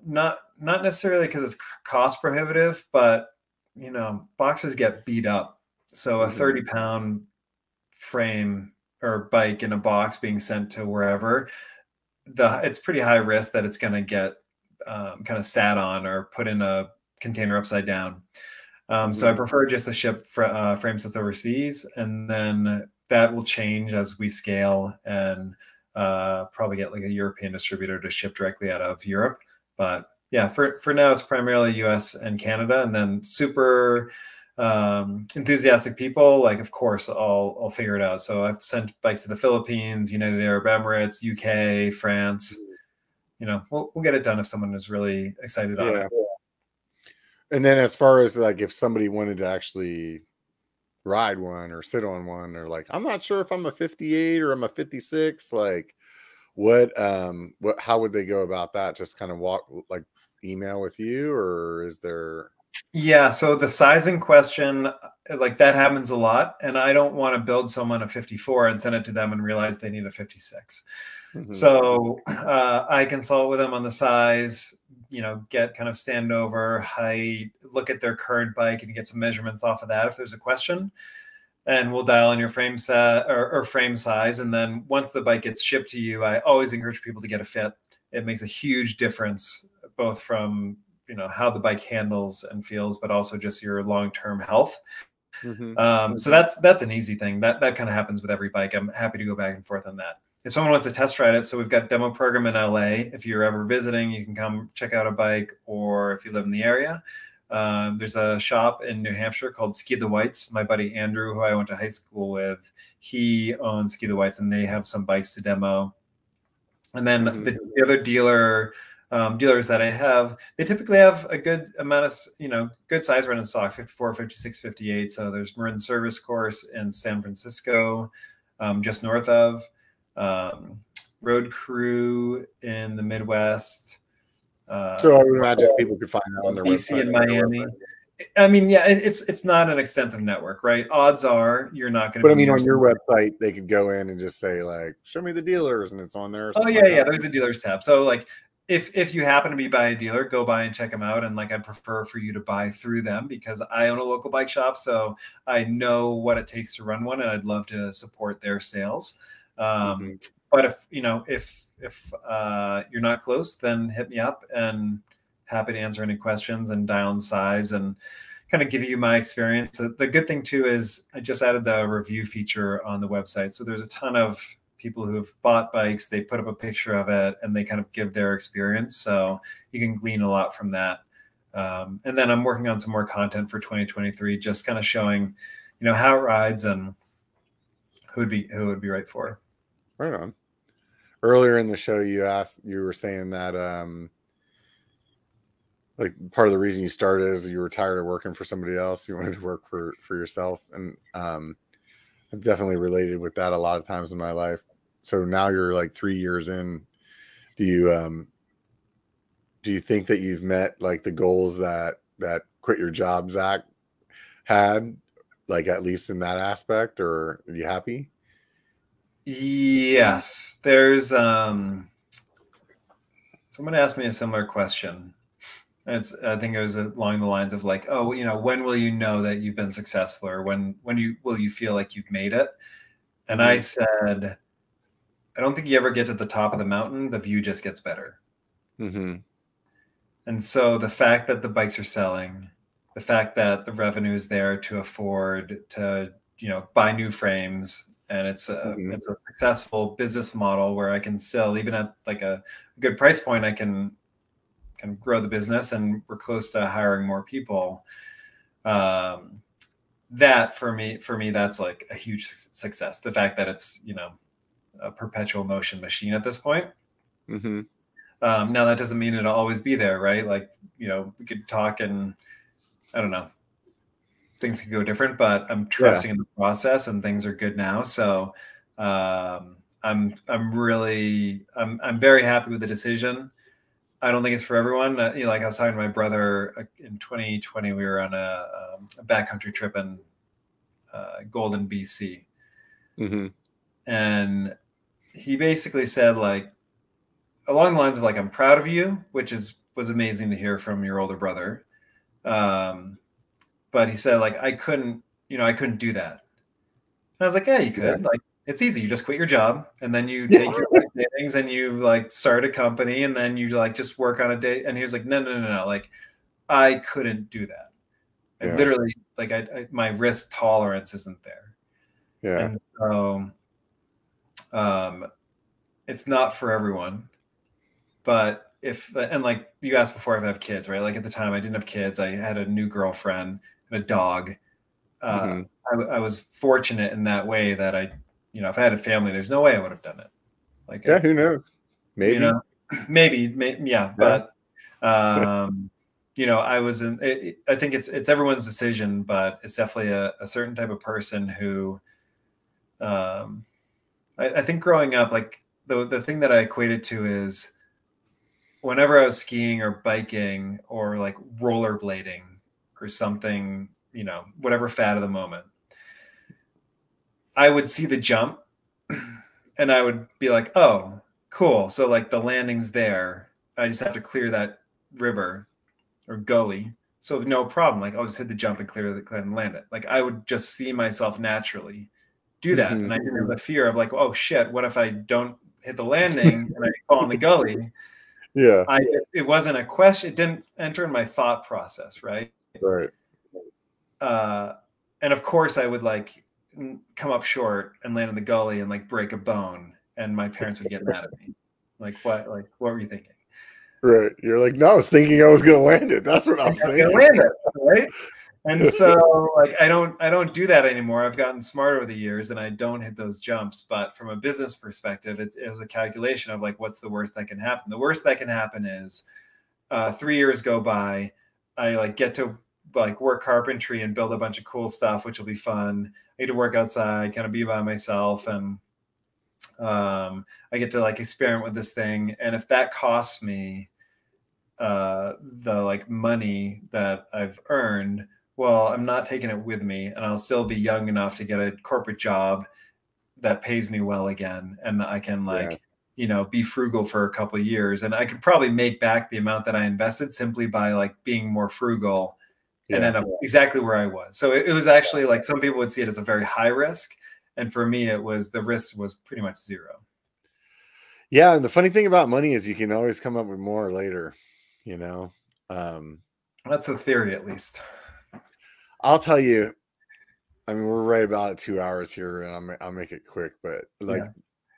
Speaker 2: not not necessarily because it's cost prohibitive, but you know boxes get beat up so a mm-hmm. 30 pound frame or bike in a box being sent to wherever, the it's pretty high risk that it's going to get um, kind of sat on or put in a container upside down. Um, so I mm-hmm. prefer just to ship fr- uh, frame sets overseas, and then that will change as we scale and uh, probably get like a European distributor to ship directly out of Europe. But yeah, for for now it's primarily U.S. and Canada, and then super um, enthusiastic people, like of course I'll I'll figure it out. So I've sent bikes to the Philippines, United Arab Emirates, UK, France. You know, we'll we'll get it done if someone is really excited yeah. on it.
Speaker 1: And then as far as like if somebody wanted to actually ride one or sit on one or like I'm not sure if I'm a 58 or I'm a 56 like what um what how would they go about that just kind of walk like email with you or is there
Speaker 2: yeah, so the sizing question, like that happens a lot, and I don't want to build someone a 54 and send it to them and realize they need a 56. Mm-hmm. So uh, I consult with them on the size, you know, get kind of stand over height, look at their current bike, and get some measurements off of that if there's a question. And we'll dial in your frame set or, or frame size, and then once the bike gets shipped to you, I always encourage people to get a fit. It makes a huge difference, both from you know how the bike handles and feels, but also just your long term health. Mm-hmm. Um, so that's that's an easy thing. That that kind of happens with every bike. I'm happy to go back and forth on that. If someone wants to test ride it, so we've got demo program in LA. If you're ever visiting, you can come check out a bike, or if you live in the area, um, there's a shop in New Hampshire called Ski the Whites. My buddy Andrew, who I went to high school with, he owns Ski the Whites, and they have some bikes to demo. And then mm-hmm. the, the other dealer um, dealers that I have, they typically have a good amount of, you know, good size running stock, 54, 56, 58. So there's Marin Service Course in San Francisco, um, just north of, um, Road Crew in the Midwest.
Speaker 1: Uh, so I would imagine people could find that on their website.
Speaker 2: BC in Miami. I mean, yeah, it's it's not an extensive network, right? Odds are you're not going
Speaker 1: to. But I mean, on your website, they could go in and just say like, "Show me the dealers," and it's on there.
Speaker 2: Oh yeah, like yeah. There's a dealers tab. So like, if if you happen to be by a dealer, go by and check them out. And like I'd prefer for you to buy through them because I own a local bike shop, so I know what it takes to run one, and I'd love to support their sales. Um, mm-hmm. But if you know if if uh, you're not close, then hit me up and happy to answer any questions and dial size and kind of give you my experience. The good thing too is I just added the review feature on the website, so there's a ton of people who've bought bikes, they put up a picture of it and they kind of give their experience. So you can glean a lot from that. Um, and then I'm working on some more content for 2023, just kind of showing, you know, how it rides and who would be who would be right for.
Speaker 1: Right on. Earlier in the show, you asked, you were saying that, um, like part of the reason you started is you were tired of working for somebody else. You wanted to work for for yourself, and um, I've definitely related with that a lot of times in my life so now you're like three years in do you um do you think that you've met like the goals that that quit your job zach had like at least in that aspect or are you happy
Speaker 2: yes there's um someone asked me a similar question it's i think it was along the lines of like oh you know when will you know that you've been successful or when when you will you feel like you've made it and i mm-hmm. said I don't think you ever get to the top of the mountain. The view just gets better. Mm-hmm. And so the fact that the bikes are selling, the fact that the revenue is there to afford to you know buy new frames, and it's a mm-hmm. it's a successful business model where I can sell even at like a good price point. I can can grow the business, and we're close to hiring more people. Um, that for me, for me, that's like a huge success. The fact that it's you know a perpetual motion machine at this point. Mm-hmm. Um, now that doesn't mean it'll always be there, right? Like you know, we could talk and I don't know. Things could go different, but I'm trusting yeah. in the process and things are good now. So um, I'm I'm really I'm I'm very happy with the decision. I don't think it's for everyone. Uh, you know, like I was talking to my brother uh, in 2020, we were on a, um, a backcountry trip in uh, Golden, BC, mm-hmm. and he basically said like along the lines of like I'm proud of you, which is was amazing to hear from your older brother. Um, but he said like I couldn't, you know, I couldn't do that. And I was like, yeah, you could. Like it's easy. You just quit your job and then you take your savings and you like start a company and then you like just work on a day. And he was like, no, no, no, no. Like I couldn't do that. I yeah. literally like I, I, my risk tolerance isn't there.
Speaker 1: Yeah.
Speaker 2: And so um it's not for everyone. But if and like you asked before if I have kids, right? Like at the time I didn't have kids. I had a new girlfriend a dog. Uh, mm-hmm. I, I was fortunate in that way that I you know, if I had a family, there's no way I would have done it.
Speaker 1: Like, yeah, who knows? Maybe,
Speaker 2: you know, *laughs* maybe, yeah, yeah, but, *laughs* um, you know, I was in, it, I think it's, it's everyone's decision, but it's definitely a, a certain type of person who, um, I, I think growing up, like the, the thing that I equated to is whenever I was skiing or biking or like rollerblading or something, you know, whatever fad of the moment, I would see the jump *clears throat* and I would be like, oh, cool. So like the landing's there. I just have to clear that river or gully. So no problem. Like I'll just hit the jump and clear the and land it. Like I would just see myself naturally do that. Mm-hmm. And I didn't have the fear of like, oh shit, what if I don't hit the landing and I fall in the gully? *laughs*
Speaker 1: Yeah.
Speaker 2: I it wasn't a question. It didn't enter in my thought process, right?
Speaker 1: Right.
Speaker 2: Uh and of course I would like come up short and land in the gully and like break a bone and my parents would get mad at me. Like what like what were you thinking?
Speaker 1: Right. You're like no i was thinking i was gonna land it. That's what i was, I was thinking. land it,
Speaker 2: right? And *laughs* so like i don't i don't do that anymore. I've gotten smarter over the years and i don't hit those jumps but from a business perspective it's, it was a calculation of like what's the worst that can happen? The worst that can happen is uh, three years go by i like get to like work carpentry and build a bunch of cool stuff, which will be fun. I get to work outside, kind of be by myself, and um, I get to like experiment with this thing. And if that costs me uh, the like money that I've earned, well, I'm not taking it with me, and I'll still be young enough to get a corporate job that pays me well again, and I can like. Yeah you know be frugal for a couple of years and i could probably make back the amount that i invested simply by like being more frugal yeah. and end up exactly where I was. So it, it, was actually like some people would see it as a very high risk. And for me, it was the risk was pretty much zero.
Speaker 1: Yeah. And the funny thing about money is you can always come up with more later, you know? Um,
Speaker 2: That's a theory, at least.
Speaker 1: I'll tell you, I mean, we're right about two hours here and I'll, I'll make it quick, but like, yeah.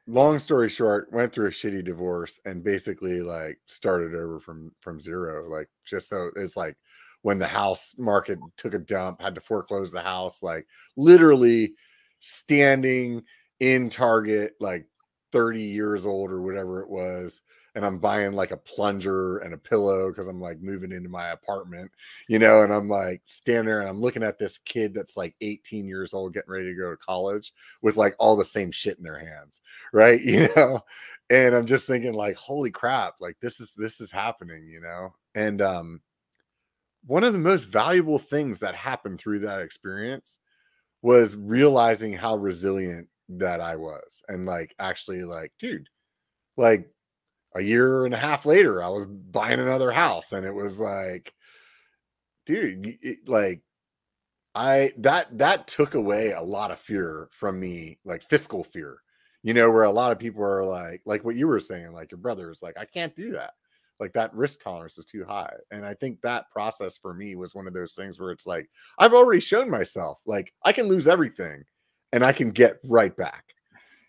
Speaker 1: long story short, went through a shitty divorce and basically like started over from, from zero. Like, just so it's like, when the house market took a dump, had to foreclose the house, like literally standing in Target, like 30 years old or whatever it was. And I'm buying like a plunger and a pillow because I'm like moving into my apartment, you know. And I'm like standing there and I'm looking at this kid that's like 18 years old getting ready to go to college with like all the same shit in their hands, right? *laughs* You know, and I'm just thinking like, holy crap, like this is this is happening, you know. And um, one of the most valuable things that happened through that experience was realizing how resilient that I was. And like, actually, like, dude, like a year and a half later, I was buying another house and it was like, dude, it, like, I that that took away a lot of fear from me, like fiscal fear, you know, where a lot of people are like, like what you were saying, like your brother is like, I can't do that like that risk tolerance is too high and i think that process for me was one of those things where it's like i've already shown myself like i can lose everything and i can get right back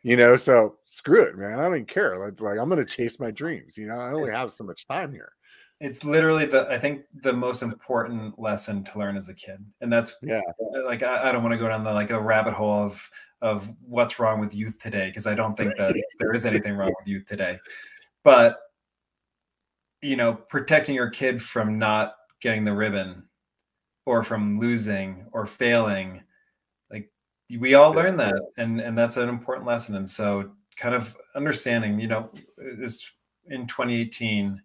Speaker 1: you know so screw it man i don't even care like, like i'm gonna chase my dreams you know i only it's, have so much time here.
Speaker 2: It's literally the i think the most important lesson to learn as a kid and that's
Speaker 1: yeah.
Speaker 2: Uh, like i, I don't want to go down the like a rabbit hole of of what's wrong with youth today because i don't think that there is anything wrong *laughs* with youth today but you know, protecting your kid from not getting the ribbon or from losing or failing like we all learn that and and that's an important lesson and so kind of understanding you know is in 2018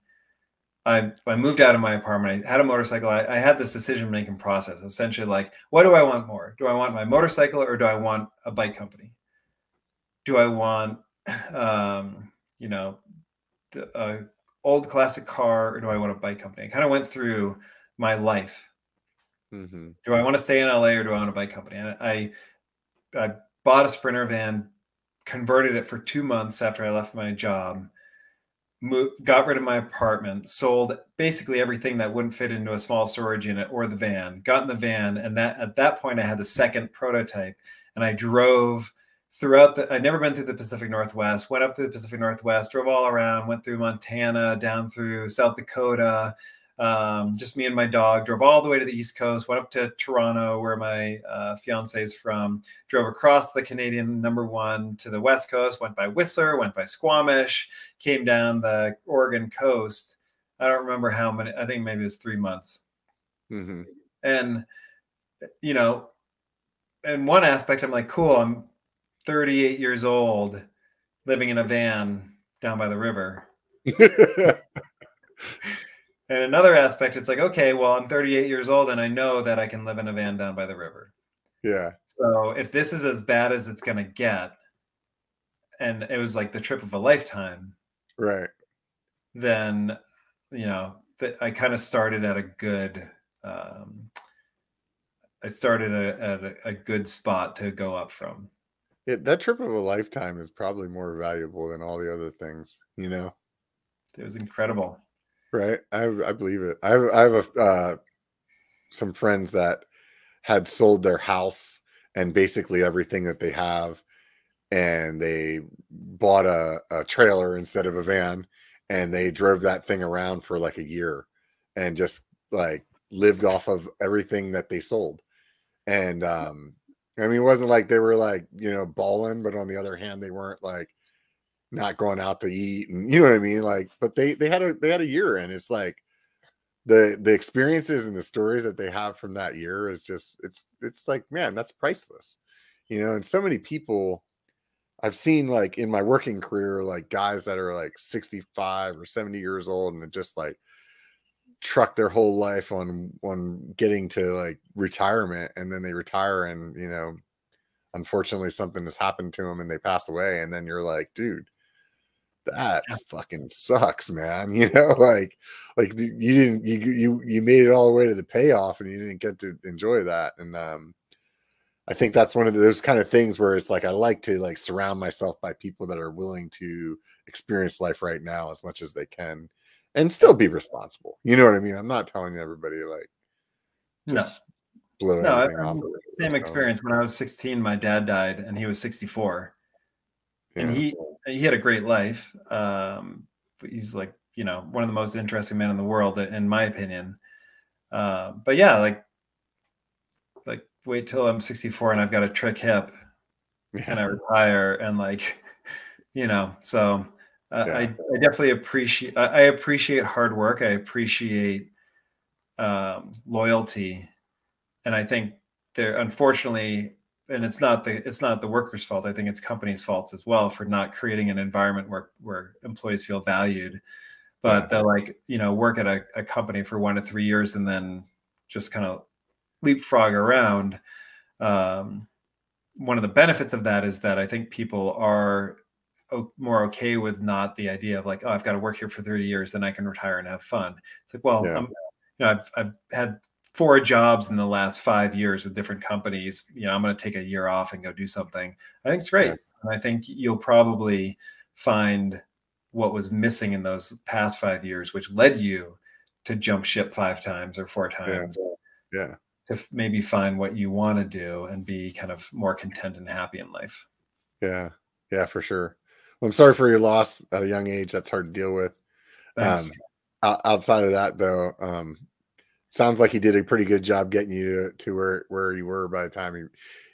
Speaker 2: I, I moved out of my apartment. I had a motorcycle. I, I had this decision making process essentially like, what do I want more? Do I want my motorcycle or do I want a bike company? Do I want, *sighs* um, you know, the, a old classic car or do I want a bike company? I kind of went through my life. Mm-hmm. Do I want to stay in LA or do I want a bike company? And I, I bought a Sprinter van, converted it for two months after I left my job moved, got rid of my apartment, sold basically everything that wouldn't fit into a small storage unit or the van, got in the van, and that at that point I had the second prototype, and I drove throughout the. I'd never been through the Pacific Northwest. Went up through the Pacific Northwest, drove all around, went through Montana, down through South Dakota, um, just me and my dog drove all the way to the east coast went up to toronto where my uh, fiance is from drove across the canadian number one to the west coast went by whistler went by squamish came down the oregon coast i don't remember how many i think maybe it was three months mm-hmm. and you know in one aspect i'm like cool i'm 38 years old living in a van down by the river *laughs* And another aspect, it's like, okay, well, I'm 38 years old and I know that I can live in a van down by the river.
Speaker 1: Yeah.
Speaker 2: So if this is as bad as it's going to get, and it was like the trip of a lifetime,
Speaker 1: right?
Speaker 2: Then, you know, th- I kind of started at a good, um, I started a, at a, a good spot to go up from.
Speaker 1: Yeah, that trip of a lifetime is probably more valuable than all the other things, you know.
Speaker 2: It was incredible.
Speaker 1: Right. I I believe it. I have I have a uh, some friends that had sold their house and basically everything that they have and they bought a, a trailer instead of a van and they drove that thing around for like a year and just like lived off of everything that they sold. And um I mean it wasn't like they were like, you know, balling, but on the other hand, they weren't like not going out to eat and *laughs* you know what I mean? Like, but they they had a they had a year and it's like the the experiences and the stories that they have from that year is just it's it's like man that's priceless you know and so many people i've seen like in my working career like guys that are like 65 or 70 years old and just like truck their whole life on on getting to like retirement and then they retire and you know unfortunately something has happened to them and they pass away and then you're like dude that fucking sucks, man. *laughs* You know, like like you didn't you you you made it all the way to the payoff and you didn't get to enjoy that. And um I think that's one of those kind of things where it's like I like to like surround myself by people that are willing to experience life right now as much as they can and still be responsible. You know what I mean? I'm not telling everybody like
Speaker 2: just no. blow no, everything off. Same experience when I was 16, my dad died and he was 64. Yeah. And he he had a great life. Um, he's like you know one of the most interesting men in the world, in my opinion. Uh, but yeah, like like wait till I'm 64 and I've got a trick hip *laughs* yeah. and I retire and like *laughs* you know so uh, yeah. I, I definitely appreciate I, appreciate hard work. I appreciate um, loyalty, and I think there unfortunately and it's not the it's not the workers' fault. I think it's companies' faults as well for not creating an environment where where employees feel valued. But yeah. they'll like you know work at a, a company for one to three years and then just kind of leapfrog around. Um, one of the benefits of that is that I think people are more okay with not the idea of like, oh, I've got to work here for 30 years, then I can retire and have fun. It's like, well, yeah. you know, I've, I've had four jobs in the last five years with different companies. You know, I'm going to take a year off and go do something. I think it's great. Yeah. And I think you'll probably find what was missing in those past five years, which led you to jump ship five times or four times.
Speaker 1: Yeah. yeah.
Speaker 2: To maybe find what you want to do and be kind of more content and happy in life.
Speaker 1: Yeah. Yeah, for sure. I'm sorry for your loss at a young age. That's hard to deal with. Um, outside of that, though, um, sounds like he did a pretty good job getting you to, to where where you were by the time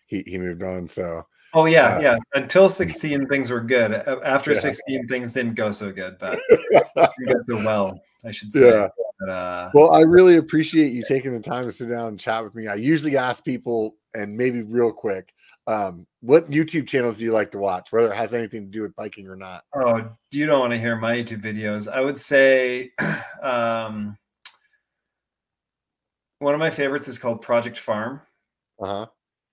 Speaker 1: he he he moved on. So
Speaker 2: oh yeah, uh, yeah. Until mm. 16, things were good. After yeah. 16, things didn't go so good, but *laughs* go so well, I should say. Yeah. But,
Speaker 1: uh, well, I really appreciate you taking the time to sit down and chat with me. I usually ask people, and maybe real quick, um, what YouTube channels do you like to watch, whether it has anything to do with biking or not?
Speaker 2: Oh, you don't want to hear my YouTube videos. I would say *clears throat* um, one of my favorites is called Project Farm.
Speaker 1: Uh huh.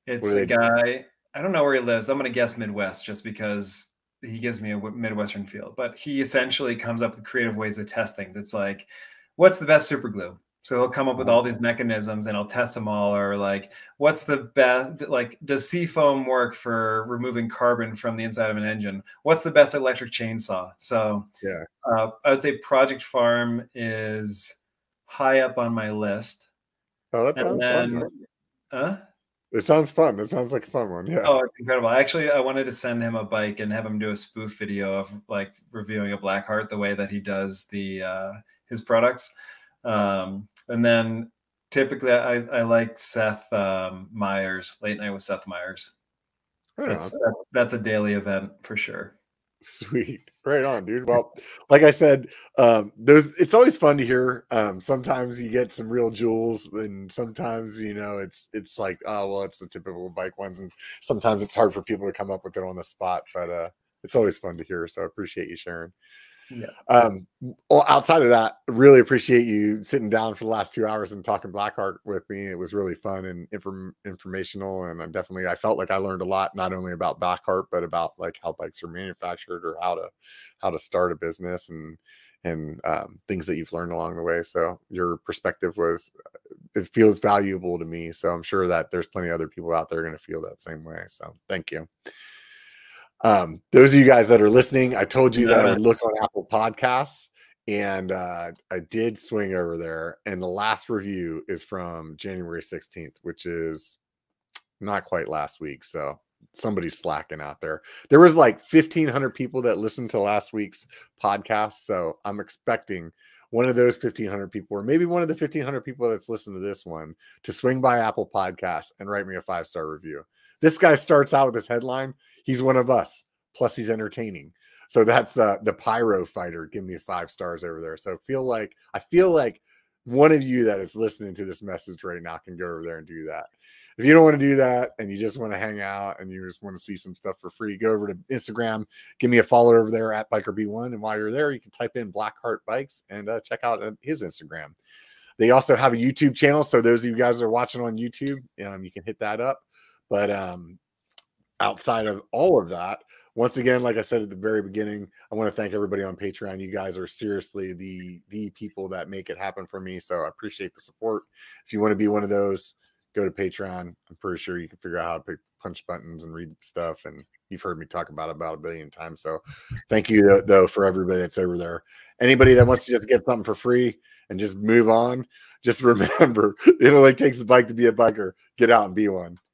Speaker 2: It's a guy. I don't know where he lives. I'm going to guess Midwest just because he gives me a Midwestern feel. But he essentially comes up with creative ways to test things. It's like, what's the best super glue? So he'll come up with all these mechanisms and I'll test them all. Or like, what's the best? Like, does seafoam work for removing carbon from the inside of an engine? What's the best electric chainsaw? So
Speaker 1: yeah,
Speaker 2: uh, I would say Project Farm is high up on my list.
Speaker 1: Oh, that sounds then, fun. Huh? It sounds fun. It sounds like a fun one. Yeah.
Speaker 2: Oh, it's incredible. Actually, I wanted to send him a bike and have him do a spoof video of like reviewing a Blackheart the way that he does the uh, his products. Um, and then typically, I, I like Seth um, Meyers, late night with Seth Meyers. That's, that's, that's a daily event for sure.
Speaker 1: Sweet. Right on, dude. Well, like I said, um, those it's always fun to hear. Um, sometimes you get some real jewels, and sometimes you know it's it's like, oh well, it's the typical bike ones, and sometimes it's hard for people to come up with it on the spot. But uh, it's always fun to hear. So I appreciate you sharing.
Speaker 2: Yeah.
Speaker 1: Um, well, outside of that, really appreciate you sitting down for the last two hours and talking Blackheart with me. It was really fun and inform- informational, and I definitely I felt like I learned a lot, not only about Blackheart, but about like how bikes are manufactured or how to how to start a business and and um, things that you've learned along the way. So your perspective was it feels valuable to me. So I'm sure that there's plenty of other people out there going to feel that same way. So thank you. Um, those of you guys that are listening, I told you that I would look on Apple Podcasts, and uh, I did swing over there. And the last review is from January 16th, which is not quite last week. So somebody's slacking out there. There was like 1,500 people that listened to last week's podcast. So I'm expecting one of those 1,500 people, or maybe one of the 1,500 people that's listened to this one, to swing by Apple Podcasts and write me a five star review. This guy starts out with this headline he's one of us. Plus, he's entertaining. So that's the the pyro fighter. Give me five stars over there. So feel like I feel like one of you that is listening to this message right now can go over there and do that. If you don't want to do that and you just want to hang out and you just want to see some stuff for free, go over to Instagram, give me a follow over there at Biker B1. And while you're there, you can type in Blackheart Bikes and uh, check out uh, his Instagram. They also have a YouTube channel. So those of you guys are watching on YouTube, um, you can hit that up. But um, outside of all of that, once again, like I said at the very beginning, I want to thank everybody on Patreon. You guys are seriously the the people that make it happen for me. So I appreciate the support. If you want to be one of those, go to Patreon. I'm pretty sure you can figure out how to pick, punch buttons and read stuff. And you've heard me talk about it about a billion times. So thank you though for everybody that's over there. Anybody that wants to just get something for free and just move on, just *laughs* remember it only takes a bike to be a biker. Get out and be one.